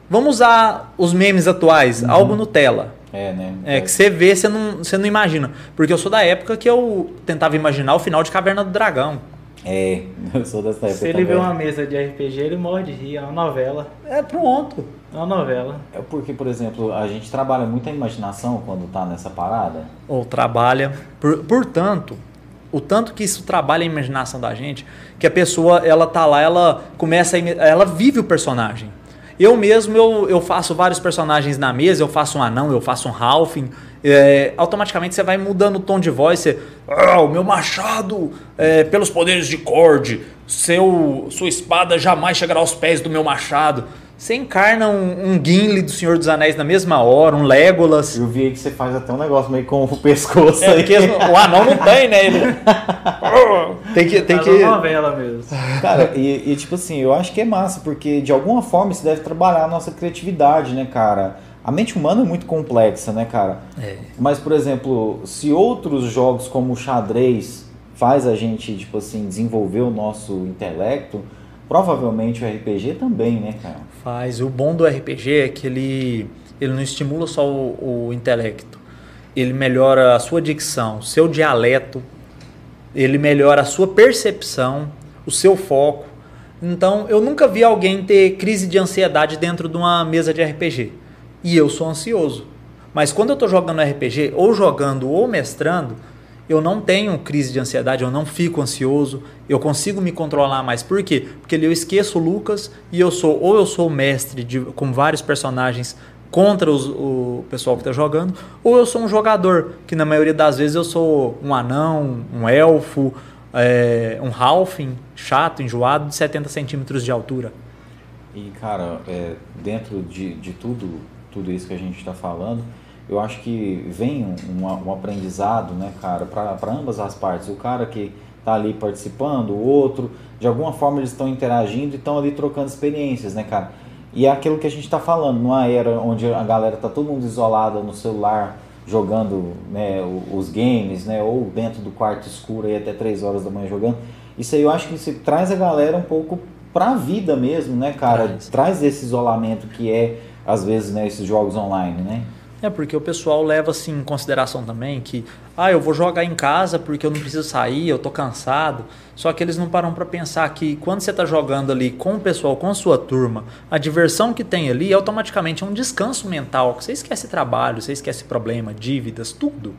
Vamos usar os memes atuais. Algo Nutella. É, né? É, que você vê, você não, você não imagina. Porque eu sou da época que eu tentava imaginar o final de Caverna do Dragão. É, eu sou dessa época Se ele vê também. uma mesa de RPG, ele morre de rir. É uma novela. É pronto. É uma novela. É porque, por exemplo, a gente trabalha muito a imaginação quando tá nessa parada. ou trabalha. Por, portanto, o tanto que isso trabalha a imaginação da gente, que a pessoa ela tá lá, ela começa a, ela vive o personagem. Eu mesmo eu, eu faço vários personagens na mesa, eu faço um anão, eu faço um halfing. é, automaticamente você vai mudando o tom de voz, você, ah, o meu machado, é, pelos poderes de Cord, seu, sua espada jamais chegará aos pés do meu machado. Você encarna um, um Gimli do Senhor dos Anéis na mesma hora, um Legolas. Eu vi aí que você faz até um negócio meio com o pescoço É, aí. porque o anão não tem, né? Ele... tem que. Tem Faz que... uma novela mesmo. Cara, e, e, tipo assim, eu acho que é massa, porque de alguma forma isso deve trabalhar a nossa criatividade, né, cara? A mente humana é muito complexa, né, cara? É. Mas, por exemplo, se outros jogos como o xadrez faz a gente, tipo assim, desenvolver o nosso intelecto, provavelmente o RPG também, né, cara? Faz. O bom do RPG é que ele, ele não estimula só o, o intelecto. Ele melhora a sua dicção, seu dialeto, ele melhora a sua percepção, o seu foco. Então, eu nunca vi alguém ter crise de ansiedade dentro de uma mesa de RPG. E eu sou ansioso. Mas quando eu tô jogando RPG, ou jogando ou mestrando, eu não tenho crise de ansiedade, eu não fico ansioso, eu consigo me controlar mais. Por quê? Porque eu esqueço o Lucas e eu sou, ou eu sou mestre de, com vários personagens contra os, o pessoal que está jogando, ou eu sou um jogador, que na maioria das vezes eu sou um anão, um elfo, é, um halfling chato, enjoado, de 70 centímetros de altura. E, cara, é, dentro de, de tudo, tudo isso que a gente está falando, eu acho que vem um, um, um aprendizado, né, cara, para ambas as partes. O cara que está ali participando, o outro, de alguma forma eles estão interagindo e estão ali trocando experiências, né, cara? E é aquilo que a gente está falando, numa era onde a galera tá todo mundo isolada no celular, jogando né, os games, né, ou dentro do quarto escuro aí até 3 horas da manhã jogando. Isso aí eu acho que isso traz a galera um pouco para a vida mesmo, né, cara? Traz. traz esse isolamento que é às vezes né, esses jogos online, né? É porque o pessoal leva assim em consideração também que ah, eu vou jogar em casa porque eu não preciso sair, eu tô cansado. Só que eles não param para pensar que quando você está jogando ali com o pessoal, com a sua turma, a diversão que tem ali automaticamente é um descanso mental. Você esquece trabalho, você esquece problema, dívidas, tudo.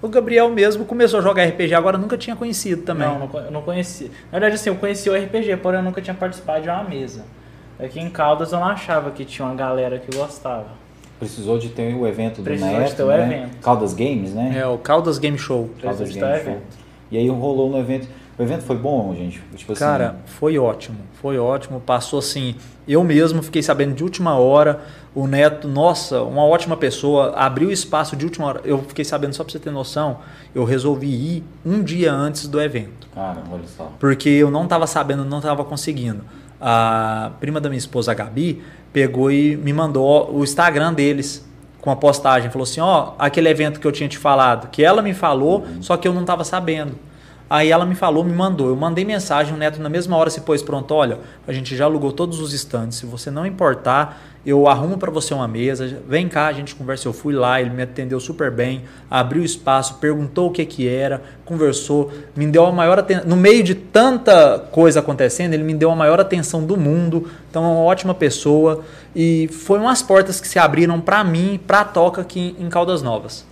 O Gabriel mesmo começou a jogar RPG, agora nunca tinha conhecido também. Não, eu não conhecia. Na verdade, assim, eu conheci o RPG, porém eu nunca tinha participado de uma mesa. Aqui em Caldas eu não achava que tinha uma galera que gostava. Precisou de ter o evento do Precisou Neto, de ter o né? evento. Caldas Games, né? É, o Caldas Game Show. Caldas Precisou de Game ter o Show. evento. E aí rolou no evento. O evento foi bom, gente? Tipo assim, Cara, foi ótimo, foi ótimo. Passou assim, eu mesmo fiquei sabendo de última hora. O Neto, nossa, uma ótima pessoa, abriu espaço de última hora. Eu fiquei sabendo, só pra você ter noção, eu resolvi ir um dia antes do evento. Cara, olha só. Porque eu não estava sabendo, não estava conseguindo. A prima da minha esposa, a Gabi, pegou e me mandou o Instagram deles com a postagem. Falou assim: Ó, aquele evento que eu tinha te falado, que ela me falou, só que eu não estava sabendo. Aí ela me falou, me mandou. Eu mandei mensagem, o Neto na mesma hora se pôs pronto. Olha, a gente já alugou todos os estandes. Se você não importar, eu arrumo para você uma mesa. Vem cá, a gente conversa. Eu fui lá, ele me atendeu super bem, abriu espaço, perguntou o que que era, conversou, me deu a maior atenção. No meio de tanta coisa acontecendo, ele me deu a maior atenção do mundo. Então é uma ótima pessoa e foi umas portas que se abriram para mim, para a toca aqui em Caldas Novas.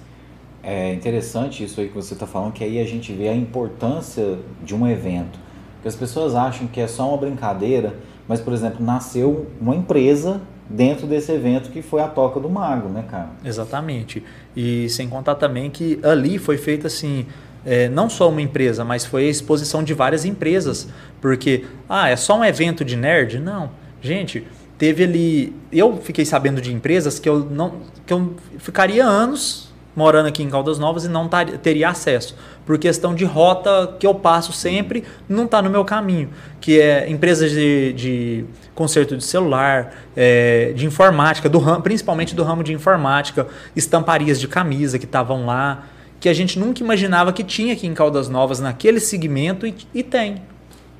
É interessante isso aí que você está falando, que aí a gente vê a importância de um evento. Porque as pessoas acham que é só uma brincadeira, mas, por exemplo, nasceu uma empresa dentro desse evento que foi a Toca do Mago, né, cara? Exatamente. E sem contar também que ali foi feita assim. é, não só uma empresa, mas foi a exposição de várias empresas. Porque, ah, é só um evento de nerd? Não. Gente, teve ali. Eu fiquei sabendo de empresas que eu não. que eu ficaria anos morando aqui em Caldas Novas e não tar- teria acesso. Por questão de rota que eu passo sempre, não está no meu caminho. Que é empresas de, de conserto de celular, é, de informática, do ramo, principalmente do ramo de informática, estamparias de camisa que estavam lá, que a gente nunca imaginava que tinha aqui em Caldas Novas naquele segmento e, e tem.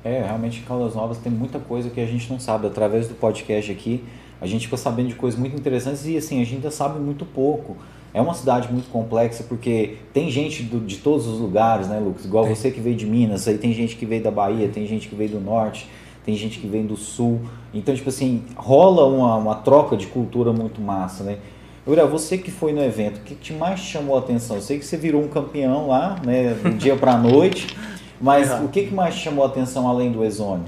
É, realmente em Caldas Novas tem muita coisa que a gente não sabe. Através do podcast aqui, a gente ficou sabendo de coisas muito interessantes e assim, a gente ainda sabe muito pouco. É uma cidade muito complexa porque tem gente do- de todos os lugares, né, Lucas? Igual você que veio de Minas, aí tem gente que veio da Bahia, tem gente que veio do norte, tem gente que vem do sul. Então, tipo assim, rola uma, uma troca de cultura muito massa, né? Gabriel, você que foi no evento, o que te mais chamou a atenção? Eu sei que você virou um campeão lá, né, do dia pra noite, mas Uhum. o que, que mais te chamou a atenção além do Exone?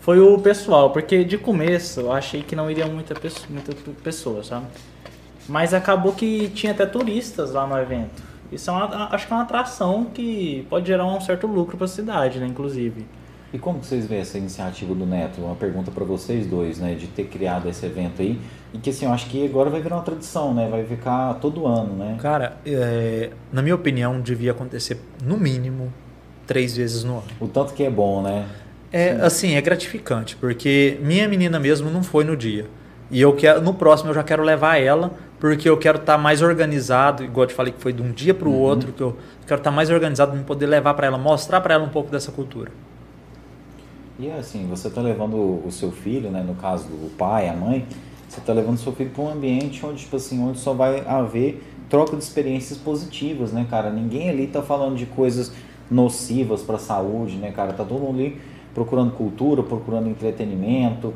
Foi o pessoal, porque de começo eu achei que não iria muita pessoa, muita pessoa, sabe? Mas acabou que tinha até turistas lá no evento. Isso é uma, acho que é uma atração que pode gerar um certo lucro para a cidade, né, inclusive. E como vocês veem essa iniciativa do Neto? Uma pergunta para vocês dois, né? De ter criado esse evento aí. E que assim, eu acho que agora vai virar uma tradição, né? Vai ficar todo ano, né? Cara, é, na minha opinião, devia acontecer no mínimo três vezes no ano. O tanto que é bom, né? É assim, é gratificante, porque minha menina mesmo não foi no dia. E eu quero, no próximo eu já quero levar ela, porque eu quero estar mais organizado, igual eu te falei que foi de um dia para o outro, que eu quero estar mais organizado para poder levar para ela, mostrar para ela um pouco dessa cultura. E assim, você tá levando o seu filho, né? No caso do pai, a mãe, você tá levando o seu filho para um ambiente onde, tipo assim, onde só vai haver troca de experiências positivas, né, cara? Ninguém ali tá falando de coisas nocivas para a saúde, né, cara? Tá todo mundo ali procurando cultura, procurando entretenimento,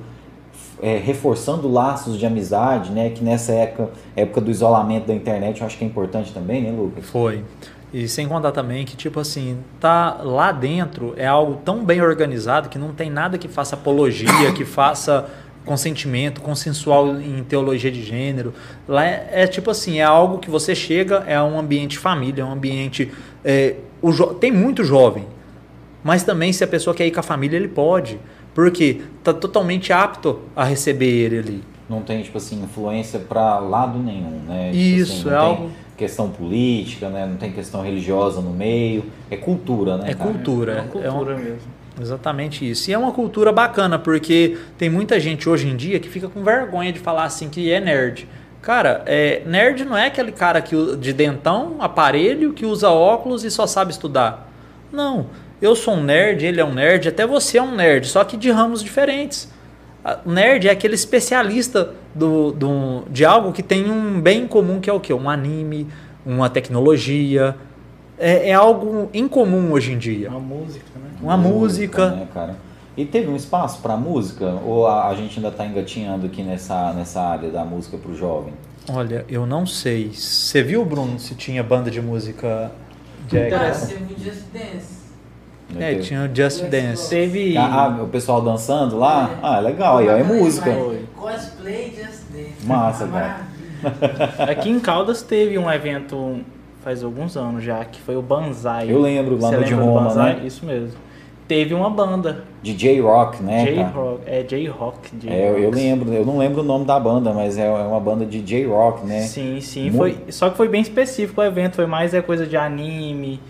é, reforçando laços de amizade, né? Que nessa época, época do isolamento da internet, eu acho que é importante também, né, Lucas? Foi. E sem contar também que, tipo assim, tá lá dentro é algo tão bem organizado que não tem nada que faça apologia, que faça consentimento, consensual em teologia de gênero. Lá é, é tipo assim, é algo que você chega, é um ambiente família, é um ambiente. é, tem muito jovem, mas também se a pessoa quer ir com a família, ele pode. Porque tá totalmente apto a receber ele ali. Não tem, tipo assim, influência pra lado nenhum, né? Tipo Isso, assim, é não tem algo- questão política, né? Não tem questão religiosa no meio. É cultura, né, É cara? cultura. É uma é uma- cultura mesmo. Exatamente isso. E é uma cultura bacana, porque tem muita gente hoje em dia que fica com vergonha de falar assim que é nerd. Cara, é, nerd não é aquele cara que, de dentão, aparelho, que usa óculos e só sabe estudar. Não. Eu sou um nerd, ele é um nerd, até você é um nerd, só que de ramos diferentes. A- O nerd é aquele especialista do, do- de algo que tem um bem em comum, que é o quê? Um anime, uma tecnologia. É, é algo incomum hoje em dia. Uma música, né? Uma música. né, cara? E teve um espaço pra música? Ou a, a gente ainda tá engatinhando aqui nessa, nessa área da música pro jovem? Olha, eu não sei. Você viu, Bruno, se tinha banda de música Cara, jazz? teve o Just Dance. É, tinha o Just Dance. Teve. Ah, ah, o pessoal dançando lá? É. Ah, legal, aí ó, é música. Cosplay Just Dance. Massa, Uma cara. Aqui em Caldas teve um evento faz alguns anos já, que foi o Banzai. Eu lembro, lá Você no de Roma, Banzai? né? Isso mesmo. Teve uma banda, De J-Rock, né? J-Rock. É J-Rock. É, eu, eu lembro, eu não lembro o nome da banda, mas é uma banda de J-Rock, né? Sim, sim. Mu- Foi, só que foi bem específico o evento, foi mais é coisa de anime,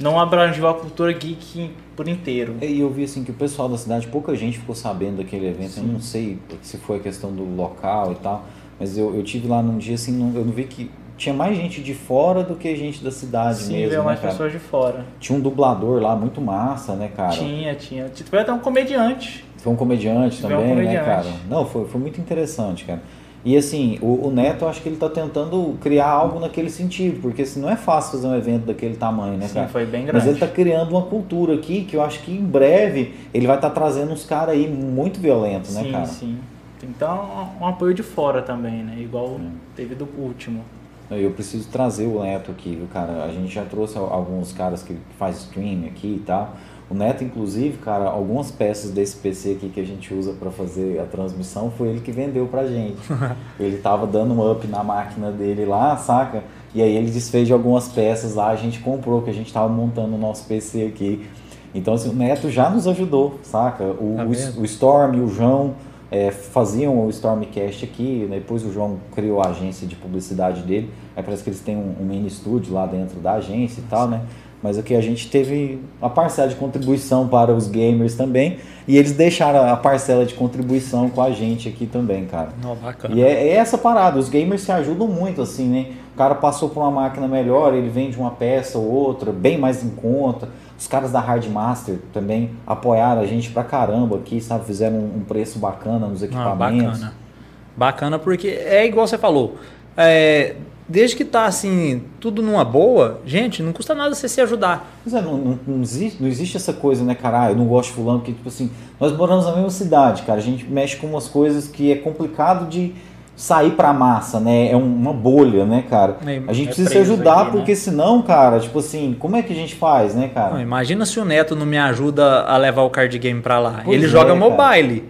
não abrangeu a cultura geek por inteiro. E eu vi assim que o pessoal da cidade, pouca gente ficou sabendo daquele evento. Eu não sei se foi a questão do local e tal, mas eu, eu tive lá num dia assim, não- eu não vi que tinha mais gente de fora do que gente da cidade Sim, mesmo, veio né, mais cara? pessoas de fora. Tinha um dublador lá muito massa, né, cara? Tinha, tinha. Foi até um comediante. Foi um comediante Foi um também, né, comediante. cara? Não, foi, foi muito interessante, cara. E assim, o, o Neto, eu acho que ele tá tentando criar algo naquele sentido, porque assim, não é fácil fazer um evento daquele tamanho, né, Sim, cara? foi bem Mas grande. ele tá criando uma cultura aqui que eu acho que em breve ele vai estar trazendo uns caras aí muito violentos, né, sim, cara? sim. Então, um apoio de fora também, né? Igual Sim. teve do último. Eu preciso trazer o Neto aqui, viu, cara? A gente já trouxe al- alguns caras que faz stream aqui e tal. O Neto, inclusive, cara, algumas peças desse PC aqui que a gente usa para fazer a transmissão foi ele que vendeu pra gente. ele tava dando um up na máquina dele lá, saca? E aí ele desfez de algumas peças lá, a gente comprou, que a gente tava montando o nosso PC aqui. Então, assim, o Neto já nos ajudou, saca? O, Tá o, o Storm e o João é, faziam o Stormcast aqui, né? depois o João criou a agência de publicidade dele, aí parece que eles têm um, um mini estúdio lá dentro da agência e tal, né? Mas aqui a gente teve a parcela de contribuição para os gamers também, e eles deixaram a parcela de contribuição com a gente aqui também, cara. Não, bacana. E é, é essa parada, os gamers se ajudam muito, assim, né? O cara passou por uma máquina melhor, ele vende uma peça ou outra, bem mais em conta. Os caras da Hardmaster também apoiaram a gente pra caramba aqui, sabe? Fizeram um, preço bacana nos Ah, equipamentos. bacana. Bacana porque é igual você falou. É, desde que tá assim, tudo numa boa, gente, não custa nada você se ajudar. Pois é, não, não, não existe, não existe essa coisa, né, cara? Ah, eu não gosto de fulano, porque, tipo assim, nós moramos na mesma cidade, cara. A gente mexe com umas coisas que é complicado de sair pra massa, né? É um- uma bolha, né, cara? É, A gente é precisa se ajudar, aqui, né? porque senão, cara, tipo assim, como é que a gente faz, né, cara? Não, imagina se o Neto não me ajuda a levar o card game pra lá. Pois ele é, joga cara. mobile.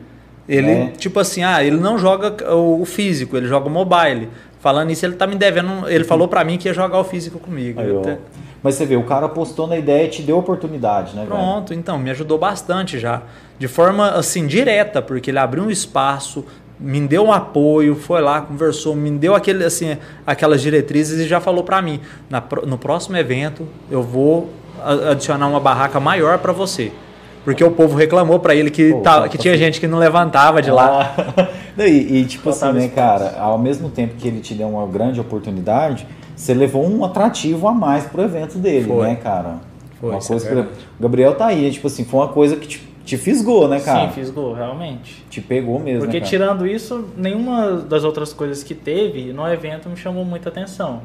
Ele, É. tipo assim, ah, ele não joga o o físico, ele joga o mobile. Falando isso, ele tá me devendo. Ele falou pra mim que ia jogar o físico comigo. Aí, Mas você vê, o cara apostou na ideia e te deu oportunidade, né, velho? Pronto, então, me ajudou bastante já. De forma, assim, direta, porque ele abriu um espaço, me deu um apoio, foi lá, conversou, me deu aquele, assim, aquelas diretrizes e já falou pra mim, "Na no próximo evento eu vou adicionar uma barraca maior pra você. Porque o povo reclamou pra ele que, Pô, tava- tá- que tinha gente que não levantava de lá. Ah, e, e, tipo assim, né, espaço. cara, ao mesmo tempo que ele te deu uma grande oportunidade, você levou um atrativo a mais pro evento dele, Foi. né, cara? Foi, uma isso coisa é que- Gabriel tá aí, tipo assim, foi uma coisa que te, te fisgou, né, cara? Sim, fiz gol, realmente. Te pegou mesmo, Porque né, cara? tirando isso, nenhuma das outras coisas que teve no evento me chamou muita atenção.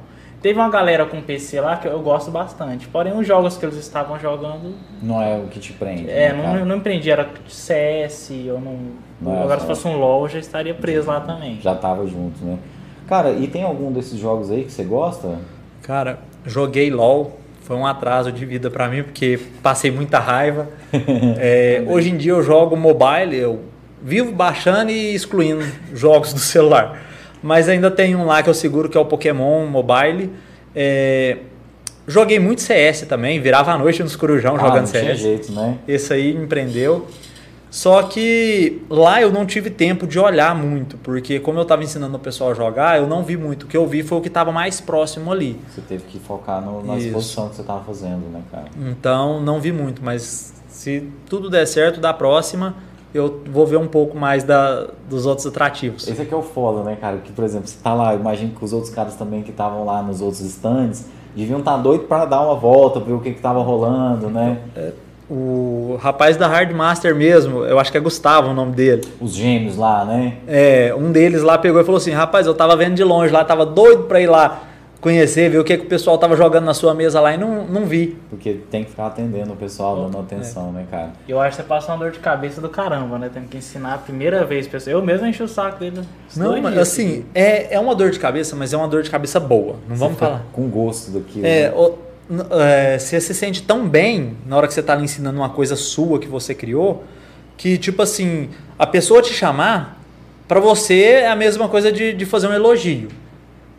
Teve uma galera com PC lá que eu gosto bastante. Porém, os jogos que eles estavam jogando, Não é o que te prende, é, né, cara? não, não empreendi. Era CS, eu não. Não é agora, se fosse um LOL, eu já estaria preso lá também. Já tava junto, né? Cara, e tem algum desses jogos aí que você gosta? Cara, joguei LOL, Foi um atraso de vida para mim, porque passei muita raiva. É, hoje em dia eu jogo mobile, eu vivo baixando e excluindo jogos do celular. Mas ainda tem um lá que eu seguro que é o Pokémon Mobile. É, joguei muito CS também, virava a noite nos Corujão Ah, jogando não tinha CS. jeito, né? Esse aí me prendeu. Só que lá eu não tive tempo de olhar muito, porque como eu estava ensinando o pessoal a jogar, eu não vi muito. O que eu vi foi o que estava mais próximo ali. Você teve que focar no, na Isso. exposição que você tava fazendo, né, cara? Então não vi muito, mas se tudo der certo, da próxima eu vou ver um pouco mais da, dos outros atrativos. Esse aqui é o foda, né, cara? Que, por exemplo, você tá lá, eu imagino que os outros caras também que estavam lá nos outros stands deviam estar doidos para dar uma volta, ver o que que tava rolando, né? O rapaz da Hardmaster mesmo, eu acho que é Gustavo o nome dele. Os gêmeos lá, né? É, um deles lá pegou e falou assim: Rapaz, eu tava vendo de longe lá, tava doido pra ir lá conhecer, ver o que, que o pessoal tava jogando na sua mesa lá e não, não vi. Porque tem que ficar atendendo o pessoal, dando atenção, né, cara? Eu acho que você passa uma dor de cabeça do caramba, né? Tendo que ensinar a primeira vez pessoa. Eu mesmo enchi o saco dele. Não, mas dias assim, seguidos. é, é uma dor de cabeça, mas é uma dor de cabeça boa. Não vamos Você falar. Com gosto daquilo. É, né? o- é, você se sente tão bem na hora que você está ensinando uma coisa sua que você criou, que tipo assim, a pessoa te chamar, para você é a mesma coisa de, de fazer um elogio.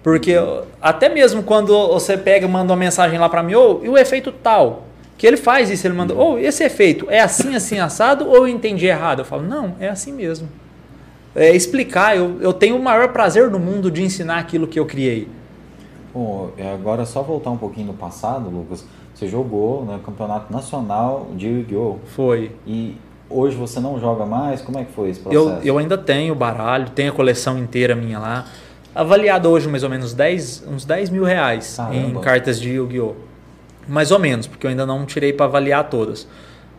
Porque ó, até mesmo quando você pega e manda uma mensagem lá para mim, ô, e o efeito tal? Que ele faz isso, ele manda, ô, esse efeito é assim, assim, assado, ou eu entendi errado? Eu falo, não, é assim mesmo. É explicar, eu, eu tenho o maior prazer do mundo de ensinar aquilo que eu criei. Bom, agora só voltar um pouquinho no passado, Lucas. Você jogou no Campeonato Nacional de Yu-Gi-Oh! Foi. E hoje você não joga mais? Como é que foi esse Eu, processo? eu ainda tenho o baralho, tenho a coleção inteira minha lá. Avaliado hoje mais ou menos 10, uns 10 mil reais em Caramba. cartas de Yu-Gi-Oh! Mais ou menos, porque eu ainda não tirei para avaliar todas.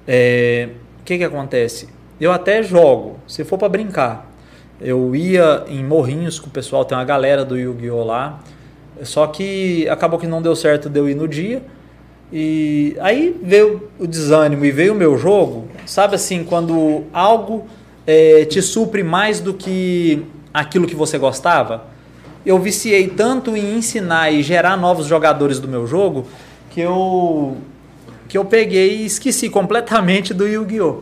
É, o que que acontece? Eu até jogo, se for para brincar. Eu ia em Morrinhos com o pessoal, tem uma galera do Yu-Gi-Oh! lá. Só que acabou que não deu certo de eu ir no dia. E aí veio o desânimo e veio o meu jogo. Sabe assim, quando algo eh, te supre mais do que aquilo que você gostava? Eu viciei tanto em ensinar e gerar novos jogadores do meu jogo que eu que eu peguei e esqueci completamente do Yu-Gi-Oh!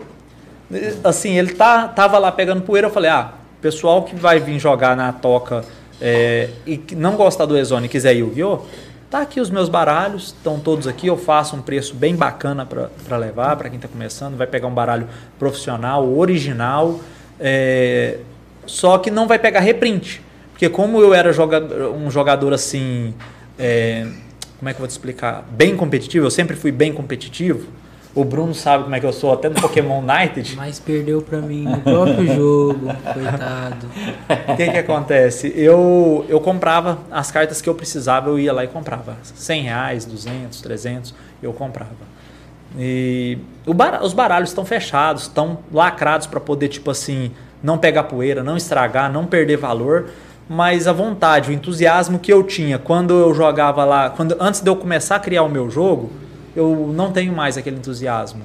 Assim, ele tá, tava lá pegando poeira, eu falei, ah, pessoal que vai vir jogar na toca é, e que não gostar do Exone e quiser Yu-Gi-Oh! Tá aqui os meus baralhos, estão todos aqui, eu faço um preço bem bacana para levar, para quem está começando, vai pegar um baralho profissional, original, é, só que não vai pegar reprint, porque como eu era jogador, um jogador assim, é, como é que eu vou te explicar, bem competitivo, eu sempre fui bem competitivo, o Bruno sabe como é que eu sou, até no Pokémon United, Mas perdeu pra mim no próprio jogo, coitado. O que que acontece? Eu, eu comprava as cartas que eu precisava, eu ia lá e comprava. 100 reais, 200, 300, eu comprava. E os baralhos estão fechados, estão lacrados para poder, tipo assim, não pegar poeira, não estragar, não perder valor. Mas a vontade, o entusiasmo que eu tinha quando eu jogava lá, quando, antes de eu começar a criar o meu jogo, eu não tenho mais aquele entusiasmo.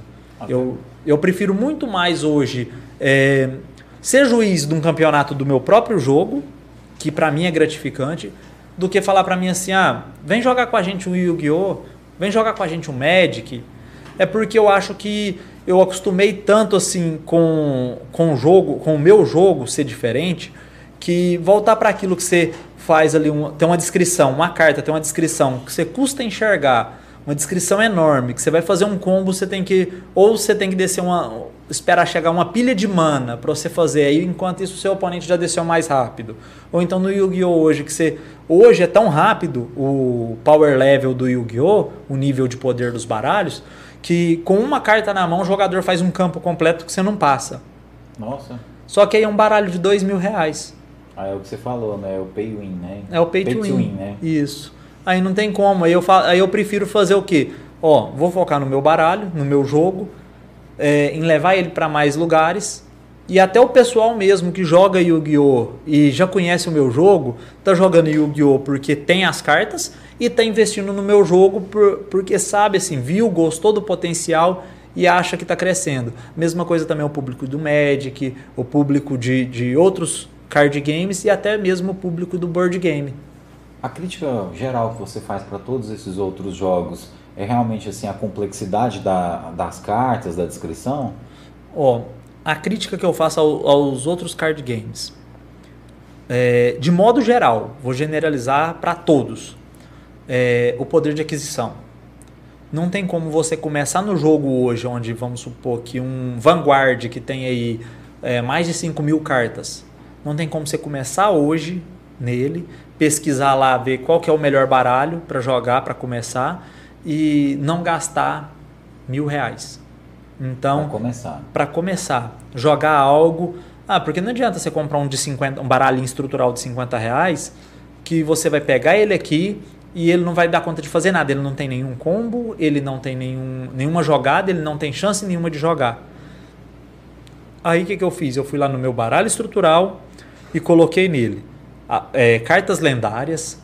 Eu, eu prefiro muito mais hoje é, ser juiz de um campeonato do meu próprio jogo, que para mim é gratificante, do que falar para mim assim: ah, vem jogar com a gente um Yu-Gi-Oh!, vem jogar com a gente um Magic. É porque eu acho que eu acostumei tanto assim com, com o jogo, com o meu jogo ser diferente, que voltar para aquilo que você faz ali, um, tem uma descrição, uma carta tem uma descrição que você custa enxergar, uma descrição enorme, que você vai fazer um combo, você tem que ou você tem que descer uma esperar chegar uma pilha de mana para você fazer, aí enquanto isso o seu oponente já desceu mais rápido. Ou então no Yu-Gi-Oh hoje que você hoje é tão rápido o power level do Yu-Gi-Oh, o nível de poder dos baralhos, que com uma carta na mão o jogador faz um campo completo que você não passa. Nossa. Só que aí é um baralho de dois mil reais. Aí é o que você falou, né? É o pay win, né? É o pay, to, win. Isso. Aí não tem como. Aí eu, fa- aí eu prefiro fazer o quê? Ó, vou focar no meu baralho, no meu jogo, é, em levar ele para mais lugares. E até o pessoal mesmo que joga Yu-Gi-Oh! e já conhece o meu jogo, tá jogando Yu-Gi-Oh! porque tem as cartas e tá investindo no meu jogo por- porque sabe assim, viu, gostou do potencial e acha que está crescendo. Mesma coisa também o público do Magic, o público de, de outros card games e até mesmo o público do board game. A crítica geral que você faz para todos esses outros jogos é realmente assim a complexidade da, das cartas, da descrição? Ó, a crítica que eu faço ao- aos outros card games, é, de modo geral, vou generalizar para todos, é, o poder de aquisição. Não tem como você começar no jogo hoje, onde vamos supor que um Vanguard que tem aí é, mais de 5 mil cartas, não tem como você começar hoje nele, pesquisar lá, ver qual que é o melhor baralho para jogar, para começar, e não gastar mil reais. Então, Para começar. para começar, jogar algo. Ah, porque não adianta você comprar um de 50, um baralhinho estrutural de 50 reais, que você vai pegar ele aqui e ele não vai dar conta de fazer nada. Ele não tem nenhum combo, ele não tem nenhum, nenhuma jogada, ele não tem chance nenhuma de jogar. Aí o que, que eu fiz? Eu fui lá no meu baralho estrutural e coloquei nele é, cartas lendárias,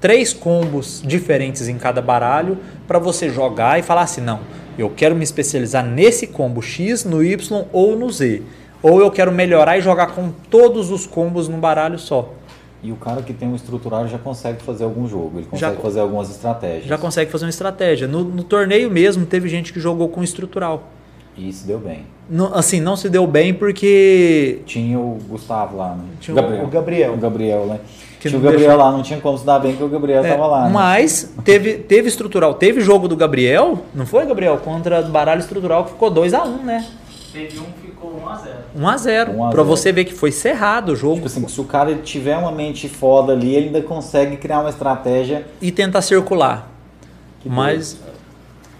três combos diferentes em cada baralho para você jogar e falar assim: não, eu quero me especializar nesse combo X, no Y ou no Z. Ou eu quero melhorar e jogar com todos os combos num baralho só. E o cara que tem um estrutural já consegue fazer algum jogo, ele Já consegue co- fazer algumas estratégias. Já consegue fazer uma estratégia. No, no torneio mesmo, teve gente que jogou com estrutural. E isso deu bem. Não- assim, não se deu bem porque. Tinha o Gustavo lá, né? Tinha o- o Gabriel. O Gabriel, né? Que tinha o Gabriel deixou- lá, não tinha como se dar bem que o Gabriel É, tava lá. né? mas teve, teve estrutural. Teve jogo do Gabriel, não foi, Gabriel? Contra baralho estrutural que ficou 2x1, né? Teve um que ficou 1x0. 1x0. 1 a Pra 0. você ver que foi cerrado o jogo. Tipo assim, se o cara tiver uma mente foda ali, ele ainda consegue criar uma estratégia. e tentar circular. Que mas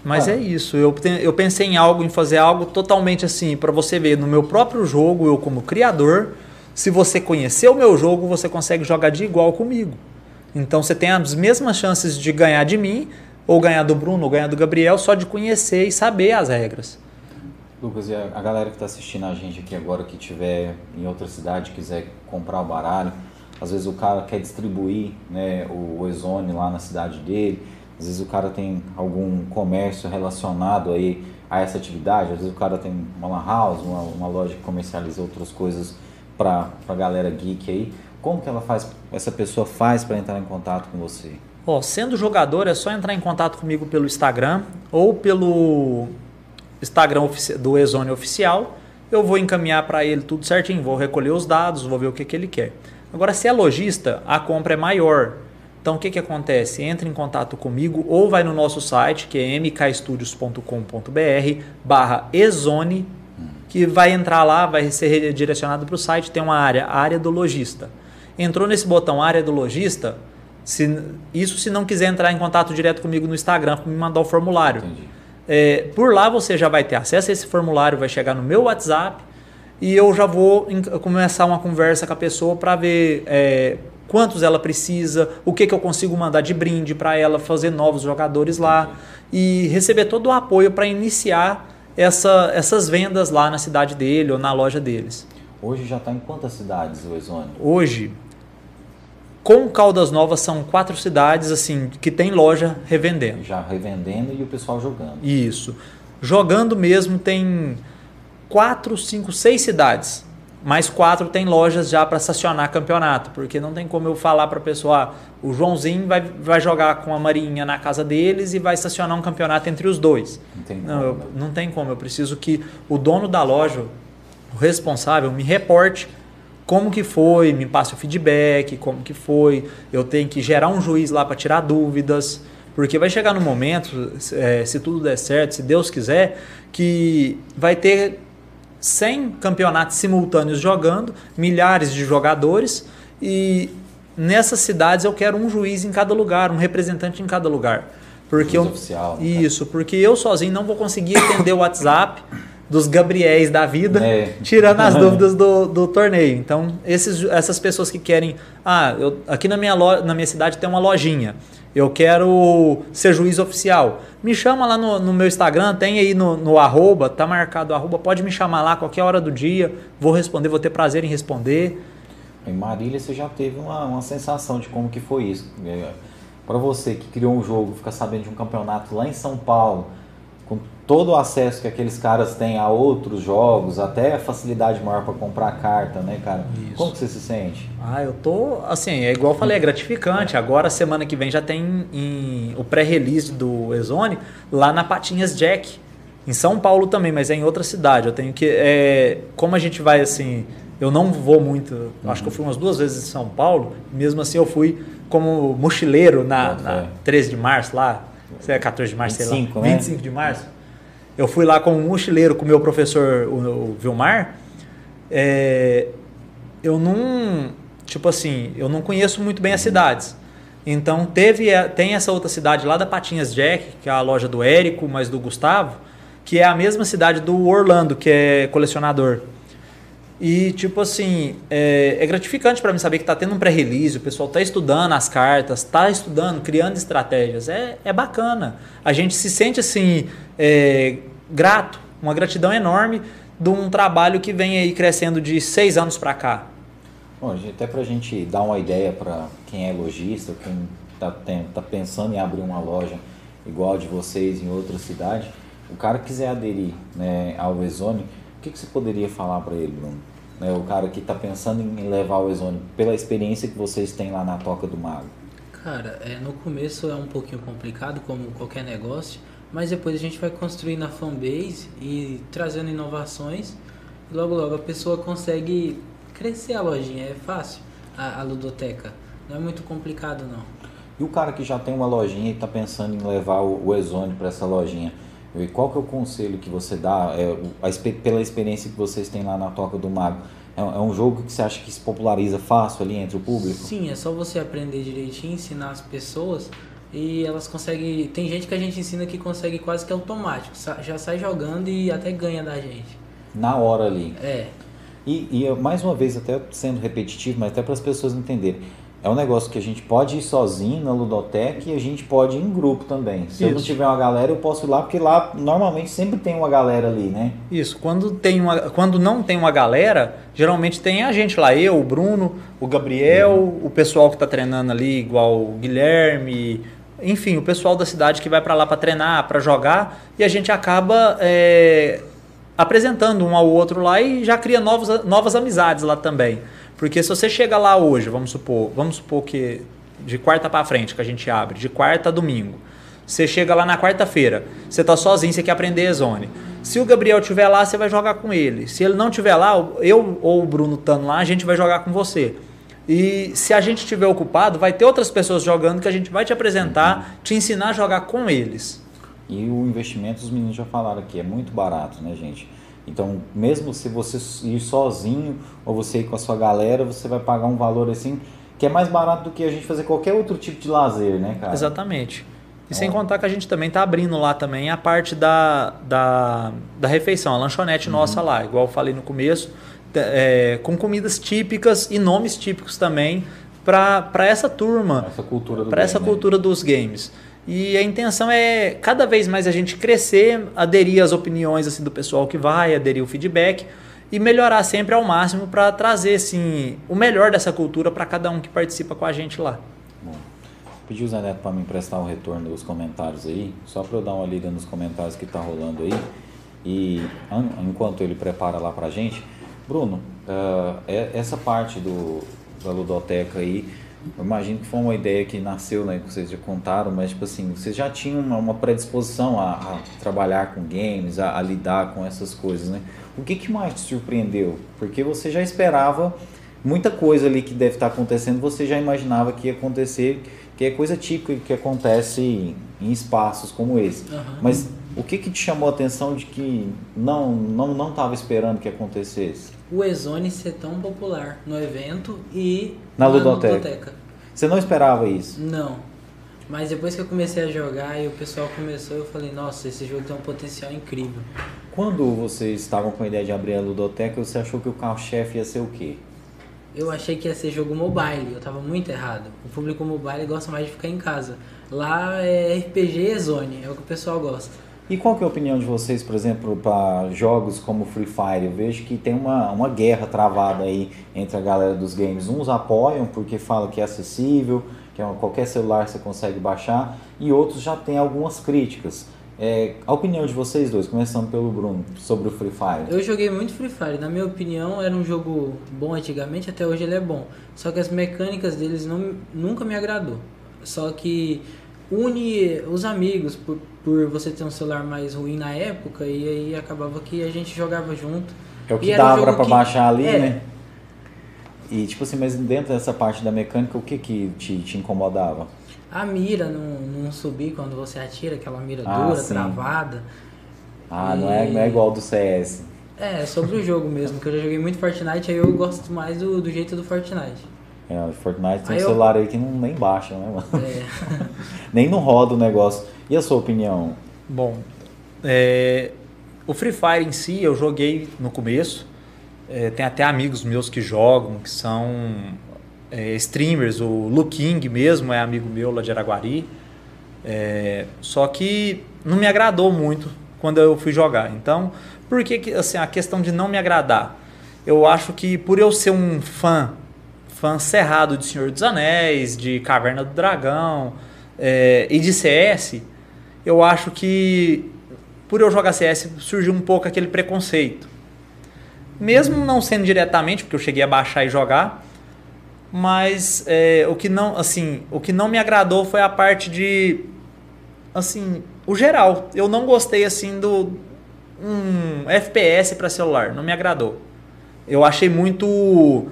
mas Ah. é isso. Eu, te- eu pensei em algo, em fazer algo totalmente assim, para você ver no meu próprio jogo, eu como criador, se você conhecer o meu jogo, você consegue jogar de igual comigo. Então você tem as mesmas chances de ganhar de mim, ou ganhar do Bruno, ou ganhar do Gabriel, só de conhecer e saber as regras. Lucas, e a, galera que está assistindo a gente aqui agora, que tiver em outra cidade, quiser comprar o baralho, às vezes o cara quer distribuir né, o, o Ezone lá na cidade dele, às vezes o cara tem algum comércio relacionado aí a essa atividade, às vezes o cara tem uma lan house, uma, uma loja que comercializa outras coisas para a galera geek aí. Como que ela faz, essa pessoa faz para entrar em contato com você? Ó, sendo jogador, é só entrar em contato comigo pelo Instagram ou pelo Instagram do Ezone Oficial. Eu vou encaminhar para ele tudo certinho, vou recolher os dados, vou ver o que, que ele quer. Agora, se é lojista, a compra é maior. Então, o que, que acontece? Entra em contato comigo ou vai no nosso site, que é mkstudios.com.br barra Ezone, que vai entrar lá, vai ser redirecionado para o site, tem uma área, a área do lojista. Entrou nesse botão área do lojista, se, isso se não quiser entrar em contato direto comigo no Instagram, me mandar o formulário. É, por lá você já vai ter acesso a esse formulário, vai chegar no meu WhatsApp e eu já vou começar uma conversa com a pessoa para ver é, quantos ela precisa, o que, que eu consigo mandar de brinde para ela fazer novos jogadores lá e receber todo o apoio para iniciar essa- essas vendas lá na cidade dele ou na loja deles. Hoje já está em quantas cidades o Ezone? Hoje, com Caldas Novas são quatro cidades assim que tem loja revendendo. Já revendendo e o pessoal jogando. Isso. Jogando mesmo tem quatro, cinco, seis cidades. Mais quatro tem lojas já para estacionar campeonato, porque não tem como eu falar para a pessoa, ah, o Joãozinho vai, vai jogar com a Marinha na casa deles e vai estacionar um campeonato entre os dois. Não tem Não, eu, né? não tem como. Eu preciso que o dono da loja, o responsável, me reporte como que foi, me passe o feedback, como que foi. Eu tenho que gerar um juiz lá para tirar dúvidas, porque vai chegar no momento, eh, se tudo der certo, se Deus quiser, que vai ter 100 campeonatos simultâneos jogando, milhares de jogadores e nessas cidades eu quero um juiz em cada lugar, um representante em cada lugar. Porque Juiz eu, oficial, né, Isso, porque eu sozinho não vou conseguir entender o WhatsApp dos Gabriéis da vida, É. tirando as dúvidas do, do torneio. Então, esses, essas pessoas que querem, ah, eu, aqui na minha, na minha cidade tem uma lojinha, eu quero ser juiz oficial. Me chama lá no, no meu Instagram, tem aí no, no arroba, tá marcado arroba, pode me chamar lá qualquer hora do dia, vou responder, vou ter prazer em responder. Em Marília você já teve uma, uma sensação de como que foi isso. Para você que criou um jogo, ficar sabendo de um campeonato lá em São Paulo, com todo o acesso que aqueles caras têm a outros jogos, até a facilidade maior para comprar carta, né, cara? Isso. Como que você se sente? Ah, eu tô, assim, é igual eu falei, é gratificante. Agora, semana que vem, já tem em- o pré-release do Ezone lá na Patinhas Jack, em São Paulo também, mas é em outra cidade. Eu tenho que, é, como a gente vai, assim, eu não vou muito, acho que eu fui umas duas vezes em São Paulo, mesmo assim eu fui como mochileiro na, na fé. 13 de março lá, se é 14 de março, 25, sei lá, né? 25 de março. Eu fui lá como mochileiro com o meu professor, o, o Vilmar, é, eu não, tipo assim, eu não conheço muito bem as cidades. Então teve tem essa outra cidade lá da Patinhas Jack, que é a loja do Érico, mas do Gustavo, que é a mesma cidade do Orlando, que é colecionador. E tipo assim, é, é gratificante para mim saber que tá tendo um pré-release, o pessoal tá estudando as cartas, tá estudando, criando estratégias. É, é bacana. A gente se sente assim, é, grato, uma gratidão enorme de um trabalho que vem aí crescendo de seis anos para cá. Bom, até para a gente dar uma ideia para quem é lojista, quem está tá pensando em abrir uma loja igual a de vocês em outra cidade, o cara quiser aderir né, ao Exone, que, que você poderia falar para ele, Bruno? Né, o cara que está pensando em levar o Exone, pela experiência que vocês têm lá na Toca do Mago. Cara, é, no começo é um pouquinho complicado, como qualquer negócio, mas depois a gente vai construindo a fanbase e trazendo inovações. E logo logo a pessoa consegue crescer a lojinha, é fácil, a, a ludoteca. Não é muito complicado não. E o cara que já tem uma lojinha e está pensando em levar o, o Exone para essa lojinha, e qual que é o conselho que você dá, é, a pela experiência que vocês têm lá na Toca do Mago? É, um- é um jogo que você acha que se populariza fácil ali entre o público? Sim, é só você aprender direitinho, ensinar as pessoas e elas conseguem. Tem gente que a gente ensina que consegue quase que automático, já sai jogando e até ganha da gente. Na hora ali. É, E, e mais uma vez, até sendo repetitivo, mas até para as pessoas entenderem. É um negócio que a gente pode ir sozinho na ludoteca e a gente pode ir em grupo também. Se eu não Isso. tiver uma galera, eu posso ir lá, porque lá normalmente sempre tem uma galera ali, né? Isso, quando, tem uma, quando não tem uma galera, geralmente tem a gente lá, eu, o Bruno, o Gabriel, o pessoal que tá treinando ali, igual o Guilherme, enfim, o pessoal da cidade que vai para lá para treinar, para jogar, e a gente acaba é, apresentando um ao outro lá e já cria novos, novas amizades lá também. Porque se você chega lá hoje, vamos supor, vamos supor que de quarta para frente que a gente abre, de quarta a domingo. Você chega lá na quarta-feira, você tá sozinho, você quer aprender Zone. Se o Gabriel estiver lá, você vai jogar com ele. Se ele não estiver lá, eu ou o Bruno estando lá, a gente vai jogar com você. E se a gente estiver ocupado, vai ter outras pessoas jogando que a gente vai te apresentar, te ensinar a jogar com eles. E o investimento, os meninos já falaram aqui, é muito barato, né, gente? Então, mesmo se você ir sozinho ou você ir com a sua galera, você vai pagar um valor assim que é mais barato do que a gente fazer qualquer outro tipo de lazer, né, cara? Exatamente. E sem Ó. contar que a gente também tá abrindo lá também a parte da, da, da refeição, a lanchonete nossa lá, igual eu falei no começo, é, com comidas típicas e nomes típicos também para essa turma, Essa cultura do para essa game, né? cultura dos games. E a intenção é cada vez mais a gente crescer, aderir às opiniões assim do pessoal que vai, aderir o feedback e melhorar sempre ao máximo para trazer assim o melhor dessa cultura para cada um que participa com a gente lá. Bom, pedi o Zé Neto para me emprestar o retorno dos comentários aí, só para eu dar uma lida nos comentários que tá rolando aí. E an- enquanto ele prepara lá pra gente, Bruno, é- essa parte do, da ludoteca aí, eu imagino que foi uma ideia que nasceu, né, que vocês já contaram, mas tipo assim, vocês já tinham uma, uma predisposição a, a trabalhar com games, a, a lidar com essas coisas, né? O que, que mais te surpreendeu? Porque você já esperava muita coisa ali que deve estar acontecendo, você já imaginava que ia acontecer, que é coisa típica que acontece em, em espaços como esse. Aham. Mas o que, que te chamou a atenção de que não não não estava esperando que acontecesse? O Exone ser tão popular no evento e Na ludoteca. Você não esperava isso? Não. Mas depois que eu comecei a jogar e o pessoal começou, eu falei, nossa, esse jogo tem um potencial incrível. Quando vocês estavam com a ideia de abrir a ludoteca, você achou que o carro-chefe ia ser o quê? Eu achei que ia ser jogo mobile, eu tava muito errado. O público mobile gosta mais de ficar em casa. Lá é RPG Zone, é o que o pessoal gosta. E qual que é a opinião de vocês, por exemplo, para jogos como Free Fire? Eu vejo que tem uma, uma guerra travada aí entre a galera dos games. Uns apoiam porque falam que é acessível, que é uma- qualquer celular você consegue baixar, e outros já têm algumas críticas. É, a opinião de vocês dois, começando pelo Bruno, sobre o Free Fire. Eu joguei muito Free Fire. Na minha opinião, era um jogo bom antigamente, até hoje ele é bom. Só que as mecânicas deles não, nunca me agradou. Só que une os amigos por, por você ter um celular mais ruim na época e aí acabava que a gente jogava junto. É o que E um dava jogo pra que- baixar ali, é. né? E tipo assim, mas dentro dessa parte da mecânica, o que que te, te incomodava? A mira não, não subir quando você atira, aquela mira Ah, dura, sim. travada. Ah, não é, não é igual do CS. É, sobre o jogo mesmo, que eu já joguei muito Fortnite, aí eu gosto mais do, do jeito do Fortnite. É, o Fortnite tem Aí um eu- celular aí que não, nem baixa, né, mano? É, Nem não roda o negócio. E a sua opinião? Bom, é, o Free Fire em si eu joguei no começo. É, tem até amigos meus que jogam, que são é, streamers. O Lu King mesmo é amigo meu lá de Araguari. É, só que não me agradou muito quando eu fui jogar. Então, por que, que assim, a questão de não me agradar? Eu acho que por eu ser um fã, fã cerrado de Senhor dos Anéis, de Caverna do Dragão é, e de CS, eu acho que por eu jogar CS surgiu um pouco aquele preconceito. Mesmo não sendo diretamente, porque eu cheguei a baixar e jogar, mas é, o que não, assim, o que não me agradou foi a parte de, assim, o geral. Eu não gostei assim do um FPS para celular, não me agradou. Eu achei muito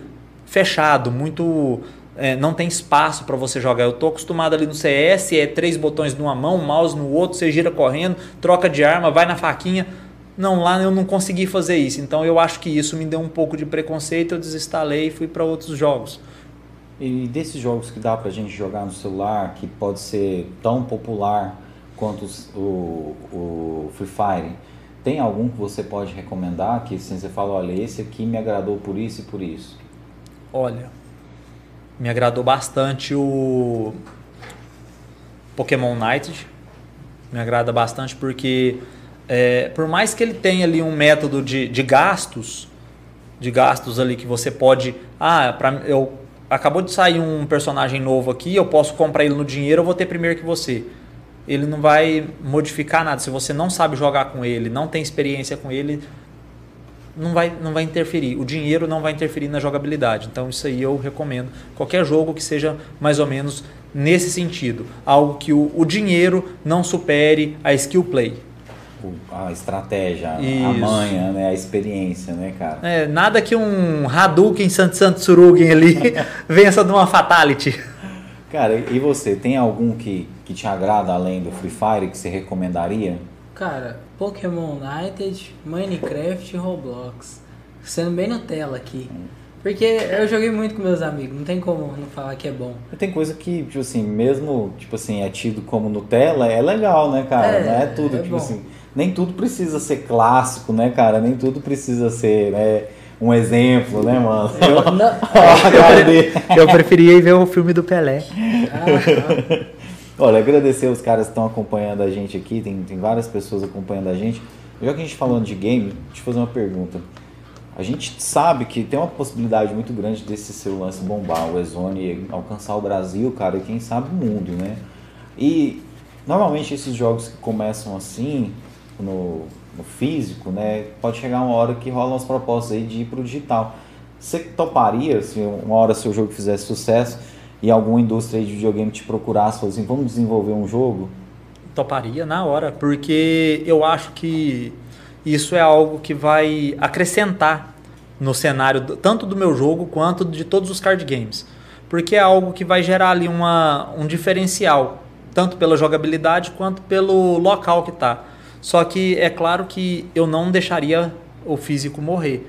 fechado, muito é, não tem espaço para você jogar. Eu tô acostumado ali no CS, é três botões numa mão, um mouse no outro, você gira correndo, troca de arma, vai na faquinha. Não, lá eu não consegui fazer isso. Então eu acho que isso me deu um pouco de preconceito, eu desinstalei e fui para outros jogos. E desses jogos que dá pra gente jogar no celular, que pode ser tão popular quanto o, o Free Fire, tem algum que você pode recomendar que assim, você fala, olha, esse aqui me agradou por isso e por isso? Olha, me agradou bastante o Pokémon United. Me agrada bastante porque, é, por mais que ele tenha ali um método de, de gastos, de gastos ali que você pode. Ah, pra, eu acabou de sair um personagem novo aqui, eu posso comprar ele no dinheiro, eu vou ter primeiro que você. Ele não vai modificar nada. Se você não sabe jogar com ele, não tem experiência com ele, não vai, não vai interferir. O dinheiro não vai interferir na jogabilidade. Então isso aí eu recomendo. Qualquer jogo que seja mais ou menos nesse sentido. Algo que o, o dinheiro não supere a skill play. A estratégia, a Isso. manha, né? a experiência, né, cara? É, nada que um Hadouken Sant Sant Surugen ali vença de uma Fatality. Cara, e você, tem algum que, que te agrada além do Free Fire que você recomendaria? cara, Pokémon United, Minecraft e Roblox. Sendo bem Nutella aqui. Porque eu joguei muito com meus amigos, não tem como não falar que é bom. E Tem coisa que, tipo assim, mesmo, tipo assim, é tido como Nutella, é legal, né, cara? É, não é tudo, é tipo bom. assim, nem tudo precisa ser clássico, né, cara? Nem tudo precisa ser, né, um exemplo, né, mano? Eu, não, dele. Eu preferia ir ver o filme do Pelé. Ah, Olha, agradecer os caras que estão acompanhando a gente aqui, tem, tem várias pessoas acompanhando a gente. Já que a gente tá falando de game, deixa eu fazer uma pergunta. A gente sabe que tem uma possibilidade muito grande desse seu lance bombar, o Ezone alcançar o Brasil, cara, e quem sabe o mundo, né? E normalmente esses jogos que começam assim, no, no físico, né? Pode chegar uma hora que rolam as propostas aí de ir pro digital. Você toparia, se uma hora seu jogo fizesse sucesso e alguma indústria de videogame te procurasse, assim, vamos desenvolver um jogo? Toparia na hora, porque eu acho que isso é algo que vai acrescentar no cenário tanto do meu jogo quanto de todos os card games. Porque é algo que vai gerar ali uma, um diferencial, tanto pela jogabilidade quanto pelo local que tá. Só que é claro que eu não deixaria o físico morrer.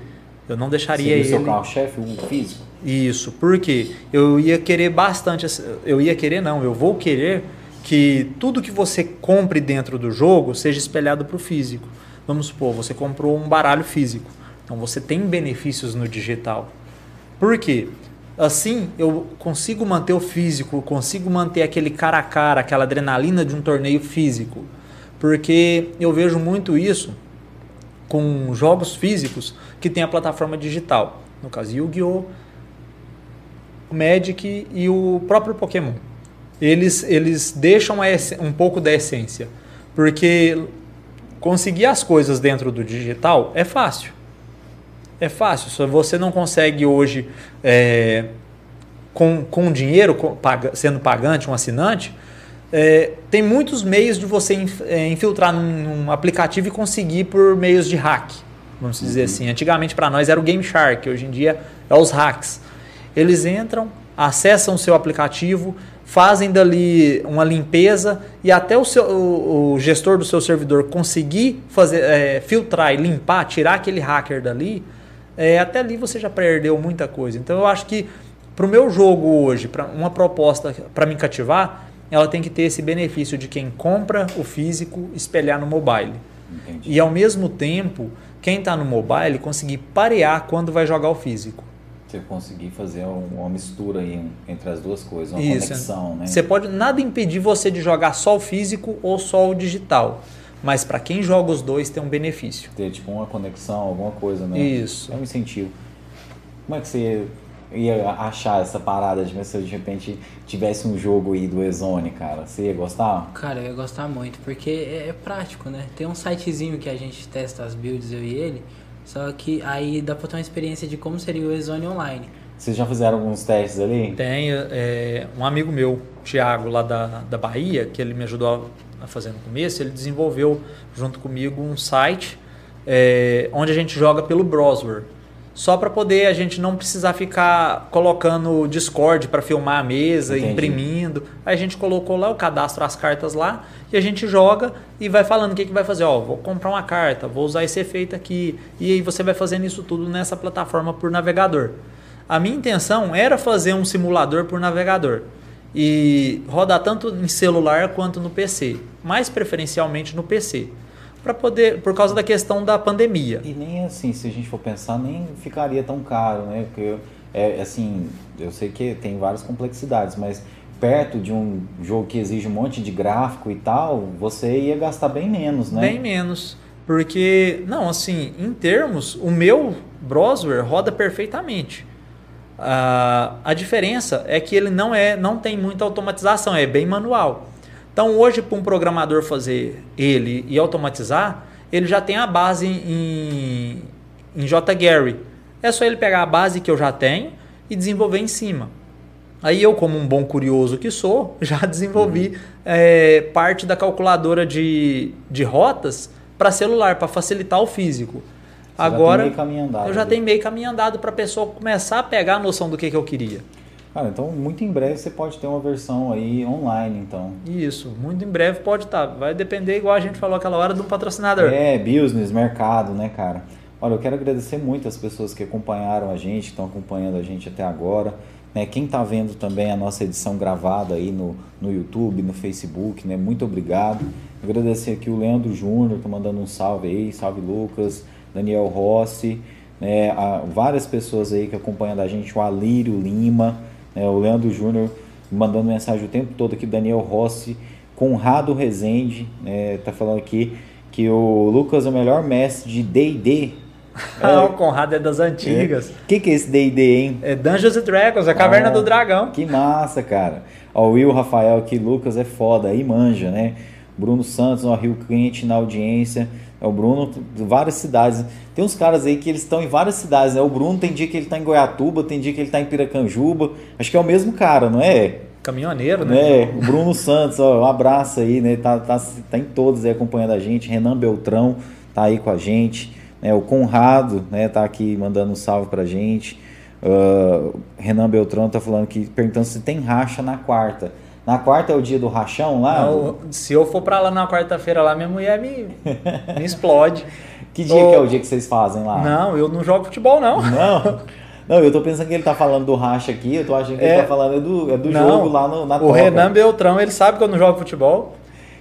Eu não deixaria Seria o seu ele. carro-chefe, o físico? Isso, porque eu ia querer bastante, eu ia querer não, eu vou querer que tudo que você compre dentro do jogo seja espelhado para o físico. Vamos supor, você comprou um baralho físico, então você tem benefícios no digital. Por quê? Assim eu consigo manter o físico, consigo manter aquele cara a cara, aquela adrenalina de um torneio físico. Porque eu vejo muito isso com jogos físicos que tem a plataforma digital. No caso, Yu-Gi-Oh!, o Magic e o próprio Pokémon. Eles, eles deixam um pouco da essência. Porque conseguir as coisas dentro do digital é fácil. É fácil. Se você não consegue hoje, é, com, com dinheiro, com, sendo pagante, um assinante, é, tem muitos meios de você é, infiltrar num, num, aplicativo e conseguir por meios de hack. Vamos dizer uhum. assim. Antigamente para nós era o Game Shark, hoje em dia é os hacks. Eles entram, acessam o seu aplicativo, fazem dali uma limpeza e até o, seu, o, o gestor do seu servidor conseguir fazer, é, filtrar e limpar, tirar aquele hacker dali, é, até ali você já perdeu muita coisa. Então eu acho que para o meu jogo hoje, para uma proposta para me cativar, ela tem que ter esse benefício de quem compra o físico espelhar no mobile. Entendi. E ao mesmo tempo, quem está no mobile conseguir parear quando vai jogar o físico você conseguir fazer uma mistura aí entre as duas coisas, uma Isso. conexão, né? Você pode nada impedir você de jogar só o físico ou só o digital. Mas para quem joga os dois tem um benefício. Ter tipo uma conexão, alguma coisa, né? Isso. É um incentivo. Como é que você ia achar essa parada de se de repente tivesse um jogo aí do Ezone, cara? Você ia gostar? Cara, eu ia gostar muito, porque é, é prático, né? Tem um sitezinho que a gente testa as builds, eu e ele só que aí dá pra ter uma experiência de como seria o Exone online. Vocês já fizeram alguns testes ali? Tem. É, um amigo meu, Thiago, lá da, da Bahia, que ele me ajudou a fazer no começo, ele desenvolveu junto comigo um site é, onde a gente joga pelo browser só para poder a gente não precisar ficar colocando Discord para filmar a mesa, Entendi. imprimindo. Aí a gente colocou lá, o cadastro as cartas lá e a gente joga e vai falando o que, que vai fazer. Ó, vou comprar uma carta, vou usar esse efeito aqui. E aí você vai fazendo isso tudo nessa plataforma por navegador. A minha intenção era fazer um simulador por navegador e rodar tanto em celular quanto no PC, mais preferencialmente no PC para poder por causa da questão da pandemia. E nem assim, se a gente for pensar, nem ficaria tão caro, né? Porque é assim, eu sei que tem várias complexidades, mas perto de um jogo que exige um monte de gráfico e tal, você ia gastar bem menos, né? Bem menos. Porque, não, assim, em termos, o meu browser roda perfeitamente. Uh, a diferença é que ele não é, não tem muita automatização, é bem manual. Então, hoje, para um programador fazer ele e automatizar, ele já tem a base em, em JGary. É só ele pegar a base que eu já tenho e desenvolver em cima. Aí eu, como um bom curioso que sou, já desenvolvi uhum. é, parte da calculadora de, de rotas para celular, para facilitar o físico. Você Agora, já eu já tenho meio caminho andado para a pessoa começar a pegar a noção do que, que eu queria. Cara, então muito em breve você pode ter uma versão aí online, então. Isso, muito em breve pode estar. Tá. Vai depender, igual a gente falou aquela hora, do patrocinador. É, business, mercado, né, cara? Olha, eu quero agradecer muito as pessoas que acompanharam a gente, que estão acompanhando a gente até agora. Né? Quem está vendo também a nossa edição gravada aí no, no YouTube, no Facebook, né? Muito obrigado. Agradecer aqui o Leandro Júnior, tá mandando um salve aí, salve Lucas, Daniel Rossi, né? A, várias pessoas aí que acompanham a gente, o Alírio Lima, é, o Leandro Júnior mandando mensagem o tempo todo aqui, Daniel Rossi, Conrado Rezende, é, tá falando aqui que o Lucas é o melhor mestre de D&D. É, o Conrado é das antigas. O é. que, que é esse D&D, hein? É Dungeons and Dragons, a Caverna ah, do Dragão. Que massa, cara. Ó, o Will Rafael aqui, Lucas é foda, aí manja, né? Bruno Santos, ó, Rio Quente na audiência. É o Bruno, várias cidades. Tem uns caras aí que eles estão em várias cidades, né? O Bruno tem dia que ele está em Goiatuba, tem dia que ele está em Piracanjuba. Acho que é o mesmo cara, não é? Caminhoneiro, né? É, o Bruno Santos, ó, um abraço aí, né? Tá, tá, tá em todos aí acompanhando a gente. Renan Beltrão tá aí com a gente. Né? O Conrado, né? Tá aqui mandando um salve pra gente. Uh, Renan Beltrão tá falando que perguntando se tem racha na quarta. Na quarta é o dia do rachão lá? Não, se eu for pra lá na quarta-feira lá, minha mulher me, me explode. Que dia que é o dia que vocês fazem lá? Não, eu não jogo futebol, não. Não? Não, eu tô pensando que ele tá falando do racha aqui, eu tô achando que é, ele tá falando do, é do não, jogo lá no, na O toca. Renan Beltrão, ele sabe que eu não jogo futebol.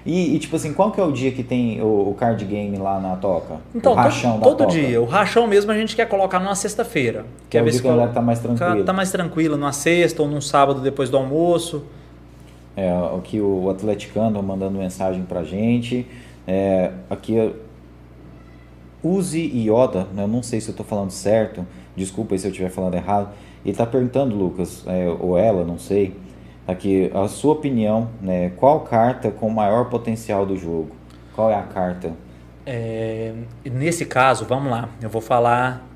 E, e, tipo assim, qual que é o dia que tem o, o card game lá na toca? Então, o rachão todo, todo dia. O rachão mesmo a gente quer colocar numa sexta-feira. Que é o dia que a galera tá mais tranquila. Tá mais tranquila, numa sexta ou num sábado depois do almoço. É, aqui o atleticano mandando mensagem pra gente. É, aqui Use Yoda, né, eu não sei se eu estou falando certo, desculpa se eu estiver falando errado. Ele está perguntando, Lucas, é, ou ela, não sei, aqui a sua opinião, né, qual carta com maior potencial do jogo? Qual é a carta? É, nesse caso, vamos lá, eu vou falar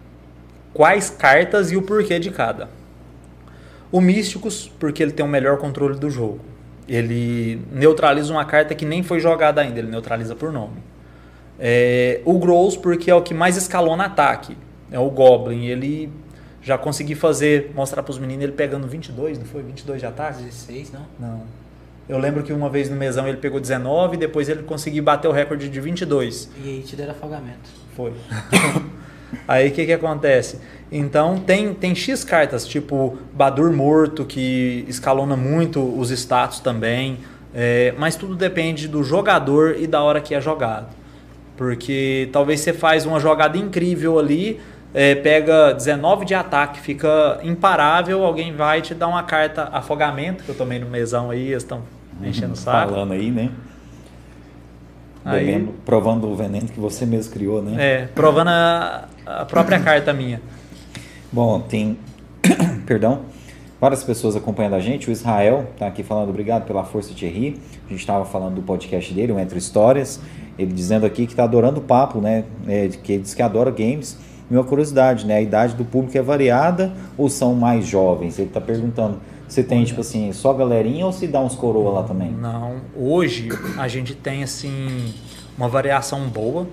quais cartas e o porquê de cada. O Místicos, porque ele tem o melhor controle do jogo. Ele neutraliza uma carta que nem foi jogada ainda, ele neutraliza por nome. É, o Gross, porque é o que mais escalona ataque. É o Goblin. Ele já consegui fazer, mostrar para os meninos ele pegando 22, não foi? 22 de ataque? 16, não? Não. Eu lembro que uma vez no mesão ele pegou 19, depois ele conseguiu bater o recorde de 22. E aí te deram afogamento. Foi. Aí o que, que acontece? Então tem, tem X cartas, tipo Badur Morto, que escalona muito os status também. é, mas tudo depende do jogador e da hora que é jogado. Porque talvez você faz uma jogada incrível ali, é, pega 19 de ataque, fica imparável, alguém vai te dar uma carta afogamento, que eu tomei no mesão aí, eles estão enchendo o saco. Falando aí, né? Aí- Bebendo, provando o veneno que você mesmo criou, né? É, provando a, a própria carta minha. Bom, tem. Perdão. Várias pessoas acompanhando a gente. O Israel está aqui falando obrigado pela força, Thierry. A gente estava falando do podcast dele, o Entre Histórias. Ele dizendo aqui que está adorando o papo, né? É, que ele diz que adora games. E uma curiosidade, né? A idade do público é variada ou são mais jovens? Ele está perguntando. Você tem, tipo assim, só galerinha ou se dá uns coroa lá também? Não, hoje a gente tem assim uma variação boa,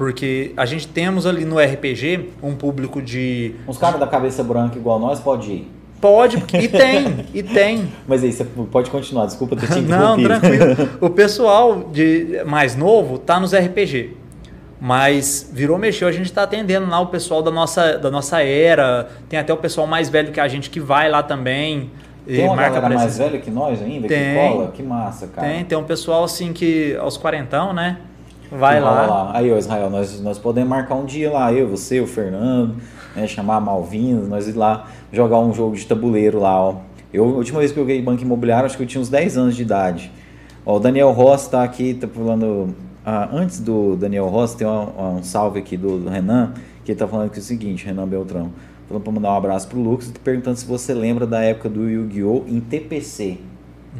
porque a gente temos ali no RPG um público de Uns caras da cabeça branca igual nós pode ir. pode e tem e tem. Mas aí, você pode continuar, desculpa ter te Não, tranquilo. O pessoal de mais novo tá nos RPG. Mas virou mexeu, a gente está atendendo lá o pessoal da nossa, da nossa era. Tem até o pessoal mais velho que a gente que vai lá também. Tem uma marca galera mais velha que nós ainda, Tem. que cola? Que massa, cara. Tem, tem um pessoal assim que aos quarentão, né? Vai rola lá. Aí, ô Israel, nós, nós podemos marcar um dia lá, eu, você, o Fernando, né, chamar a Malvinas, nós ir lá jogar um jogo de tabuleiro lá, ó. Eu, a última vez que eu joguei banco imobiliário, acho que eu tinha uns 10 anos de idade. Ó, o Daniel Ross tá aqui, tá falando. ah, antes do Daniel Ross, tem um, um salve aqui do, do Renan, que ele tá falando que é o seguinte, Renan Beltrão. Falando pra mandar um abraço pro Lucas, perguntando se você lembra da época do Yu-Gi-Oh! em TPC.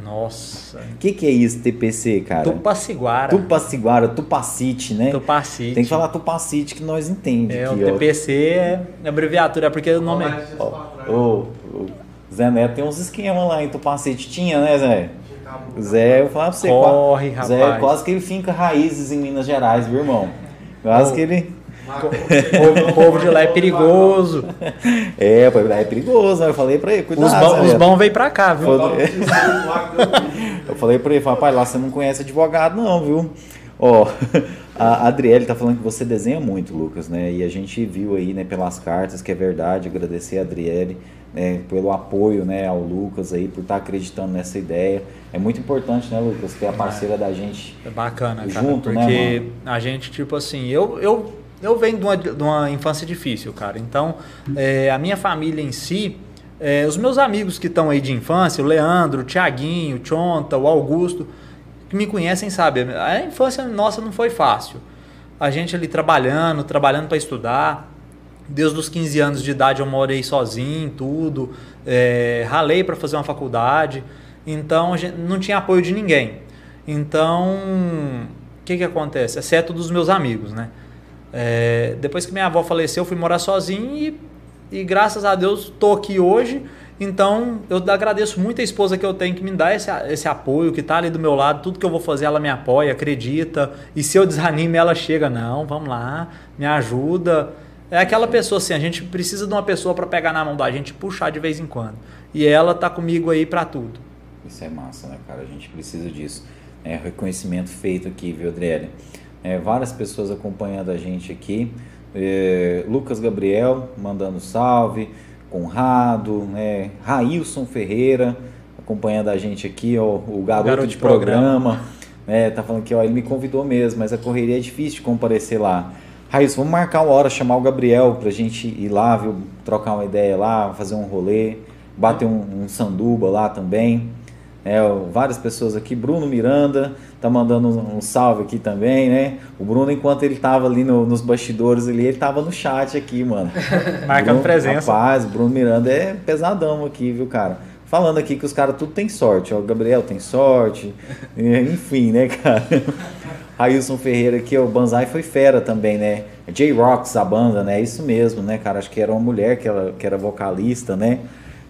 Nossa. O que, que é isso, TPC, cara? Tupaciguara. Tupaciguara, Tupacite, né? Tupacite. Tem que falar Tupacite que nós entendemos. É, o aqui, ó. TPC é abreviatura, é porque o nome é... Ó, o Zé Neto tem uns esquemas lá em Tupacite. Tinha, né, Zé? O Zé, eu vou falar pra você. Corre, Zé, rapaz. quase que ele finca raízes em Minas Gerais, viu, irmão? Quase Ô. que ele. O povo de lá é perigoso. É, pô, é perigoso, né? Eu falei pra ele, cuidado. Os, bons, Zé os bons veio pra cá, viu? Eu falei pra ele, rapaz, lá você não conhece advogado não, viu? Ó, a Adriele tá falando que você desenha muito, Lucas, né? E a gente viu aí, né, pelas cartas, que é verdade, agradecer a Adriele, né, pelo apoio, né, ao Lucas aí, por estar acreditando nessa ideia. É muito importante, né, Lucas, ter a parceira da gente. É bacana, cara. Junto, né, porque mano? a gente, tipo assim, eu, eu, eu venho de uma, de uma infância difícil, cara. Então, é, a minha família em si, é, os meus amigos que estão aí de infância, o Leandro, o Tiaguinho, o Chonta, o Augusto, que me conhecem, sabem, a infância nossa não foi fácil. A gente ali trabalhando, trabalhando para estudar. Desde os 15 anos de idade eu morei sozinho, tudo. É, ralei para fazer uma faculdade. Então não tinha apoio de ninguém. Então, o que que acontece? Exceto dos meus amigos, né? É, depois que minha avó faleceu, eu fui morar sozinho e, e graças a Deus tô aqui hoje. Então, eu agradeço muito a esposa que eu tenho que me dá esse, esse apoio, que tá ali do meu lado, tudo que eu vou fazer ela me apoia, acredita. E se eu desanime, ela chega, não, vamos lá, me ajuda. É aquela pessoa assim, a gente precisa de uma pessoa para pegar na mão da gente e puxar de vez em quando. E ela tá comigo aí para tudo. Isso é massa, né, cara? A gente precisa disso. É reconhecimento feito aqui, viu, Adriele? É, várias pessoas acompanhando a gente aqui. É, Lucas Gabriel mandando salve. Conrado, né? Railson Ferreira acompanhando a gente aqui, ó, o garoto, Garoto de de programa. né? Tá falando que ó, ele me convidou mesmo, mas a correria é difícil de comparecer lá. Railson, vamos marcar uma hora, chamar o Gabriel pra gente ir lá, viu? Trocar uma ideia lá, fazer um rolê, bater um, um sanduba lá também. É, várias pessoas aqui, Bruno Miranda tá mandando um, um salve aqui também, né? O Bruno, enquanto ele tava ali no- nos bastidores ali, ele tava no chat aqui, mano. Marcando Bruno- presença. Rapaz, Bruno Miranda é pesadão aqui, viu, cara? Falando aqui que os caras tudo tem sorte, ó. O Gabriel tem sorte, enfim, né, cara? Railson Ferreira aqui, o Banzai foi fera também, né? J-Rocks, a banda, né? Isso mesmo, né, cara? Acho que era uma mulher que, ela, que era vocalista, né?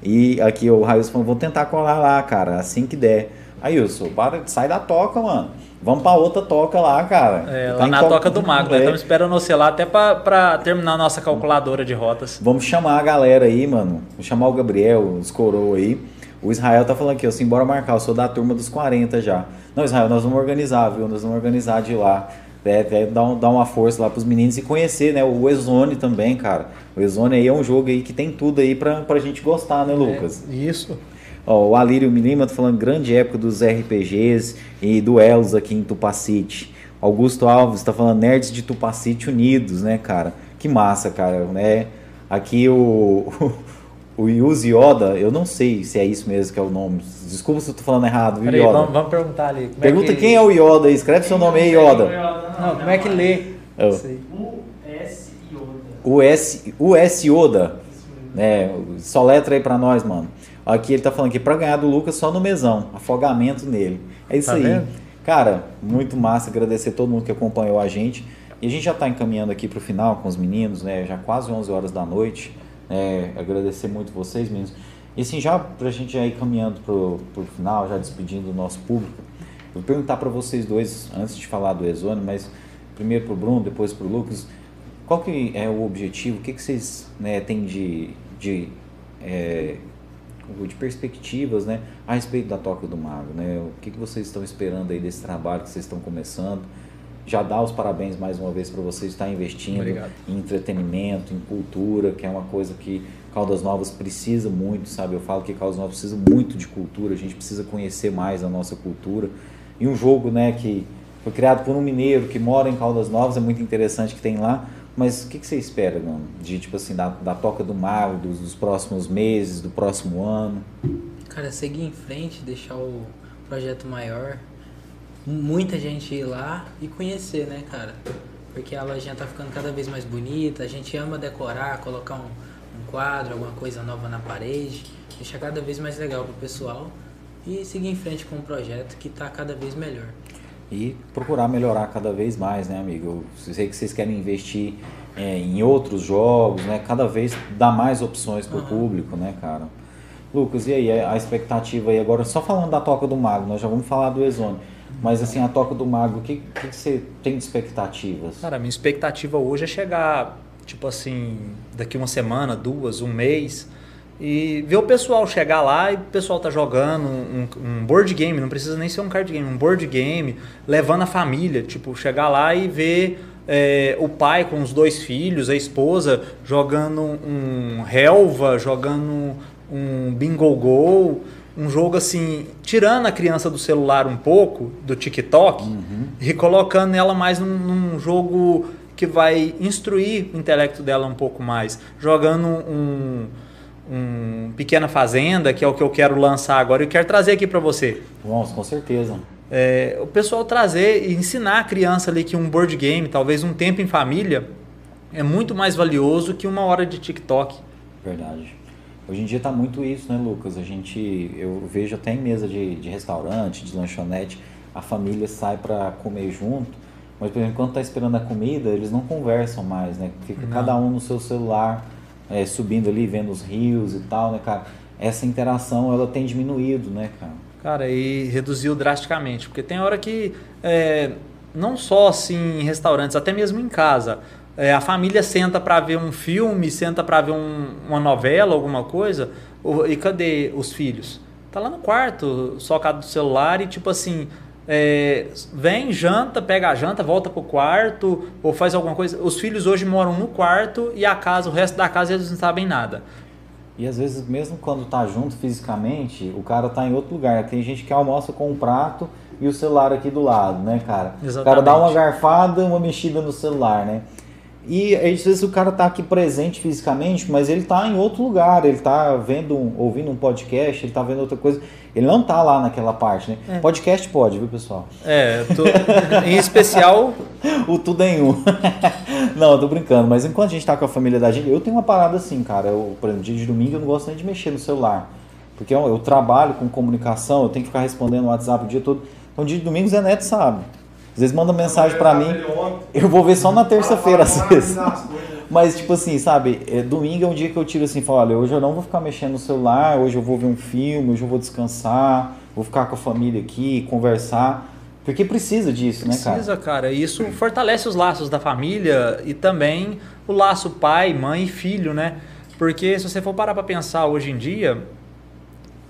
E aqui o Railson falou, vou tentar colar lá, cara, assim que der. Railson, para, sai da toca, mano. Vamos pra outra toca lá, cara. É, Tá lá na qual- Toca do Mago. Nós É. estamos esperando você lá até pra, pra terminar a nossa calculadora de rotas. Vamos chamar a galera aí, mano. Vamos chamar o Gabriel, os coroa aí. O Israel tá falando aqui, ó, simbora marcar, eu sou da turma dos 40 já. Não, Israel, nós vamos organizar, viu? Nós vamos organizar de ir lá. É, é, dar, um- dar uma força lá pros meninos e conhecer, né? O Exone também, cara. O Exone aí é um jogo aí que tem tudo aí pra, pra gente gostar, né, Lucas? Isso. Ó, o Alírio Lima tá falando grande época dos RPGs e duelos aqui em Tupacite. Augusto Alves tá falando nerds de Tupacite unidos, né, cara? Que massa, cara, né? Aqui o o Yuzi Yoda, eu não sei se é isso mesmo que é o nome. Desculpa se eu tô falando errado, viu, Peraí, Yoda? vamos, vamos perguntar ali. Como Pergunta é que... quem é o Yoda aí, escreve seu nome aí, Yoda. Não, como é que lê? Oh. Isso aí. U S Yoda. O S, o S Yoda, né? Só letra aí pra nós, mano. Aqui ele tá falando que pra ganhar do Lucas só no mesão, afogamento nele. É isso Tá aí. vendo? Cara, muito massa, agradecer todo mundo que acompanhou a gente. E a gente já tá encaminhando aqui pro final com os meninos, né? Já quase 11 horas da noite. Né? agradecer muito vocês, meninos. E assim, já pra gente já ir caminhando pro, pro final, já despedindo do nosso público, vou perguntar pra vocês dois, antes de falar do Exone, mas primeiro pro Bruno, depois pro Lucas, qual que é o objetivo? O que, que vocês né, têm de, de, é, de perspectivas né, a respeito da Toca do Mago? Né? O que, que vocês estão esperando aí desse trabalho que vocês estão começando? Já dá os parabéns mais uma vez para vocês estar investindo Obrigado. em entretenimento, em cultura, que é uma coisa que Caldas Novas precisa muito, sabe? Eu falo que Caldas Novas precisa muito de cultura, a gente precisa conhecer mais a nossa cultura. E um jogo, né, que foi criado por um mineiro que mora em Caldas Novas, é muito interessante que tem lá. Mas o que, que você espera, mano? De, tipo assim, da, da Toca do Mago, dos, dos próximos meses, do próximo ano? Cara, seguir em frente, deixar o projeto maior, muita gente ir lá e conhecer, né, cara? Porque a lojinha tá ficando cada vez mais bonita, a gente ama decorar, colocar um, um quadro, alguma coisa nova na parede, deixar cada vez mais legal pro pessoal e seguir em frente com o projeto que tá cada vez melhor. E procurar melhorar cada vez mais, né, amigo? Eu sei que vocês querem investir é, em outros jogos, né? Cada vez dar mais opções pro Aham. público, né, cara? Lucas, e aí, a expectativa aí agora, só falando da Toca do Mago, nós já vamos falar do Exone. Mas assim, a Toca do Mago, o que, que você tem de expectativas? Cara, minha expectativa hoje é chegar, tipo assim, daqui uma semana, duas, um mês, e ver o pessoal chegar lá e o pessoal tá jogando um, um board game, não precisa nem ser um card game, um board game, levando a família, tipo, chegar lá e ver é, o pai com os dois filhos, a esposa, jogando um relva, jogando um bingo go, um jogo assim, tirando a criança do celular um pouco, do TikTok, e colocando ela mais num, num jogo que vai instruir o intelecto dela um pouco mais, jogando um, um Pequena Fazenda, que é o que eu quero lançar agora, e quero trazer aqui para você. Vamos, com certeza. É, o pessoal trazer e ensinar a criança ali que um board game, talvez um tempo em família, é muito mais valioso que uma hora de TikTok. Verdade. Hoje em dia tá muito isso, né, Lucas? A gente, eu vejo até em mesa de, de restaurante, de lanchonete, a família sai para comer junto, mas por exemplo, quando tá esperando a comida, eles não conversam mais, né? Fica Não. cada um no seu celular, é, subindo ali, vendo os rios e tal, né, cara? Essa interação, ela tem diminuído, né, cara? Cara, e reduziu drasticamente, porque tem hora que é, não só assim em restaurantes, até mesmo em casa, é, a família senta para ver um filme, senta para ver um- uma novela, alguma coisa, e cadê os filhos? Tá lá no quarto, socado do celular e tipo assim, é, vem, janta, pega a janta, volta pro quarto ou faz alguma coisa. Os filhos hoje moram no quarto e a casa, o resto da casa eles não sabem nada. E às vezes, mesmo quando tá junto fisicamente, o cara tá em outro lugar. Tem gente que almoça com um prato e o celular aqui do lado, né, cara? O cara dá uma Exatamente. garfada, uma mexida no celular, né? E às vezes o cara tá aqui presente fisicamente, mas ele tá em outro lugar, ele tá vendo, ouvindo um podcast, ele tá vendo outra coisa. Ele não tá lá naquela parte, né? É. Podcast pode, viu, pessoal? É, tô- em especial O tudo em um. não, eu tô brincando, mas enquanto a gente tá com a família da gente, eu tenho uma parada assim, cara. Eu, por exemplo, dia de domingo eu não gosto nem de mexer no celular. Porque eu, eu trabalho com comunicação, eu tenho que ficar respondendo no WhatsApp o dia todo. Então, dia de domingo, Zé Neto sabe. Às vezes manda mensagem pra mim, eu vou ver só na terça-feira às vezes. Mas, tipo assim, sabe, é, domingo é um dia que eu tiro assim, falo, olha, hoje eu não vou ficar mexendo no celular, hoje eu vou ver um filme, hoje eu vou descansar, vou ficar com a família aqui, conversar. Porque precisa disso, né, cara? Precisa, cara. Isso fortalece os laços da família e também o laço pai, mãe e filho, né? Porque se você for parar pra pensar hoje em dia,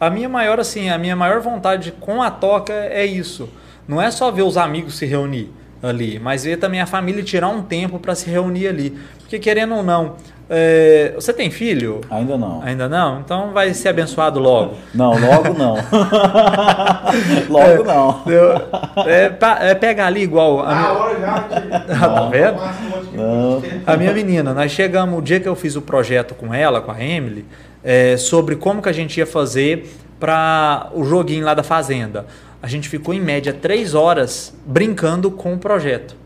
a minha maior, assim, a minha maior vontade com a toca é isso. Não é só ver os amigos se reunir ali, mas ver também a família tirar um tempo para se reunir ali. Porque querendo ou não, é, você tem filho? Ainda não. Ainda não? Então vai ser abençoado logo. Não, logo não. logo não. Eu- é, pa- é pegar ali igual. A Na minha, hora já. tá vendo? Não. A minha menina, nós chegamos, o dia que eu fiz o projeto com ela, com a Emily, é, sobre como que a gente ia fazer para o joguinho lá da fazenda. A gente ficou em média três horas brincando com o projeto.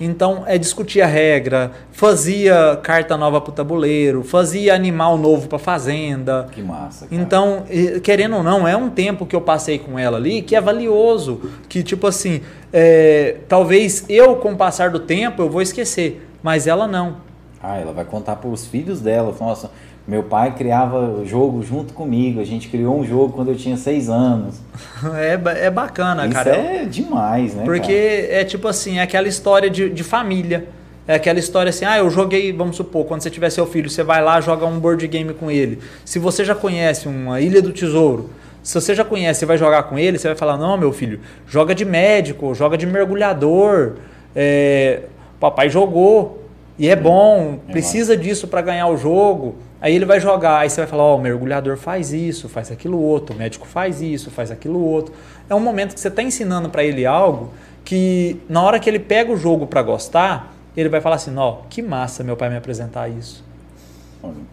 Então é discutir a regra, fazia carta nova para o tabuleiro, fazia animal novo para fazenda. Que massa. Cara. Então, querendo ou não, é um tempo que eu passei com ela ali que é valioso. Que, tipo assim, é, talvez eu, com o passar do tempo, eu vou esquecer, mas ela não. Ah, ela vai contar para os filhos dela. Nossa, meu pai criava jogo junto comigo. A gente criou um jogo quando eu tinha seis anos. É, é bacana, Isso cara. é demais, né? Porque é tipo assim, é aquela história de, de família. É aquela história assim, ah, eu joguei, vamos supor, quando você tiver seu filho, você vai lá, joga um board game com ele. Se você já conhece uma Ilha do Tesouro, se você já conhece e vai jogar com ele, você vai falar, não, meu filho, joga de médico, joga de mergulhador. É, papai jogou e é bom, É precisa disso para ganhar o jogo. Aí ele vai jogar, aí você vai falar, ó, o mergulhador faz isso, faz aquilo outro, o médico faz isso, faz aquilo outro. É um momento que você está ensinando para ele algo que na hora que ele pega o jogo para gostar, ele vai falar assim, ó, que massa meu pai me apresentar isso.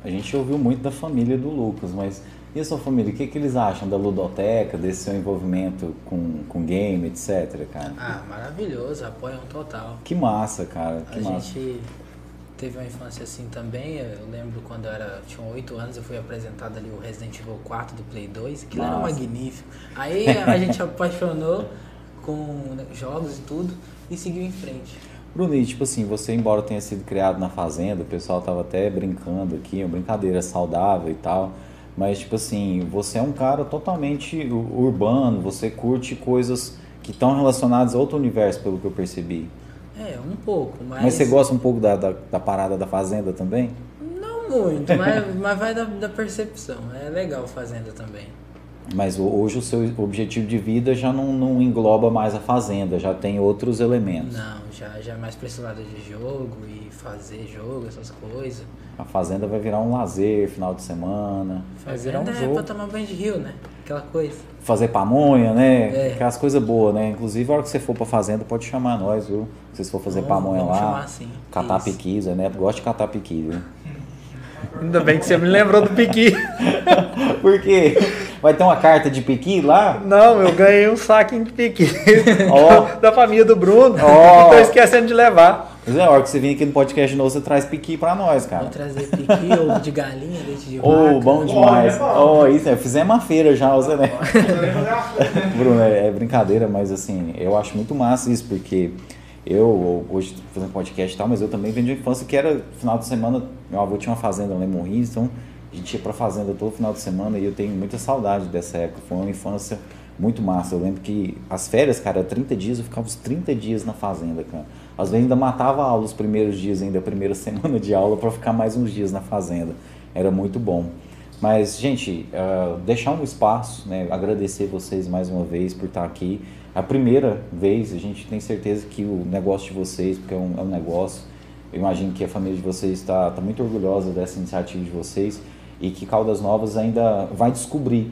A gente ouviu muito da família do Lucas, mas e a sua família? O que, que eles acham da ludoteca, desse seu envolvimento com, com game, etc, cara? Ah, maravilhoso, apoiam total. Que massa, cara. Que A massa. gente teve uma infância assim também. Eu lembro quando eu era, tinha 8 anos, eu fui apresentado ali o Resident Evil 4 do Play 2, que era magnífico. Aí a gente apaixonou com né, jogos e tudo e seguiu em frente. Bruno, e tipo assim, você embora tenha sido criado na fazenda, o pessoal tava até brincando aqui, uma brincadeira saudável e tal, mas tipo assim, você é um cara totalmente urbano, você curte coisas que estão relacionadas a outro universo, pelo que eu percebi. É, um pouco, mas. Mas você gosta um pouco da, da, da parada da fazenda também? Não muito, mas, mas vai da, da percepção. É legal Fazenda também. Mas hoje o seu objetivo de vida já não, não engloba mais a fazenda, já tem outros elementos. Não, já, já é mais pra esse lado de jogo e fazer jogo, essas coisas. A fazenda vai virar um lazer, final de semana, Vai virar um Fazenda é jogo. pra tomar banho de rio, né? Aquela coisa. fazer pamonha, né? É. Aquelas coisas boas, né? Inclusive, a hora que você for pra fazenda, pode chamar nós, viu? Se vocês for fazer Vamos- pamonha vamos lá, chamar assim. catar Isso. Neto gosta de catar viu? Ainda bem que você me lembrou do Piqui. Por quê? Vai ter uma carta de piqui lá? Não, eu ganhei um saquinho de Piqui Ó. da família do Bruno. Ó. Tô esquecendo de levar. Mas é, a hora que você vir aqui no podcast novo, você traz piqui pra nós, cara. Vou trazer piqui, ovo de galinha, leite de vaca. bom demais. Ó, isso, é, fizemos uma feira já, Zé Neto. Bruno, é, é brincadeira, mas assim, eu acho muito massa isso, porque eu hoje tô fazendo podcast e tal, mas eu também venho de infância que era final de semana, meu avô tinha uma fazenda lá em Morris, então a gente ia pra fazenda todo final de semana e eu tenho muita saudade dessa época. Foi uma infância muito massa. Eu lembro que as férias, cara, 30 dias, eu ficava os 30 dias na fazenda, cara. Às vezes ainda matava a aula os primeiros dias, ainda a primeira semana de aula, para ficar mais uns dias na fazenda. Era muito bom. Mas, gente, ah, deixar um espaço, né? agradecer vocês mais uma vez por estar aqui. A primeira vez, a gente tem certeza que o negócio de vocês, porque é um, é um negócio, eu imagino que a família de vocês está tá muito orgulhosa dessa iniciativa de vocês e que Caldas Novas ainda vai descobrir.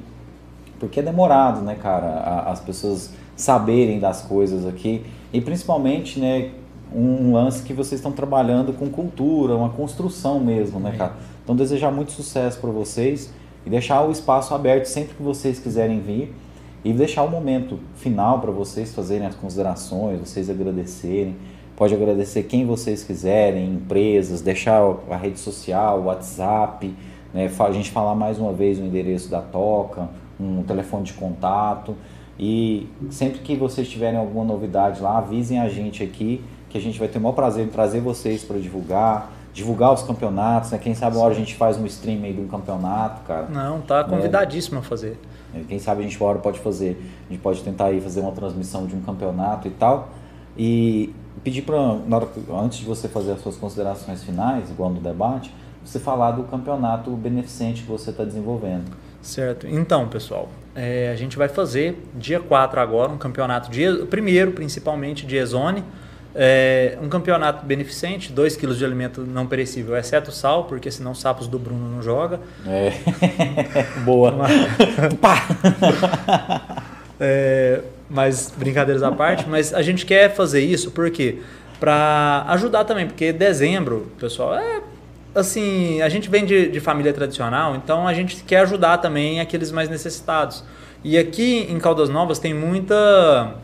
Porque é demorado, né, cara, a- as pessoas saberem das coisas aqui e principalmente, né, um lance que vocês estão trabalhando com cultura, uma construção mesmo, né, cara? Então desejar muito sucesso para vocês e deixar o espaço aberto sempre que vocês quiserem vir e deixar o momento final para vocês fazerem as considerações, vocês agradecerem. Pode agradecer quem vocês quiserem, empresas, deixar a rede social, o WhatsApp, né, a gente falar mais uma vez o endereço da Toca, um telefone de contato. E sempre que vocês tiverem alguma novidade lá, avisem a gente aqui, que a gente vai ter o maior prazer em trazer vocês para divulgar, divulgar os campeonatos, né? Quem sabe uma hora a gente faz um stream aí de um campeonato, cara. Não, tá convidadíssimo a fazer. É, Quem sabe a gente hora pode fazer, a gente pode tentar aí fazer uma transmissão de um campeonato e tal. E pedir para, antes de você fazer as suas considerações finais, igual no debate, você falar do campeonato beneficente que você está desenvolvendo. Certo. Então, pessoal, é, a gente vai fazer dia 4 agora um campeonato de primeiro, principalmente de Ezone. É, um campeonato beneficente, 2 kg de alimento não perecível, exceto sal, porque senão os sapos do Bruno não joga. É. Boa. Pá! É, mas brincadeiras à parte, mas a gente quer fazer isso porque para ajudar também, porque dezembro, pessoal, é assim, a gente vem de, de família tradicional, então a gente quer ajudar também aqueles mais necessitados. E aqui em Caldas Novas tem muita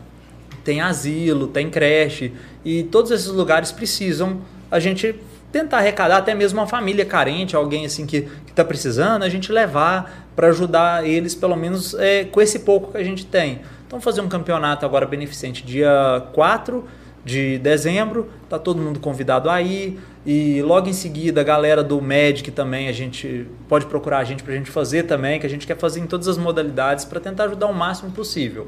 tem asilo, tem creche e todos esses lugares precisam a gente tentar arrecadar até mesmo uma família carente, alguém assim que está precisando, a gente levar para ajudar eles pelo menos é, com esse pouco que a gente tem. Então fazer um campeonato agora beneficente dia 4 de dezembro, tá todo mundo convidado aí e logo em seguida a galera do Magic também a gente pode procurar a gente para a gente fazer também, que a gente quer fazer em todas as modalidades para tentar ajudar o máximo possível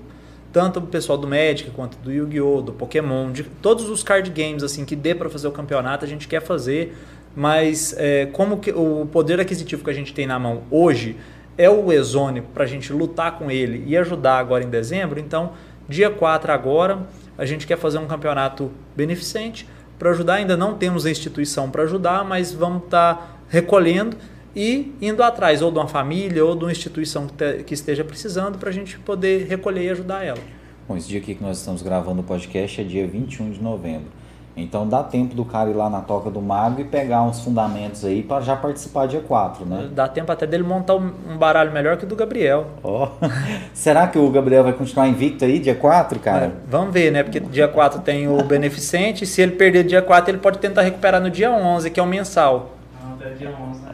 tanto o pessoal do Magic quanto do Yu-Gi-Oh, do Pokémon, de todos os card games assim que dê para fazer o campeonato, a gente quer fazer, mas é, como que o poder aquisitivo que a gente tem na mão hoje é o Ezone para a gente lutar com ele e ajudar agora em dezembro, então dia 4 agora a gente quer fazer um campeonato beneficente. Para ajudar, ainda não temos a instituição para ajudar, mas vamos estar tá recolhendo e indo atrás ou de uma família ou de uma instituição que, te, que esteja precisando para a gente poder recolher e ajudar ela. Bom, esse dia aqui que nós estamos gravando o podcast é dia 21 de novembro. Então dá tempo do cara ir lá na Toca do Mago e pegar uns fundamentos aí para já participar dia 4, né? Dá tempo até dele montar um baralho melhor que o do Gabriel. Oh. Será que o Gabriel vai continuar invicto aí dia 4, cara? É, vamos ver, né? Porque dia 4 tem o beneficente, se ele perder dia 4, ele pode tentar recuperar no dia 11, que é o mensal. Não, até dia 11, né?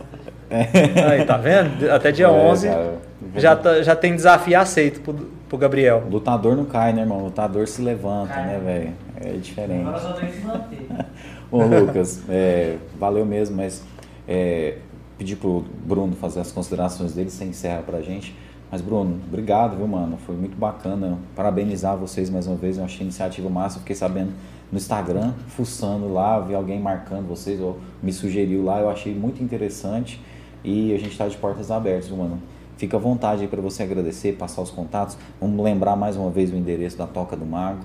Aí, tá vendo? Até dia É, 11 cara. já, tá- já tem desafio aceito pro, pro Gabriel. Lutador não cai, né, irmão? Lutador se levanta, Cai. né, velho? É diferente. Agora só tem que se manter. Ô, Lucas, é, valeu mesmo, mas é, pedir pro Bruno fazer as considerações dele, você encerra pra gente. Mas, Bruno, obrigado, viu, mano? Foi muito bacana. Parabenizar vocês mais uma vez. Eu achei a iniciativa massa. Fiquei sabendo no Instagram, fuçando lá, vi alguém marcando vocês, ou me sugeriu lá. Eu achei muito interessante. E a gente tá de portas abertas, mano? Fica à vontade aí para você agradecer, passar os contatos. Vamos lembrar mais uma vez o endereço da Toca do Mago.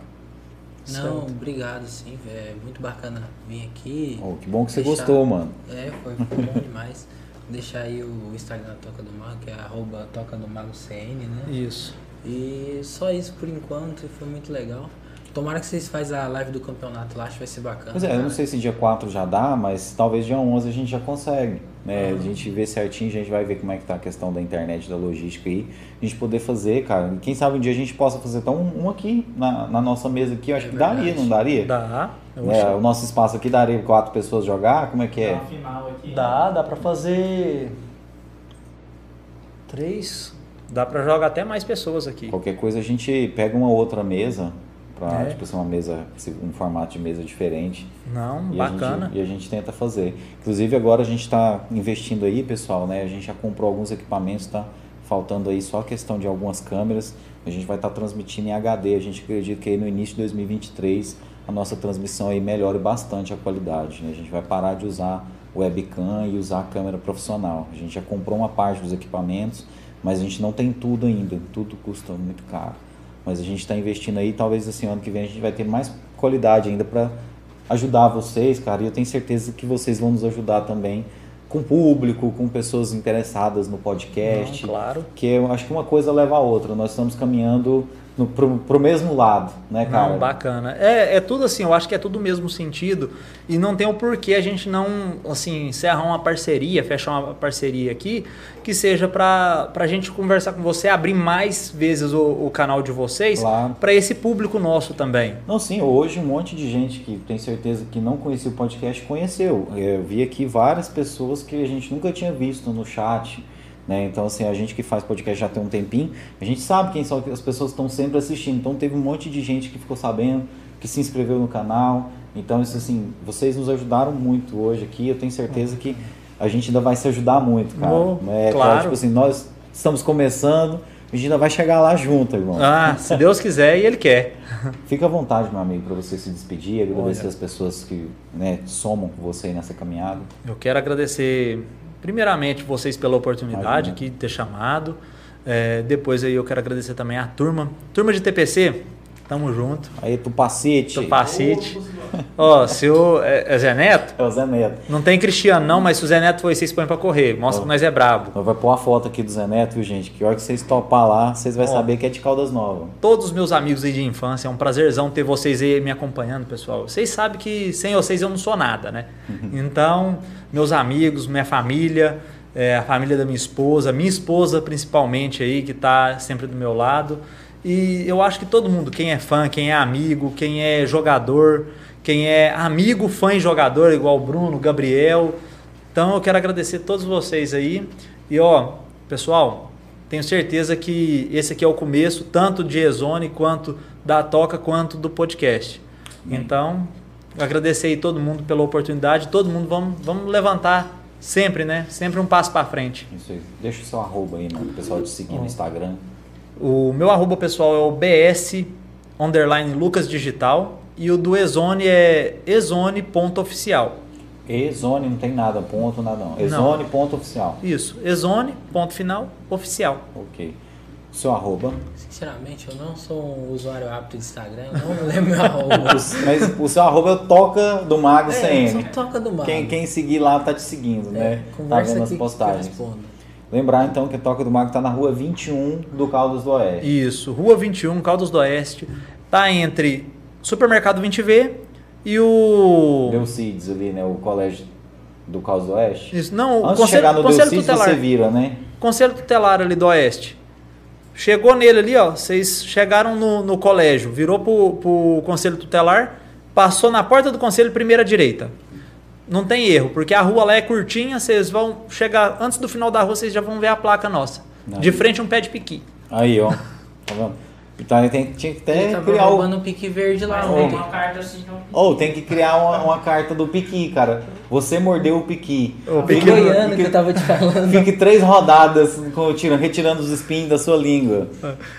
Não, Certo. obrigado, sim. É muito bacana vir aqui. Oh, que bom que você Deixar- gostou, mano. É, foi, foi bom demais. Deixar aí o Instagram da Toca do Mago, que é arroba Toca do Mago CN, né? Isso. E só isso por enquanto, foi muito legal. Tomara que vocês façam a live do campeonato lá, acho que vai ser bacana. Pois é, eu não cara. sei se dia 4 já dá, mas talvez dia 11 a gente já consegue. Né? A gente vê certinho, a gente vai ver como é que tá a questão da internet, da logística aí. A gente poder fazer, cara. E quem sabe um dia a gente possa fazer até um, um aqui, na, na nossa mesa aqui. Eu acho É que daria, não daria? Dá. Eu É, o nosso espaço aqui daria quatro pessoas jogar? Como é que é? aqui. Dá, dá pra fazer. Três. Dá pra jogar até mais pessoas aqui. Qualquer coisa a gente pega uma outra mesa, pra, É. tipo, ser uma mesa, um formato de mesa diferente. Não, E a bacana. gente- e a gente tenta fazer. Inclusive agora a gente está investindo aí, pessoal, né? A gente já comprou alguns equipamentos, tá faltando aí só a questão de algumas câmeras. A gente vai estar transmitindo em HD. A gente acredita que aí no início de 2023 a nossa transmissão aí melhore bastante a qualidade. né? A gente vai parar de usar webcam e usar a câmera profissional. A gente já comprou uma parte dos equipamentos, mas a gente não tem tudo ainda. Tudo custa muito caro. Mas a gente está investindo aí, talvez esse ano que vem a gente vai ter mais qualidade ainda para ajudar vocês, cara. E eu tenho certeza que vocês vão nos ajudar também com o público, com pessoas interessadas no podcast. Não, claro. Que eu acho que uma coisa leva a outra. Nós estamos caminhando no, pro, pro mesmo lado, né, cara? Não, bacana. É, é tudo assim, eu acho que é tudo o mesmo sentido e não tem o porquê a gente não, assim, encerrar uma parceria, fechar uma parceria aqui, que seja pra, pra gente conversar com você, abrir mais vezes o, o canal de vocês Claro. pra esse público nosso também. Não, sim, hoje um monte de gente que tem certeza que não conhecia o podcast conheceu. Eu vi aqui várias pessoas que a gente nunca tinha visto no chat, Né? Então, assim, a gente que faz podcast já tem um tempinho, a gente sabe quem são as pessoas que estão sempre assistindo. Então, teve um monte de gente que ficou sabendo, que se inscreveu no canal. Então, isso, assim, vocês nos ajudaram muito hoje aqui. Eu tenho certeza que a gente ainda vai se ajudar muito, cara. Bom, é, claro. Tipo assim, nós estamos começando, a gente ainda vai chegar lá junto, irmão. Ah, se Deus quiser e Ele quer. Fica à vontade, meu amigo, para você se despedir, agradecer Olha. as pessoas que né, somam com você nessa caminhada. Eu quero agradecer, primeiramente, vocês pela oportunidade aqui de ter chamado. É, depois aí eu quero agradecer também a turma. Turma de TPC, tamo junto. Aí, Tupacete. Tupacete. Ó, se o é, é Zé Neto, É o Zé Neto. não tem Cristiano não, mas se o Zé Neto for, vocês põem pra correr. Mostra Ó. que nós é brabo. Nós vai pôr a foto aqui do Zé Neto, viu, gente? Que hora que vocês topar lá, vocês vão Ó. saber que é de Caldas Novas. Todos os meus amigos aí de infância, é um prazerzão ter vocês aí me acompanhando, pessoal. Vocês sabem que sem vocês eu não sou nada, né? Então, meus amigos, minha família, é, a família da minha esposa, minha esposa principalmente aí, que tá sempre do meu lado. E eu acho que todo mundo, quem é fã, quem é amigo, quem é jogador, quem é amigo, fã e jogador, igual o Bruno, Gabriel. Então eu quero agradecer a todos vocês aí. E ó, pessoal, tenho certeza que esse aqui é o começo, tanto de Ezone, quanto da Toca, quanto do podcast. Então, agradecer aí todo mundo pela oportunidade. Todo mundo, vamos, vamos levantar sempre, né? Sempre um passo para frente. Isso aí. Deixa o seu arroba aí, mano, o pessoal te seguir no Instagram. O meu arroba pessoal é o BS underline Lucas Digital e o do Ezone é ezone.oficial. Ezone não tem nada, ponto, nada não. Ezone, ponto oficial. Isso, Ezone, ponto final, oficial. Ok. O seu arroba. Sinceramente, eu não sou um usuário apto de Instagram, eu não lembro meu arroba. Mas o seu arroba é o Toca do Mago é, só toca do mar. Quem, quem seguir lá tá te seguindo, né? Tá vendo as postagens. Lembrar então que a Toca do Mago tá na rua 21 do Caldas do Oeste. Isso, Rua 21, Caldas do Oeste. Tá entre Supermercado 20V e o. Leucides ali, né? O colégio do Caldas do Oeste. Isso, não, o Antes de Conselho, chegar no Conselho Tutelar. você vira, né? Conselho Tutelar ali do Oeste. Chegou nele ali, ó. Vocês chegaram no, no colégio, virou pro, pro Conselho Tutelar, passou na porta do Conselho, primeira direita. Não tem erro, porque a rua lá é curtinha, vocês vão chegar. Antes do final da rua, vocês já vão ver a placa nossa. Aí. De frente, um pé de piqui. Aí, ó. Tá vendo? Então tem, tinha que Ele até tava criar o. roubando um pique verde lá Mas ontem. tem uma carta assim, não. Ou tem que criar uma, uma carta do Piqui, cara. Você mordeu o Piqui. O Fique Piqui- Goiano que eu tava te falando. Fique três rodadas com, tirando, retirando os espinhos da sua língua.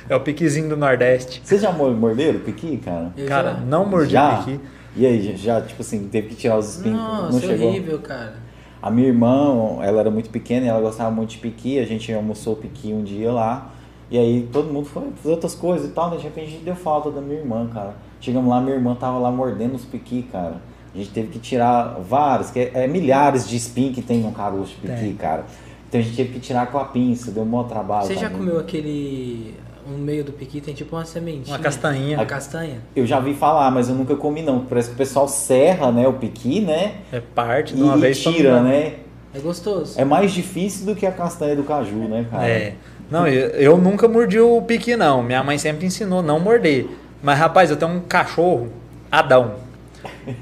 É o piquizinho do Nordeste. Vocês já mor- morderam o Piqui, cara? Eu Cara, já- não mordi já? o piqui. E aí, já, tipo assim, teve que tirar os espinhos? Nossa, não chegou? horrível, cara. A minha irmã, ela era muito pequena e ela gostava muito de piqui. A gente almoçou piqui um dia lá. E aí todo mundo foi fazer outras coisas e tal. né? De repente a gente deu falta da minha irmã, cara. Chegamos lá, minha irmã tava lá mordendo os piqui, cara. A gente teve que tirar vários, que é, é milhares de espinhos que tem no caroço de piqui, Tem. cara. Então a gente teve que tirar com a pinça, deu um maior trabalho. Você já também. comeu aquele. No meio do piqui tem tipo uma sementinha. Uma castanhinha. Uma castanha. Eu já vi falar, mas eu nunca comi não. Parece que o pessoal serra, né, o piqui, né? É parte de E, uma e vez tira, não- né? É gostoso. É mais difícil do que a castanha do caju, né, cara? É. Não, eu, eu nunca mordi o piqui, não. Minha mãe sempre ensinou não morder. Mas, rapaz, eu tenho um cachorro, Adão.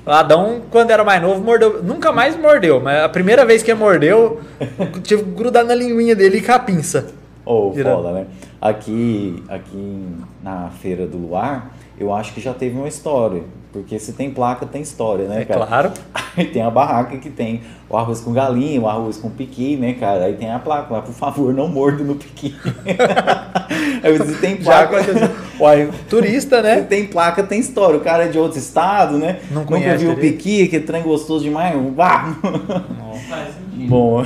O Adão, quando era mais novo, mordeu. Nunca mais mordeu, mas a primeira vez que mordeu, eu tive que grudar na linguinha dele com a pinça. Ou Irado. foda, né? Aqui, aqui na Feira do Luar, eu acho que já teve uma história. Porque se tem placa, tem história, né, É cara? claro. Aí tem a barraca que tem o arroz com galinha, o arroz com piqui, né, cara? Aí tem a placa lá, por favor, não morda no piqui. Aí se tem Já placa. aconteceu. Uai, turista, Se né? tem placa, tem história. O cara é de outro estado, né? Não Nunca conhece viu o piqui, que trem gostoso demais. Bah! Bom.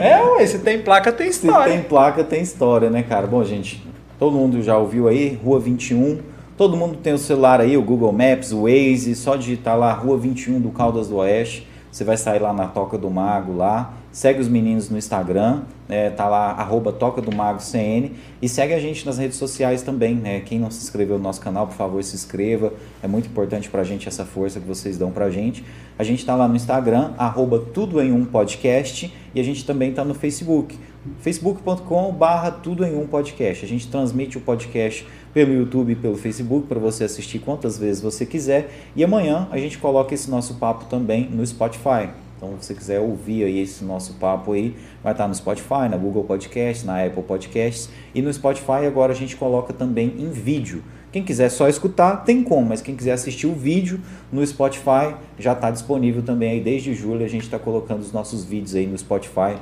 É, ué, se tem placa, tem Se história. tem placa, tem história, né, cara? Bom, gente, todo mundo já ouviu aí, Rua 21. Todo mundo tem o celular aí, o Google Maps, o Waze, só digitar lá Rua 21 do Caldas do Oeste. Você vai sair lá na Toca do Mago lá. Segue os meninos no Instagram, né? Tá lá, arroba Toca do Mago CN. E segue a gente nas redes sociais também, né? Quem não se inscreveu no nosso canal, por favor, se inscreva. É muito importante pra gente essa força que vocês dão pra gente. A gente tá lá no Instagram, arroba Tudo em Um Podcast. E a gente também tá no Facebook facebook.com barra tudo em um podcast. A gente transmite o podcast pelo YouTube e pelo Facebook para você assistir quantas vezes você quiser. E amanhã a gente coloca esse nosso papo também no Spotify. Então, se você quiser ouvir aí esse nosso papo aí, vai estar no Spotify, na Google Podcast, na Apple Podcasts e no Spotify agora a gente coloca também em vídeo. Quem quiser só escutar, tem como, mas quem quiser assistir o vídeo no Spotify já está disponível também aí desde julho. A gente está colocando os nossos vídeos aí no Spotify,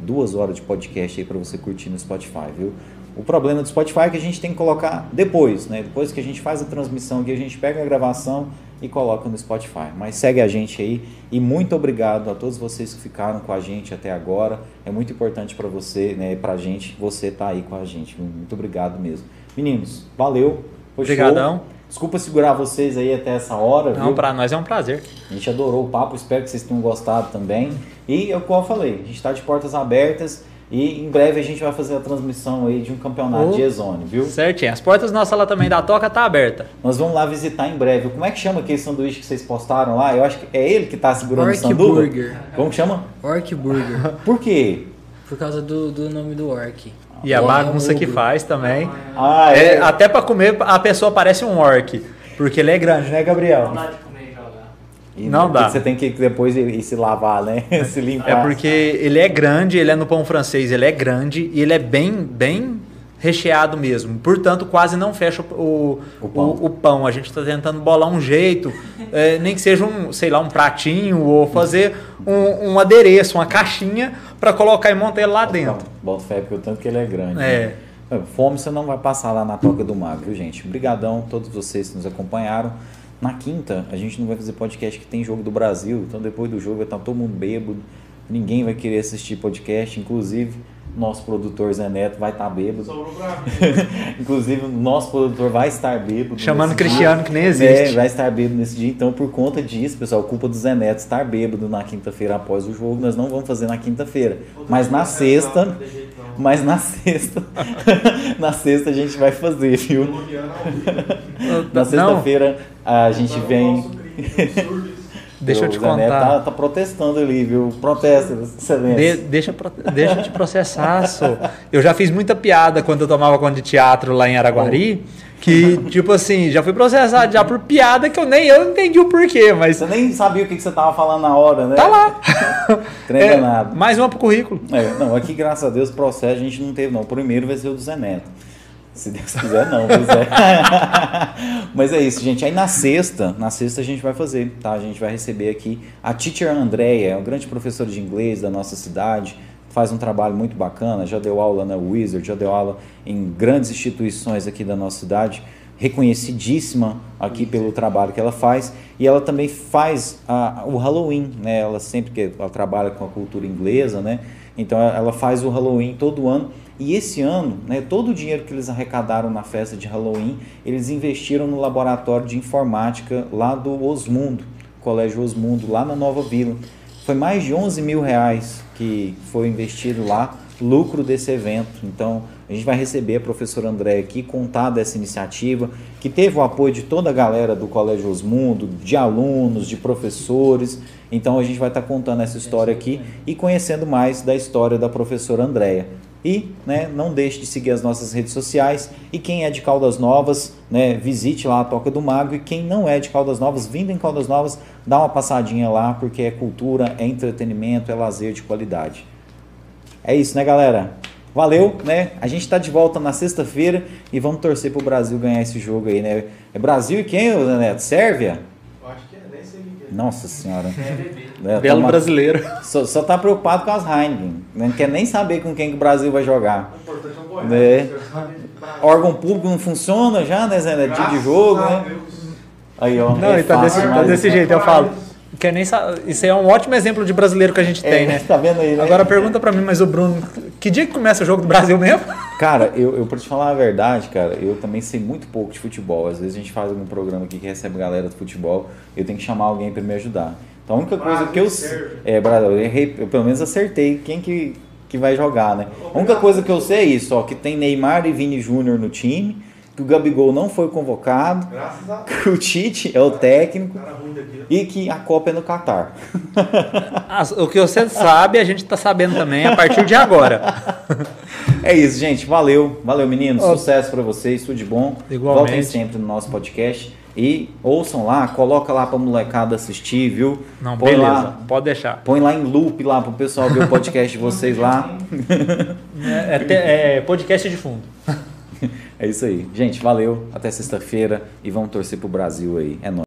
duas horas de podcast aí para você curtir no Spotify, viu? O problema do Spotify é que a gente tem que colocar depois, né? Depois que a gente faz a transmissão aqui, a gente pega a gravação e coloca no Spotify. Mas segue a gente aí e muito obrigado a todos vocês que ficaram com a gente até agora. É muito importante para você, né? Pra gente, você tá aí com a gente. Muito obrigado mesmo. Meninos, valeu. Obrigadão. Desculpa segurar vocês aí até essa hora, Não, pra nós é um prazer. A gente adorou o papo, espero que vocês tenham gostado também. E é o que eu falei, a gente está de portas abertas e em breve a gente vai fazer a transmissão aí de um campeonato Oh. de Ezone, viu? Certinho. As portas da nossa lá também da Toca tá aberta. Nós vamos lá visitar em breve. Como é que chama aquele sanduíche que vocês postaram lá? Eu acho que é ele que está segurando o Orc sanduba. Burger. Como que chama? Orc Burger. Por quê? Por causa do, do nome do Orc. E a bagunça que faz também. Ah, É, é. até pra comer, a pessoa parece um orc. Porque ele é grande, né, Gabriel? Não dá de comer e não dá. Você tem que depois ir, se lavar, né? se limpar. É porque ele é grande, ele é no pão francês, ele é grande e ele é bem, bem recheado mesmo. Portanto, quase não fecha o, O o, pão. o pão. A gente está tentando bolar um jeito, é, nem que seja um, sei lá, um pratinho ou fazer um, um adereço, uma caixinha para colocar e montar ele lá dentro. Bota fé, porque o tanto que ele é grande. É. né? Fome você não vai passar lá na Toca do viu, gente? Obrigadão a todos vocês que nos acompanharam. Na quinta, a gente não vai fazer podcast que tem jogo do Brasil, então depois do jogo vai estar todo mundo bêbado, ninguém vai querer assistir podcast, inclusive nosso produtor Zé Neto vai estar bêbado. Sobrou pra mim. Inclusive, o nosso produtor vai estar bêbado. Chamando Cristiano, dia. que nem existe. É, vai estar bêbado nesse dia. Então, por conta disso, pessoal, culpa do Zé Neto estar bêbado na quinta-feira após o jogo. Nós não vamos fazer na quinta-feira. Mas na sexta. Mas na sexta. na sexta a gente vai fazer, viu? Na sexta-feira a gente vem. Deixa eu te Neto contar. Tá, tá protestando ali, viu? Protesta, excelência. De- deixa, deixa eu te processar, só. Eu já fiz muita piada quando eu tomava conta de teatro lá em Araguari. Que, tipo assim, já fui processado já por piada que eu nem eu entendi o porquê, mas Você nem sabia o que que você tava falando na hora, né? tá lá. Trem É, danado. mais uma pro currículo. É, não, aqui, graças a Deus, processo a gente não teve, não. O primeiro vai ser o do Zé Neto. Se Deus quiser, não, pois é. Mas é isso, gente. Aí na sexta, na sexta a gente vai fazer, tá? A gente vai receber aqui a teacher Andrea, é um grande professor de inglês da nossa cidade, faz um trabalho muito bacana, já deu aula na Wizard, já deu aula em grandes instituições aqui da nossa cidade, reconhecidíssima aqui pelo trabalho que ela faz, e ela também faz a- o Halloween, né? Ela sempre que ela trabalha com a cultura inglesa, né? Então ela faz o Halloween todo ano. E esse ano, né, todo o dinheiro que eles arrecadaram na festa de Halloween, eles investiram no laboratório de informática lá do Osmundo, Colégio Osmundo, lá na Nova Vila. Foi mais de 11 mil reais que foi investido lá, lucro desse evento. Então a gente vai receber a professora André aqui, contar dessa iniciativa, que teve o apoio de toda a galera do Colégio Osmundo, de alunos, de professores. Então a gente vai estar contando essa história aqui e conhecendo mais da história da professora Andréia. E né, não deixe de seguir as nossas redes sociais. E quem é de Caldas Novas, né, visite lá a Toca do Mago. E quem não é de Caldas Novas, vindo em Caldas Novas, dá uma passadinha lá, porque é cultura, é entretenimento, é lazer de qualidade. É isso, né, galera? Valeu, né? A gente tá de volta na sexta-feira e vamos torcer pro Brasil ganhar esse jogo aí, né? É Brasil e quem, Zé Neto? Sérvia? Eu acho que é, nem sei é. Nossa senhora. É bebê. Né, Belo toma- brasileiro. Só, só tá preocupado com as Heineken. Não quer nem saber com quem que o Brasil vai jogar. O importante é o. É. Pra- Órgão público não funciona já, né, Zé Neto? Dia de Graças jogo, né? Deus. Aí, ó. Não, é e tá fácil desse, tá desse jeito, eu falo. Quer nem Isso aí é um ótimo exemplo de brasileiro que a gente É, tem, né? Tá vendo aí, né? Agora pergunta pra mim, mas o Bruno, que dia que começa o jogo do Brasil mesmo? Cara, eu, eu pra te falar a verdade, cara, eu também sei muito pouco de futebol. Às vezes a gente faz algum programa aqui que recebe galera do futebol, eu tenho que chamar alguém pra me ajudar. Então a única coisa Brasil que eu. É, Brasil, eu, errei, eu pelo menos acertei quem que, que vai jogar, né? A única coisa que eu sei é isso, ó, que tem Neymar e Vini Júnior no time, que o Gabigol não foi convocado, que o Tite é o técnico e que a Copa é no Catar. O que você sabe, a gente está sabendo também a partir de agora. É isso, gente. Valeu. Valeu, meninos. Oh. Sucesso para vocês. Tudo de bom. Igualmente. Voltem sempre no nosso podcast. E ouçam lá, coloca lá pra molecada assistir, viu? Não, põe beleza. Lá, pode deixar. Põe lá em loop lá pro pessoal ver o podcast de vocês lá. É, é, é podcast de fundo. É isso aí. Gente, valeu. Até sexta-feira e vamos torcer pro Brasil aí. É nóis.